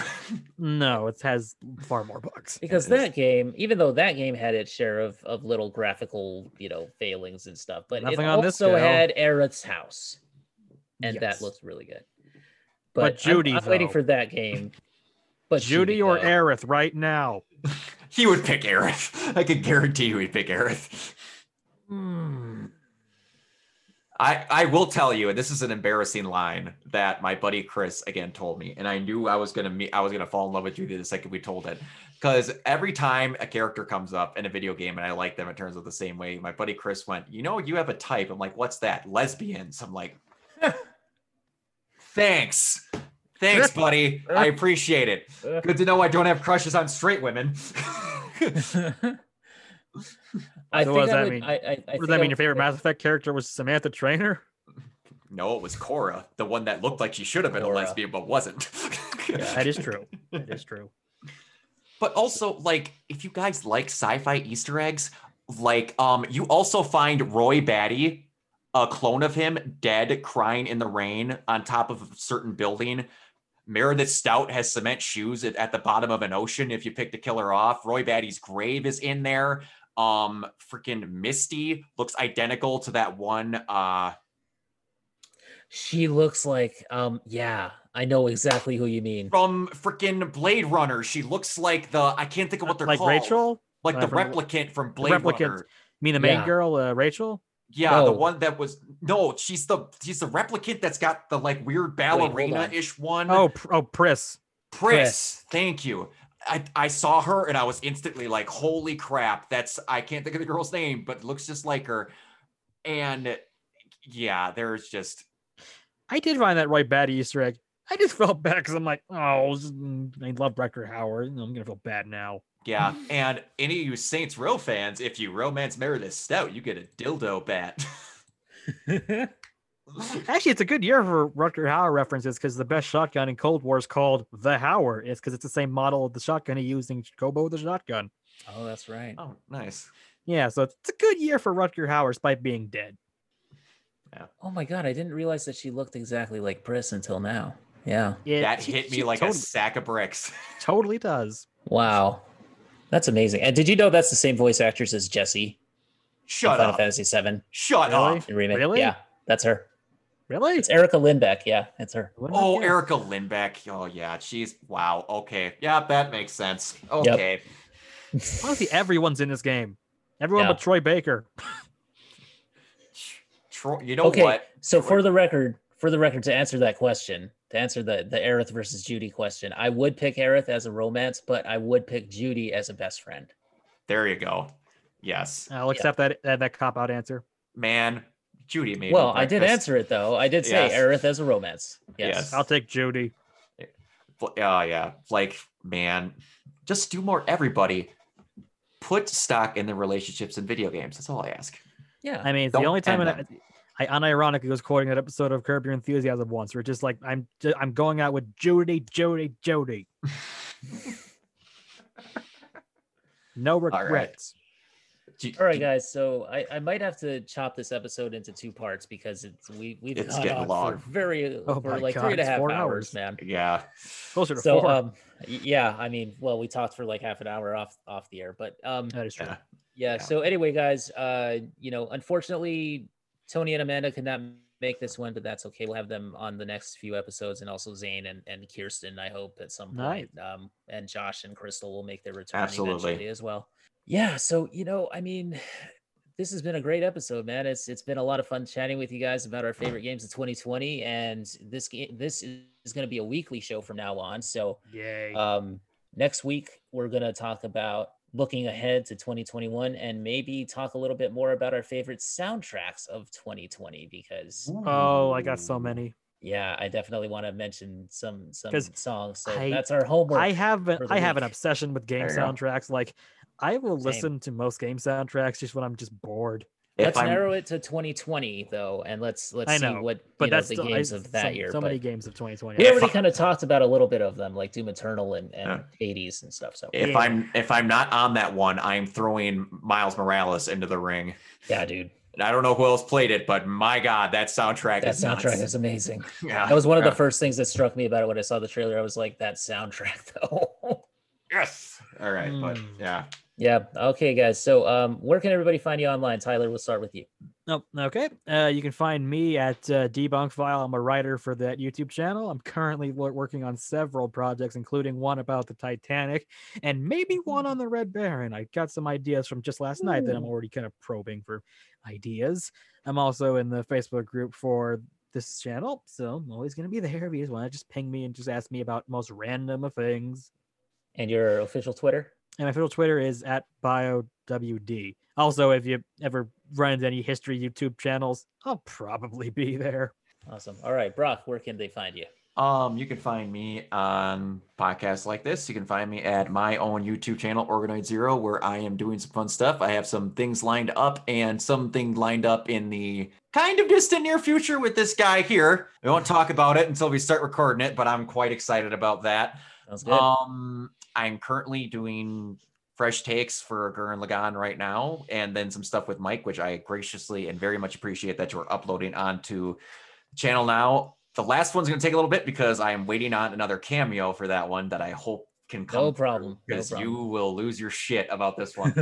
No, it has far more bugs. Because is. that game, even though that game had its share of, of little graphical, you know, failings and stuff, but Nothing it on this also go. had Aerith's house. And Yes. that looks really good. But I'm- Judy, I'm, waiting for that game. But Judy or though. Aerith right now. he would pick Aerith. I can guarantee you he'd pick Aerith. Hmm. I, I will tell you, and this is an embarrassing line that my buddy Chris again told me, and I knew I was gonna meet, I was gonna fall in love with Judy the second we told it, because every time a character comes up in a video game and I like them, it turns out the same way. My buddy Chris went, "You know, you have a type." I'm like, "What's that?" Lesbians. I'm like, "Thanks, thanks, buddy. I appreciate it. Good to know I don't have crushes on straight women." I So think what does I that would, mean? I, I, I What does that mean? Your favorite pick- Mass Effect character was Samantha Traynor? no, it was Cora, the one that looked like she should have been Cora. a lesbian but wasn't. That is true. That is true. But also, like, if you guys like sci-fi Easter eggs, like, um, you also find Roy Batty, a clone of him, dead, crying in the rain on top of a certain building. Meredith Stout has cement shoes at, at the bottom of an ocean. If you pick the killer off, Roy Batty's grave is in there. Um, freaking Misty looks identical to that one. Uh, She looks like, um, yeah, I know exactly who you mean. from freaking Blade Runner. She looks like the I can't think of what they're like called. Rachel? like uh, the from- replicant from Blade replicant. Runner. You mean the main Yeah. girl, uh, Rachel? Yeah, the one that was no, she's the she's the replicant that's got the like weird ballerina-ish one. Oh, oh, Pris. Pris. Pris. Thank you. I, I saw her and I was instantly like, holy crap, that's I can't think of the girl's name, but it looks just like her. And yeah, there's just I did find that right bad Easter egg. I just felt bad because I'm like, oh, I love Rutger Hauer. I'm gonna feel bad now. Yeah. And any of you Saints Row fans, if you romance Meredith Stout, you get a dildo bat. Actually, it's a good year for Rutger Hauer references because the best shotgun in Cold War is called the Hauer. It's because it's the same model of the shotgun he used in Hobo the shotgun. oh, that's right. oh, nice. Yeah, so it's, it's a good year for Rutger Hauer despite being dead. Yeah. Oh my god, I didn't realize that she looked exactly like Pris until now. Yeah. Yeah, that she- hit me she like a sack of bricks. totally does. Wow. That's amazing. And did you know that's the same voice actress as Jessie in Shut Final up. Fantasy VII Shut Really? up. remake? Really? Yeah, that's her. Really? It's Erica Lindbeck. Yeah, it's her. What did I Oh, guess? Erica Lindbeck. Oh, yeah. She's wow. Okay. Yeah, that makes sense. Okay. Honestly, everyone's in this game. Everyone Yeah. but Troy Baker. Troy, you know okay, what? so Troy- for the record, for the record, to answer that question, to answer the the Aerith versus Judy question, I would pick Aerith as a romance, but I would pick Judy as a best friend. There you go. Yes, I'll accept that that, that cop out answer. man. Judy made. me well, I did answer it though. I did say Yes. Aerith as a romance. Yes. Yes. I'll take Judy. Oh yeah, like man, just do more. Everybody, put stock in the relationships in video games. That's all I ask. Yeah. I mean, it's the only time end in I unironically was quoting that episode of Curb Your Enthusiasm once, where it's just like I'm I'm going out with Judy, Judy, Judy. no right. regrets. Do- All right, guys. So I, I might have to chop this episode into two parts because it's we we've It's gone getting on long. for very Oh for like God, three and a half four hours, hours. man. Yeah. Closer to So four. um yeah, I mean, well, we talked for like half an hour off off the air, but um that is true. Yeah. yeah. Yeah. So anyway, guys, uh, you know, unfortunately, Tony and Amanda could not make this one, but that's okay. We'll have them on the next few episodes, and also Zane and, and Kirsten. I hope at some Nice. um, and Josh and Crystal will make their return Absolutely. eventually as well. Yeah. So you know, I mean, this has been a great episode, man. It's it's been a lot of fun chatting with you guys about our favorite games of 2020, and this game this is going to be a weekly show from now on. So Yay. um, next week, we're going to talk about looking ahead to 2021 and maybe talk a little bit more about our favorite soundtracks of 2020 because oh, I got so many. yeah, I definitely want to mention some some songs. So I- that's our homework. I have an, for the I have an obsession with game There go. soundtracks. Like I will Same. listen to most game soundtracks just when I'm just bored. If let's I'm- narrow it to 2020 though, and let's let's I see what But you know, that's the still, games I, of that so, year. So but many games of 2020. we already kind of talked about a little bit of them, like Doom Eternal and, and Yeah. Hades and stuff. So If Yeah. I'm if I'm not on that one, I'm throwing Miles Morales into the ring. yeah, dude, I don't know who else played it, but my God, that soundtrack that is soundtrack nuts. is amazing. yeah. That was one of yeah. the first things that struck me about it when I saw the trailer. I was like, that soundtrack though. yes. All right, but Mm. yeah. Yeah. Okay, guys. So um where can everybody find you online? Tyler, we'll start with you. Nope. Okay. Uh, you can find me at uh, Debunk File. I'm a writer for that YouTube channel. I'm currently working on several projects, including one about the Titanic and maybe one on the Red Baron. I got some ideas from just last night that I'm already kind of probing for ideas. I'm also in the Facebook group for this channel, so I'm always going to be there. If you just want to just ping me and just ask me about most random of things. And your official Twitter? And my official Twitter is at BioWD. Also, if you ever run into any history YouTube channels, I'll probably be there. Awesome. All right, Brock, where can they find you? Um, you can find me on podcasts like this. You can find me at my own YouTube channel, Organoid Zero, where I am doing some fun stuff. I have some things lined up and something lined up in the kind of distant near future with this guy here. We won't talk about it until we start recording it, but I'm quite excited about that. Sounds good. Um, I'm currently doing fresh takes for Gurren Lagann right now, and then some stuff with Mike, which I graciously and very much appreciate that you're uploading onto the channel now. The last one's going to take a little bit because I am waiting on another cameo for that one that I hope can come. no problem. No Because you will lose your shit about this one.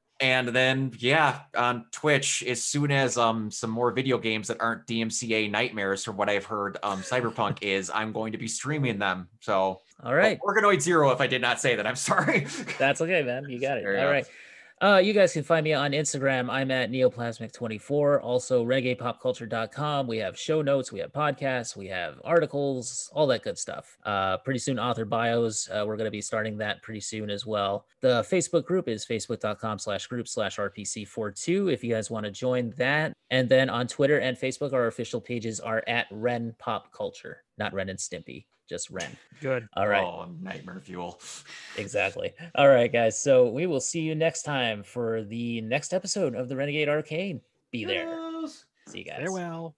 and then yeah, on Twitch, as soon as um some more video games that aren't DMCA nightmares, from what I've heard, um Cyberpunk is, I'm going to be streaming them. So All right. Organoid Zero, if I did not say that, I'm sorry. That's okay, man. You got it. All go. right. Uh, you guys can find me on Instagram. I'm at neoplasmic24. Also, reggaepopculture.com. We have show notes, we have podcasts, we have articles, all that good stuff. Uh, pretty soon, author bios. Uh, we're going to be starting that pretty soon as well. The Facebook group is facebook.com slash group slash RPC42 if you guys want to join that. And then on Twitter and Facebook, our official pages are at Ren Pop Culture, not Ren and Stimpy, just Ren. Good. All right. Oh, nightmare fuel. Exactly. All right, guys. So we will see you next time for the next episode of the Renegade Arcade. Be there. Yes. See you guys. Farewell.